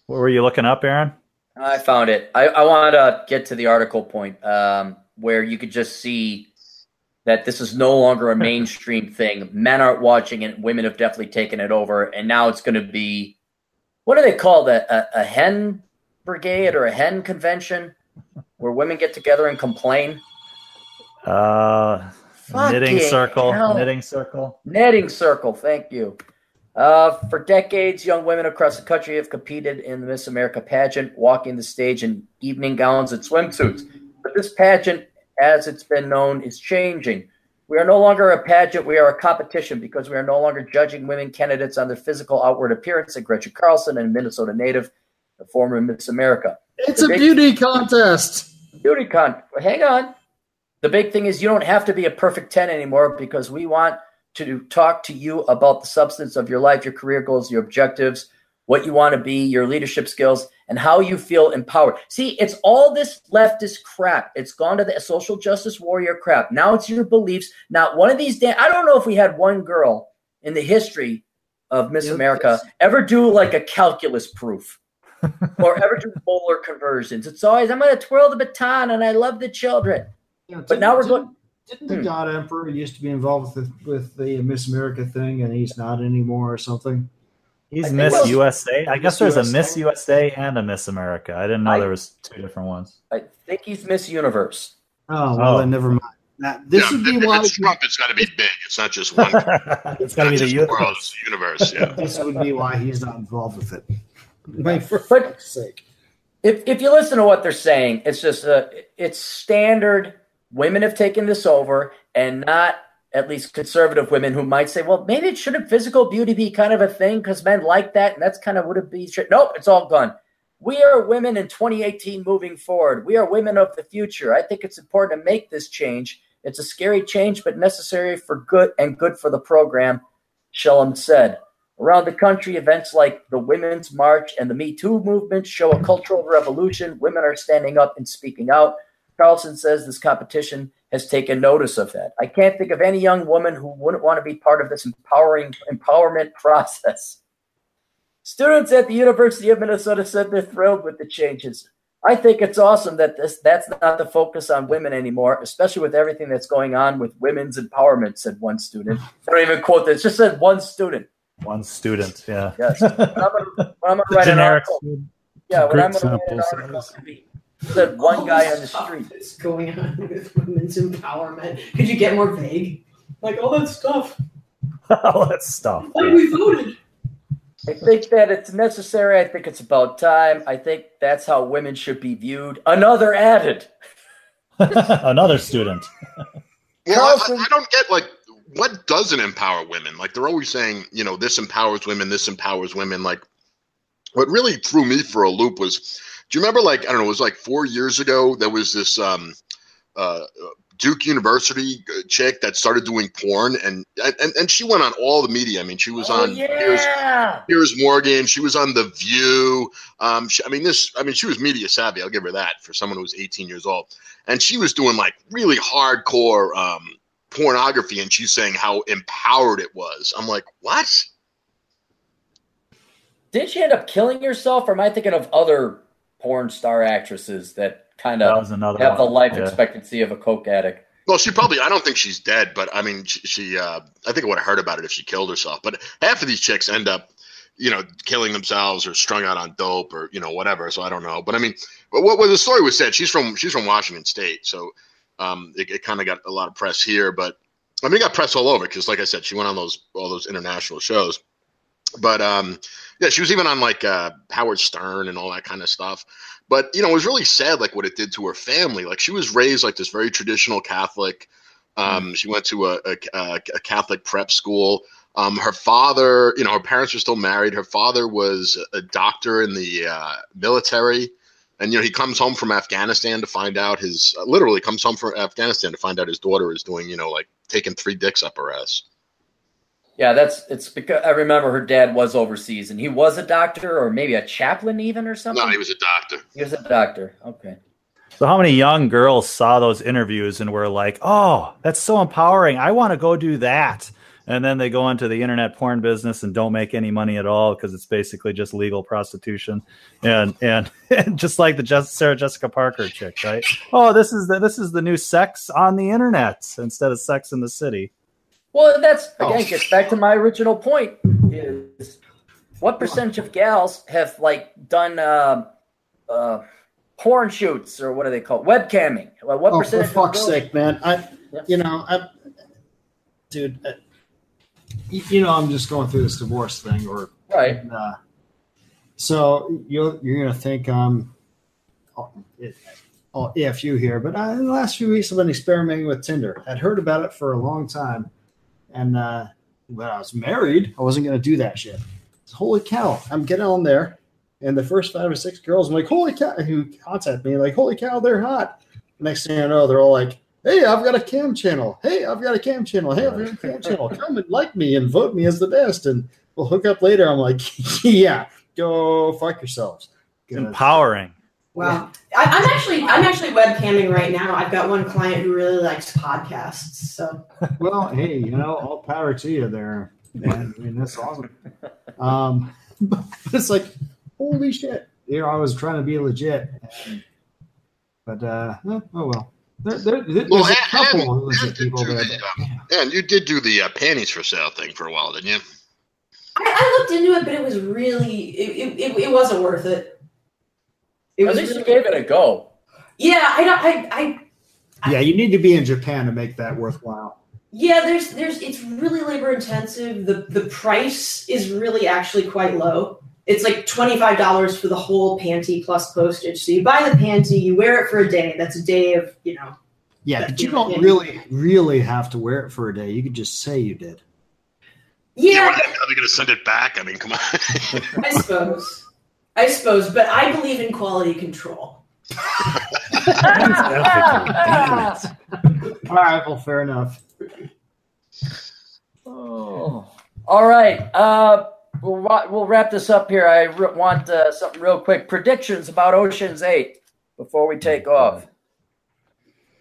Speaker 5: What were you looking up, Aaron?
Speaker 2: I found it. I, I want to get to the article point um, where you could just see that this is no longer a mainstream [laughs] thing. Men aren't watching it. Women have definitely taken it over, and now it's going to be what do they call that? A, a hen brigade or a hen convention where women get together and complain.
Speaker 5: Uh, knitting circle.
Speaker 2: hell.
Speaker 5: Knitting circle.
Speaker 2: Knitting circle, thank you. Uh, for decades, young women across the country have competed in the Miss America pageant, walking the stage in evening gowns and swimsuits. But this pageant, as it's been known, is changing. We are no longer a pageant. We are a competition because we are no longer judging women candidates on their physical outward appearance. And Gretchen Carlson, a Minnesota native, the former Miss America.
Speaker 7: It's a
Speaker 2: big-
Speaker 7: beauty contest.
Speaker 2: Beauty con. Hang on. The big thing is you don't have to be a perfect 10 anymore because we want to talk to you about the substance of your life, your career goals, your objectives, what you want to be, your leadership skills, and how you feel empowered. See, it's all this leftist crap. It's gone to the social justice warrior crap. Now it's your beliefs. Not one of these damn. I don't know if we had one girl in the history of Miss
Speaker 7: Yep.
Speaker 2: America ever do like a calculus proof or ever do molar conversions. It's always I'm going to twirl the baton and I love the children.
Speaker 4: Yeah,
Speaker 2: But now we're going-
Speaker 4: Didn't the
Speaker 2: Hmm.
Speaker 4: God Emperor used to be involved with the, with the Miss America thing, and he's not anymore, or something?
Speaker 5: He's Miss
Speaker 2: was-
Speaker 5: USA. I guess
Speaker 4: Miss
Speaker 5: there's a Miss USA and a Miss America. I didn't know
Speaker 2: I-
Speaker 5: there was two different ones.
Speaker 2: I think he's Miss Universe.
Speaker 4: Oh well,
Speaker 5: Oh.
Speaker 4: then never mind. Now, this
Speaker 6: yeah,
Speaker 4: would be
Speaker 6: if
Speaker 4: why.
Speaker 6: it's Trump, it's got to be big. It's not just one. [laughs]
Speaker 5: it's got to be the
Speaker 6: not just world,
Speaker 5: universe.
Speaker 6: it's the universe. Yeah.
Speaker 4: This would be why he's not involved with it. Like, for fuck's sake.
Speaker 2: If if you listen to what they're saying, it's just uh, it's standard. Women have taken this over, and not at least conservative women who might say, "Well, maybe it shouldn't physical beauty be kind of a thing because men like that, and that's kind of what it be." Should. Nope, it's all gone. We are women in 2018 moving forward. We are women of the future. I think it's important to make this change. It's a scary change, but necessary for good and good for the program, Shalom said. Around the country, events like the Women's March and the Me Too movement show a cultural revolution. Women are standing up and speaking out. Carlson says this competition has taken notice of that. I can't think of any young woman who wouldn't want to be part of this empowering empowerment [laughs] process. Students at the University of Minnesota said they're thrilled with the changes. I think it's awesome that this that's not the focus on women anymore, especially with everything that's going on with women's empowerment, said one student. I don't even quote this, just said one student.
Speaker 5: One student, yeah. [laughs]
Speaker 2: Yes. When I'm gonna, when I'm gonna
Speaker 5: The
Speaker 2: write an
Speaker 5: generic
Speaker 2: article,
Speaker 5: student.
Speaker 2: yeah, when I'm gonna write an article,
Speaker 3: size.
Speaker 2: it's gonna be said one
Speaker 1: oh,
Speaker 2: guy on the street.
Speaker 1: That's going on [laughs] with women's empowerment. Could you get more vague? Like all that stuff. [laughs]
Speaker 5: All that stuff.
Speaker 1: Why we voted?
Speaker 2: I think that it's necessary. I think it's about time. I think that's how women should be viewed. Another added.
Speaker 5: Another student.
Speaker 6: Well,
Speaker 2: Carlson-
Speaker 6: I, I don't get like what doesn't empower women. Like they're always saying, you know, this empowers women, this empowers women. Like what really threw me for a loop was, do you remember? Like I don't know, it was like four years ago. There was this um, uh, Duke University chick that started doing porn, and and and she went on all the media. I mean, she was
Speaker 2: oh,
Speaker 6: on
Speaker 2: yeah.
Speaker 6: Piers Morgan. She was on The View. Um, she, I mean, this. I mean, she was media savvy. I'll give her that for someone who was 18 years old, and she was doing like really hardcore um, pornography, and she's saying how empowered it was. I'm like, what?
Speaker 2: Didn't she end up killing herself, or am I thinking of other porn star actresses that kind of
Speaker 5: was another
Speaker 2: have the life
Speaker 5: Yeah.
Speaker 2: expectancy of a coke addict?
Speaker 6: Well, she probably. I don't think she's dead, but I mean, she. she uh, I think I would have heard about it if she killed herself. But half of these chicks end up, you know, killing themselves or strung out on dope or you know whatever. So I don't know. But I mean, but what, what the story was said. She's from she's from Washington State, so um, it, it kind of got a lot of press here. But I mean, it got press all over because, like I said, she went on those all those international shows. But um, yeah, she was even on like uh, Howard Stern and all that kind of stuff. But you know, it was really sad, like what it did to her family. Like she was raised like this very traditional Catholic. Um, She went to a, a, a Catholic prep school. Um, her father, you know, her parents were still married. Her father was a doctor in the uh, military, and you know, he comes home from Afghanistan to find out his uh, literally comes home from Afghanistan to find out his daughter is doing, you know, like taking three dicks up her ass.
Speaker 2: Yeah, that's it's because I remember her dad was overseas and he was a doctor or maybe a chaplain even or something.
Speaker 6: No, he was a doctor.
Speaker 2: He was a doctor. Okay.
Speaker 5: So, how many young girls saw those interviews and were like, "Oh, that's so empowering! I want to go do that." And then they go into the internet porn business and don't make any money at all because it's basically just legal prostitution, and and, [laughs] and just like the Jess, Sarah Jessica Parker chick, right? Oh, this is the this is the new sex on the internet instead of sex in the city.
Speaker 2: Well, that's again
Speaker 6: Oh.
Speaker 2: gets back to my original point: is what percentage of gals have like done uh, uh, porn shoots or what do they call it? webcamming? Well, what
Speaker 4: Oh, for
Speaker 2: percentage? of
Speaker 4: fuck's
Speaker 2: girls-
Speaker 4: sake, man! I,
Speaker 2: Yeah.
Speaker 4: you know, I, dude, uh, you, you know, I'm just going through this divorce thing, or
Speaker 2: Right.
Speaker 4: uh, so you're you're gonna think um, oh, oh, few here, but I, in the last few weeks I've been experimenting with Tinder. I'd heard about it for a long time, and uh, when I was married, I wasn't to do that shit. Holy cow! I'm getting on there, and the first five or six girls, I'm like, holy cow, who contact me, like, holy cow, they're hot. Next thing I know, they're all like, hey, I've got a cam channel. Hey, I've got a cam channel. Hey, I've got a cam channel. Come and like me and vote me as the best, and we'll hook up later. I'm like, [laughs] yeah, go fuck yourselves.
Speaker 5: It's empowering.
Speaker 1: Wow. I, I'm actually I'm actually webcamming right now. I've got one client who really likes podcasts. So
Speaker 4: Well, hey, you know, all power to you there, man. I mean, that's awesome. Um, [laughs] but it's like, holy shit. You know, I was trying to be legit, but uh, oh well. There, there, there's
Speaker 6: Well,
Speaker 4: a
Speaker 6: and,
Speaker 4: couple
Speaker 6: and,
Speaker 4: of
Speaker 6: and
Speaker 4: people there.
Speaker 6: the,
Speaker 4: but-
Speaker 6: and you did do the uh, panties for sale thing for a while, didn't you?
Speaker 1: I, I looked into it, but it was really it, it, it, it wasn't worth it. It
Speaker 2: At
Speaker 1: was
Speaker 2: least you gave it a go.
Speaker 1: Yeah, I don't I, I
Speaker 4: yeah, you need to be in Japan to make that worthwhile.
Speaker 1: Yeah, there's there's it's really labor intensive. The the price is really actually quite low. It's like twenty five dollars for the whole panty plus postage. So you buy the panty, you wear it for a day. That's a day of you know.
Speaker 4: Yeah, but you don't really, really have to wear it for a day. You could just say you did.
Speaker 1: Yeah,
Speaker 6: Are they going to send it back? I mean, come on.
Speaker 1: I suppose. I suppose, but I believe in quality control.
Speaker 3: That's ethical. Damn it.
Speaker 4: All right, well, fair enough.
Speaker 2: Oh. All right. Uh, we'll we'll wrap this up here. I re- want uh, something real quick. Predictions about Ocean's Eight before we take off.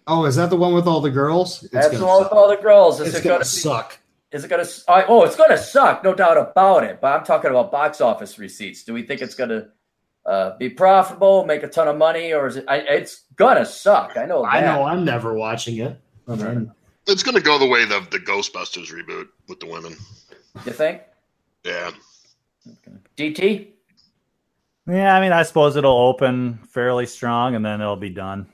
Speaker 4: Oh, is that the one with all the girls? It's
Speaker 2: That's the one with all the girls. Is
Speaker 4: It's
Speaker 2: it
Speaker 4: gonna
Speaker 2: gonna
Speaker 4: suck.
Speaker 2: Is it gonna? s- I- Oh, it's gonna suck, no doubt about it. But I'm talking about box office receipts. Do we think it's gonna uh, be profitable, make a ton of money, or is it? I, it's gonna suck. I know.
Speaker 4: I know. I'm never watching it. I
Speaker 6: it's going to go the way of the Ghostbusters reboot with the women.
Speaker 2: You think?
Speaker 6: Yeah.
Speaker 2: DT?
Speaker 5: Yeah, I mean, I suppose it'll open fairly strong, and then it'll be done.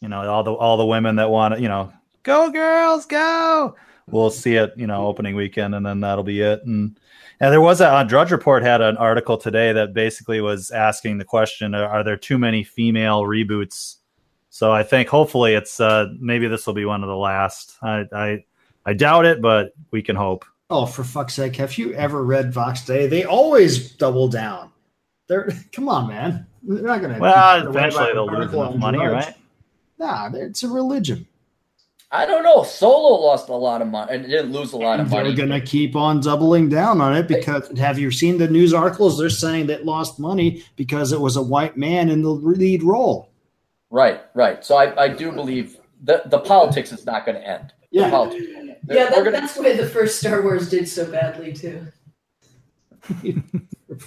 Speaker 5: You know, all the all the women that want to, you know, go girls, go. We'll see it, you know, opening weekend, and then that'll be it. And and there was a uh, Drudge Report had an article today that basically was asking the question: Are, are there too many female reboots? So I think hopefully it's uh, maybe this will be one of the last. I I, I doubt it, but we can hope.
Speaker 4: Oh, for fuck's sake, have you ever read Vox Day? They always double down. They're [laughs] come on, man. They're not gonna.
Speaker 5: Well, eventually they'll
Speaker 4: an
Speaker 5: lose
Speaker 4: article
Speaker 5: enough money,
Speaker 4: Drudge.
Speaker 5: right?
Speaker 4: Nah, it's a religion.
Speaker 2: I don't know. Solo lost a lot of money and didn't lose a lot of money.
Speaker 4: They're
Speaker 2: money.
Speaker 4: gonna keep on doubling down on it because have you seen the news articles? They're saying that lost money because it was a white man in the lead role.
Speaker 2: Right, right. So I, I do believe the the politics is not going to end. The
Speaker 4: Yeah.
Speaker 2: Politics won't end.
Speaker 1: Yeah, that,
Speaker 2: gonna-
Speaker 1: that's why the first Star Wars did so badly too. [laughs]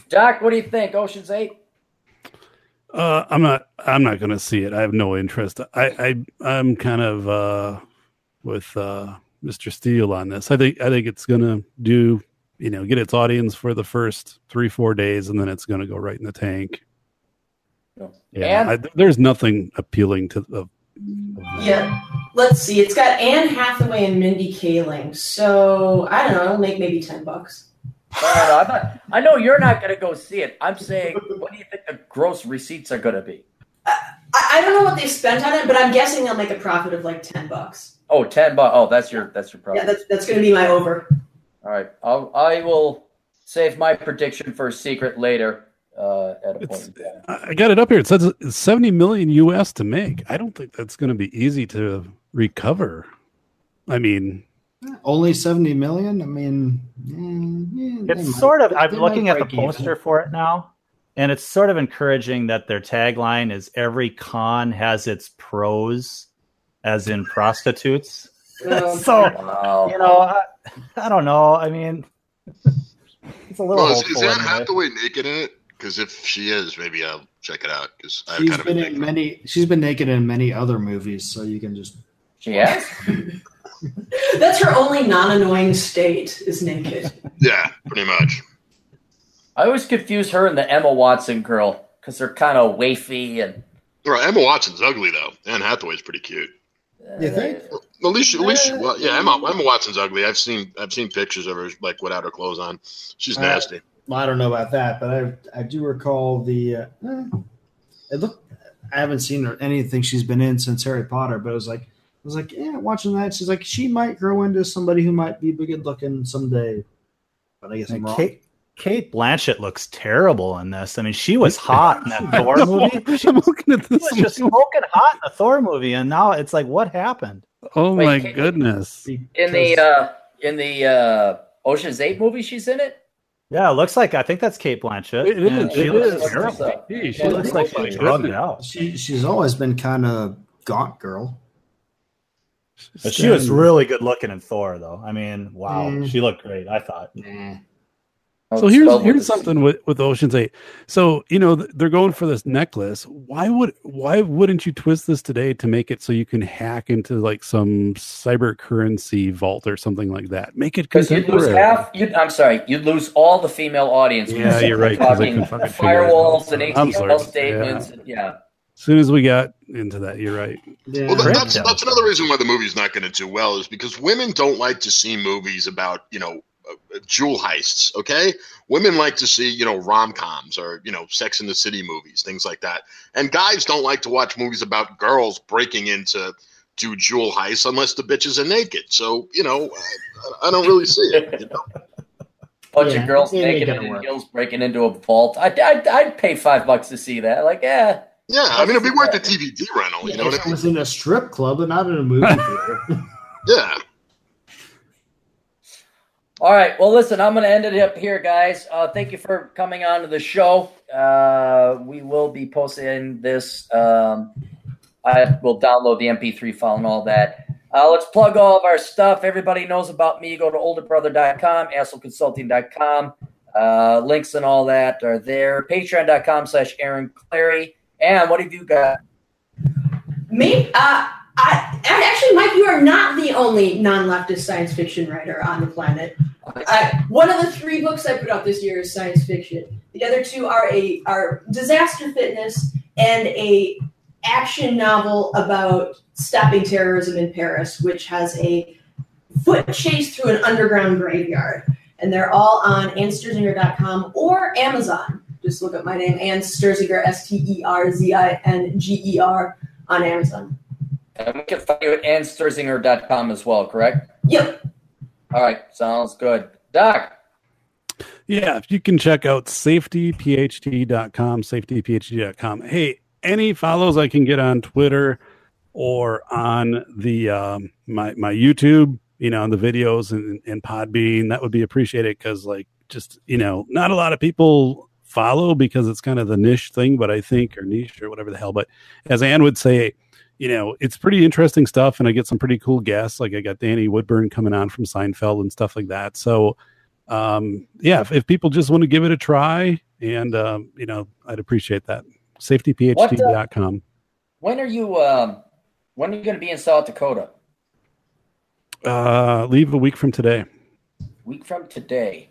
Speaker 2: Doc, what do you think? Ocean's Eight?
Speaker 3: Uh, I'm not. I'm not going to see it. I have no interest. I, I I'm kind of uh, with uh, Mr. Steele on this. I think I think it's going to do. You know, get its audience for the first three four days, and then it's going to go right in the tank. Yeah, I, there's nothing appealing to the.
Speaker 1: Yeah, let's see. It's got Anne Hathaway and Mindy Kaling, so I don't know. It'll make maybe ten bucks.
Speaker 2: I, know. Not, I know you're not going to go see it. I'm saying, what do you think the gross receipts are going to be?
Speaker 1: I, I don't know what they spent on it, but I'm guessing they'll make a profit of like ten bucks.
Speaker 2: Oh, 10 bucks. Oh, that's your that's your profit.
Speaker 1: Yeah,
Speaker 2: problem.
Speaker 1: that's that's going to be my over.
Speaker 2: All right, I'll, I will save my prediction for a secret later uh, at a point.
Speaker 3: It's,
Speaker 2: in time.
Speaker 3: I I got it up here. It says 70 million US to make. I don't think that's going to be easy to recover. I mean,
Speaker 4: Only seventy million. I mean, eh, yeah, they
Speaker 5: It's
Speaker 4: might-
Speaker 5: sort of. I'm looking at the
Speaker 4: break even.
Speaker 5: poster for it now, and it's sort of encouraging that their tagline is "Every con has its pros," as in prostitutes.
Speaker 1: Um,
Speaker 5: so
Speaker 2: Wow.
Speaker 5: you know, I, I don't know. I mean, it's a little
Speaker 6: Well, is, is
Speaker 5: hopeful.
Speaker 6: Anne
Speaker 5: anyway.
Speaker 6: Hathaway naked in it? Because if she is, maybe I'll check it out. Because I
Speaker 4: She's
Speaker 6: kind of
Speaker 4: been in many. She's been naked in many other movies, so you can just.
Speaker 2: She has? [laughs]
Speaker 1: that's her only non-annoying state is naked.
Speaker 6: yeah, pretty much.
Speaker 2: I always confuse her and the Emma Watson girl because they're kind of wafy and.
Speaker 6: Well, Emma Watson's ugly though. Anne Hathaway's pretty cute.
Speaker 4: You think?
Speaker 6: At least, she, at least, she, well, yeah. Emma, Emma Watson's ugly. I've seen, I've seen pictures of her like without her clothes on. She's
Speaker 4: Uh,
Speaker 6: nasty.
Speaker 4: Well, I don't know about that, but I I do recall the. Uh, eh, it looked. I haven't seen her anything she's been in since Harry Potter, but it was like I was like, yeah, watching that. She's like, she might grow into somebody who might be good looking someday. But I guess I'm wrong.
Speaker 5: Kate, Cate Blanchett looks terrible in this. I mean, she was hot in that [laughs] Thor movie. [laughs] She
Speaker 3: I'm looking at
Speaker 5: was
Speaker 3: this.
Speaker 5: just smoking hot in the Thor movie, and now it's like, what happened?
Speaker 3: oh
Speaker 2: Wait,
Speaker 3: my
Speaker 2: can-
Speaker 3: goodness!
Speaker 2: In the uh, in the uh, Ocean's Eight movie, she's in it.
Speaker 5: Yeah, it looks like I think that's Cate Blanchett.
Speaker 3: It
Speaker 5: and
Speaker 3: is,
Speaker 5: She
Speaker 3: it
Speaker 5: looks
Speaker 3: is.
Speaker 5: terrible.
Speaker 3: Hey,
Speaker 5: She looks like she's drugged out.
Speaker 4: she she's always been kind of gaunt girl.
Speaker 5: But she was really good looking in Thor, though. I mean, wow,
Speaker 4: Mm.
Speaker 5: she looked great. I thought.
Speaker 4: Nah.
Speaker 3: So here's here's something with, with Ocean's Eight. So you know they're going for this necklace. Why would why wouldn't you twist this today to make it so you can hack into like some cyber currency vault or something like that? Make it
Speaker 2: Because you'd lose half. You'd, I'm sorry, you'd lose all the female audience.
Speaker 3: Yeah,
Speaker 2: We're
Speaker 3: you're right, 'cause I
Speaker 2: Talking
Speaker 3: fucking figure it out.
Speaker 2: firewalls and
Speaker 3: I'm
Speaker 2: ATL
Speaker 3: sorry.
Speaker 2: statements. and- Yeah.
Speaker 3: As soon as we got into that, you're right.
Speaker 4: Yeah.
Speaker 6: Well, that, that's that's another reason why the movie's not going to do well is because women don't like to see movies about you know uh, jewel heists. Okay, women like to see you know rom coms or you know Sex in the City movies, things like that. And guys don't like to watch movies about girls breaking into do jewel heists unless the bitches are naked. So you know, I, I don't really see it. You know? [laughs]
Speaker 2: Bunch
Speaker 4: Yeah,
Speaker 2: of girls naked and in heels breaking into a vault. I'd, I'd, I'd pay five bucks to see that. Like, yeah.
Speaker 6: Yeah, I mean it'd be worth the DVD rental. You know
Speaker 4: if
Speaker 6: what
Speaker 4: it
Speaker 6: I mean?
Speaker 4: was in a strip club and not in a movie [laughs] theater. [laughs]
Speaker 6: Yeah.
Speaker 2: All right. Well, listen, I'm going to end it up here, guys. Uh, thank you for coming on to the show. Uh, we will be posting this. Um, I will download the MP3 file and all that. Uh, let's plug all of our stuff. Everybody knows about me. Go to olderbrother.com, assholeconsulting.com. Uh, links and all that are there. Patreon.com slash Aaron Clarey. And what have you got?
Speaker 1: Me? Uh, I, actually, Mike, you are not the only non-leftist science fiction writer on the planet. I, one of the three books I put out this year is science fiction. The other two are a are disaster fitness and a action novel about stopping terrorism in Paris, which has a foot chase through an underground graveyard. And they're all on AnnSterzinger.com or Amazon. Just look up my name, Ann Sterzinger, S T E R Z I N G E R, on Amazon.
Speaker 2: And we can find you at annsterzinger.com as well, correct?
Speaker 1: Yep.
Speaker 2: All right. Sounds good. Doc.
Speaker 3: Yeah, if you can check out safetyphd.com, safetyphd.com. Hey, any follows I can get on Twitter or on the um, my my YouTube, you know, on the videos and, and Podbean, that would be appreciated because like just you know, not a lot of people follow because it's kind of the niche thing, but I think or niche or whatever the hell. But as Ann would say, you know, it's pretty interesting stuff, and I get some pretty cool guests. Like I got Danny Woodburn coming on from Seinfeld and stuff like that. So um yeah if, if people just want to give it a try and um you know i'd appreciate that safetyphd.com
Speaker 2: When are you um when are you going to be in South Dakota?
Speaker 3: uh leave a week from today
Speaker 2: Week from today.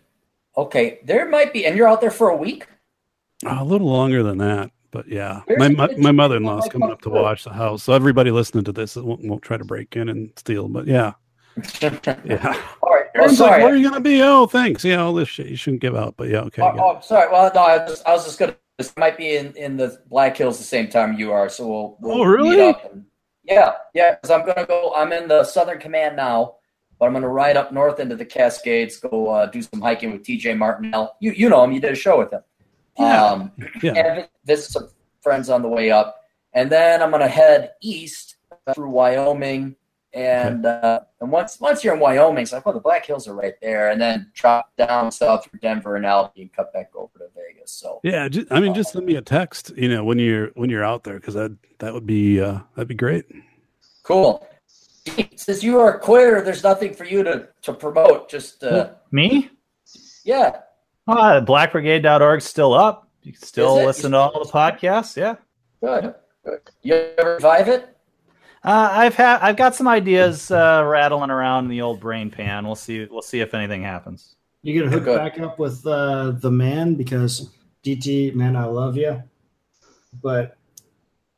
Speaker 2: Okay, there might be and you're out there for a week?
Speaker 3: A little longer than that but yeah my, my, my mother-in-law's coming up to watch the house so everybody listening to this won't, won't try to break in and steal but yeah [laughs] yeah
Speaker 2: All right. Oh,
Speaker 3: Aaron's like,
Speaker 2: sorry.
Speaker 3: where are you gonna be oh thanks yeah all this shit you shouldn't give out but yeah okay
Speaker 2: Oh, oh, sorry. Well, no, I was just, I was just gonna. This might be in, in the Black Hills the same time you are, so we'll. we'll
Speaker 3: Oh, really?
Speaker 2: and- yeah, yeah. Because I'm gonna go. I'm in the Southern Command now, but I'm gonna ride up north into the Cascades, go uh, do some hiking with T.J. Martinell. You you know him. You did a show with him.
Speaker 3: Yeah.
Speaker 2: Um,
Speaker 3: yeah
Speaker 2: and visit some friends on the way up, and then I'm gonna head east through Wyoming. And uh, and once once you're in Wyoming, it's like, well, the Black Hills are right there, and then drop down south through Denver and Albany and cut back over to Vegas. So
Speaker 3: yeah just, i mean just send me a text you know when you're when you're out there because that that would be uh that'd be great
Speaker 2: cool. Since you are queer, there's nothing for you to, to promote. Just uh,
Speaker 5: Me?
Speaker 2: yeah,
Speaker 5: Uh, blackbrigade.org's still up. You can still listen to all the podcasts. Yeah.
Speaker 2: good. good. You ever revive it?
Speaker 5: Uh, I've had I've got some ideas uh, rattling around in the old brain pan. We'll see we'll see if anything happens.
Speaker 4: You gonna hook
Speaker 2: Good.
Speaker 4: back up with uh, the man because DT, man, I love you, but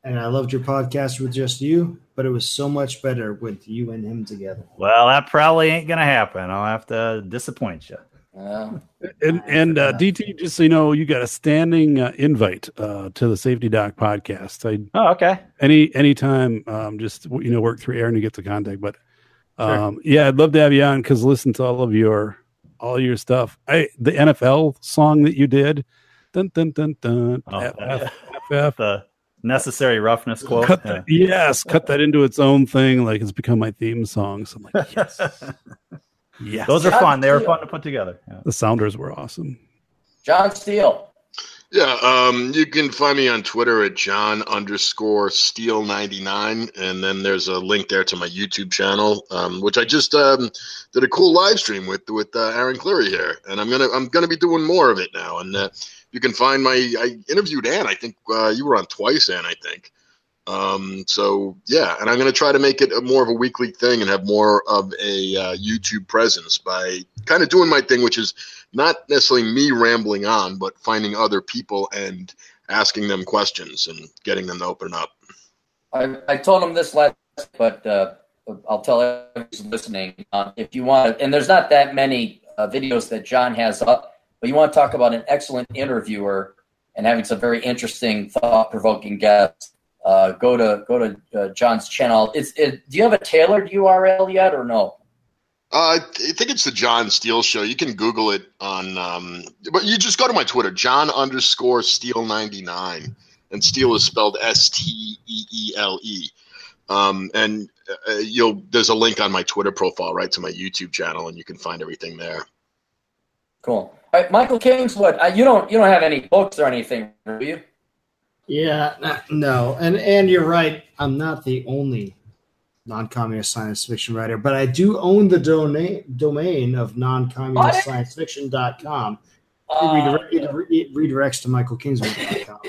Speaker 4: and I loved your podcast with just you, but it was so much better with you and him together.
Speaker 5: Well, that probably ain't gonna happen. I'll have to disappoint you.
Speaker 2: Uh,
Speaker 3: And and uh, DT, just so you know, you got a standing uh, invite uh, to the Safety Doc podcast. I
Speaker 5: Oh, okay.
Speaker 3: any anytime, um, just you know, work through Aaron to get the contact. But um, yeah, I'd love to have you on because listen to all of your all your stuff. I the NFL song that you did, dun dun dun dun.
Speaker 5: Oh,
Speaker 3: F,
Speaker 5: that-
Speaker 3: F, F,
Speaker 5: The necessary roughness quote.
Speaker 3: cut
Speaker 5: Yeah.
Speaker 3: that, yes, cut that into its own thing. Like it's become my theme song. So I'm like, [laughs] yes, yes.
Speaker 5: Those are
Speaker 2: John
Speaker 5: fun. They were
Speaker 2: Steele.
Speaker 5: fun to put together. Yeah.
Speaker 3: the Sounders were awesome.
Speaker 2: John Steele.
Speaker 6: Yeah, um, you can find me on Twitter at John underscore Steele ninety nine, and then there's a link there to my YouTube channel, um, which I just um, did a cool live stream with with uh, Aaron Clarey here, and I'm gonna I'm gonna be doing more of it now. And uh, you can find my I interviewed Ann. I think uh, you were on twice, Ann. I think. Um, so yeah, and I'm gonna try to make it more of a weekly thing and have more of a uh, YouTube presence by kind of doing my thing, which is not necessarily me rambling on, but finding other people and asking them questions and getting them to open up.
Speaker 2: I, I told him this last, but uh, I'll tell everyone who's listening. Uh, if you want, and there's not that many uh, videos that John has up, but you want to talk about an excellent interviewer and having some very interesting, thought-provoking guests. Uh, go to go to uh, John's channel. It's it, do you have a tailored URL yet or no?
Speaker 6: Uh, I th- I think it's the John Steele show. You can Google it on, um, but you just go to my Twitter, John underscore Steele ninety nine, and Steele is spelled S T E E L E. Um, and uh, you'll there's a link on my Twitter profile right to my YouTube channel, and you can find everything there.
Speaker 2: Cool. All right, Michael Kingswood. Uh, you don't you don't have any books or anything, do you?
Speaker 4: Yeah, no, and and you're right. I'm not the only non-communist science fiction writer, but I do own the domain domain of non-communistsciencefiction.com. It,
Speaker 2: Uh,
Speaker 4: redirect, it, re- it redirects to michaelkingswood.com.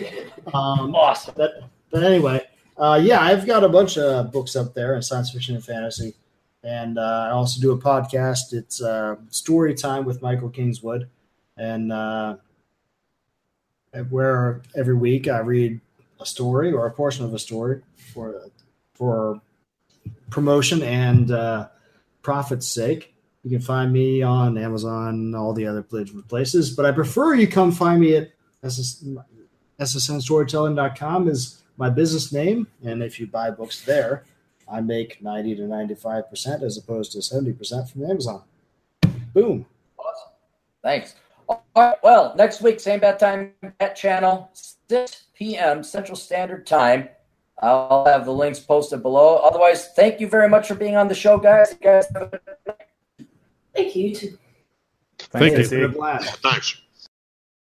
Speaker 4: Um,
Speaker 2: awesome.
Speaker 4: but but anyway, uh, yeah, I've got a bunch of books up there in science fiction and fantasy, and uh, I also do a podcast. It's uh, Story Time with Michael Kingswood, and uh, where every week I read a story or a portion of a story for for promotion and uh, profit's sake. You can find me on Amazon, all the other places, but I prefer you come find me at SS, ssnstorytelling.com is my business name, and if you buy books there, I make 90 to 95% as opposed to 70% from Amazon. Boom.
Speaker 2: Awesome. Thanks. All right, well, next week, same bad time, bat channel, 6 p.m. Central Standard Time. I'll have the links posted below. Otherwise, thank you very much for being on the show, guys. You guys have a
Speaker 1: Thank you. you too.
Speaker 3: Thank
Speaker 5: Thanks,
Speaker 3: you.
Speaker 5: AC.
Speaker 4: Been a blast.
Speaker 6: Thanks.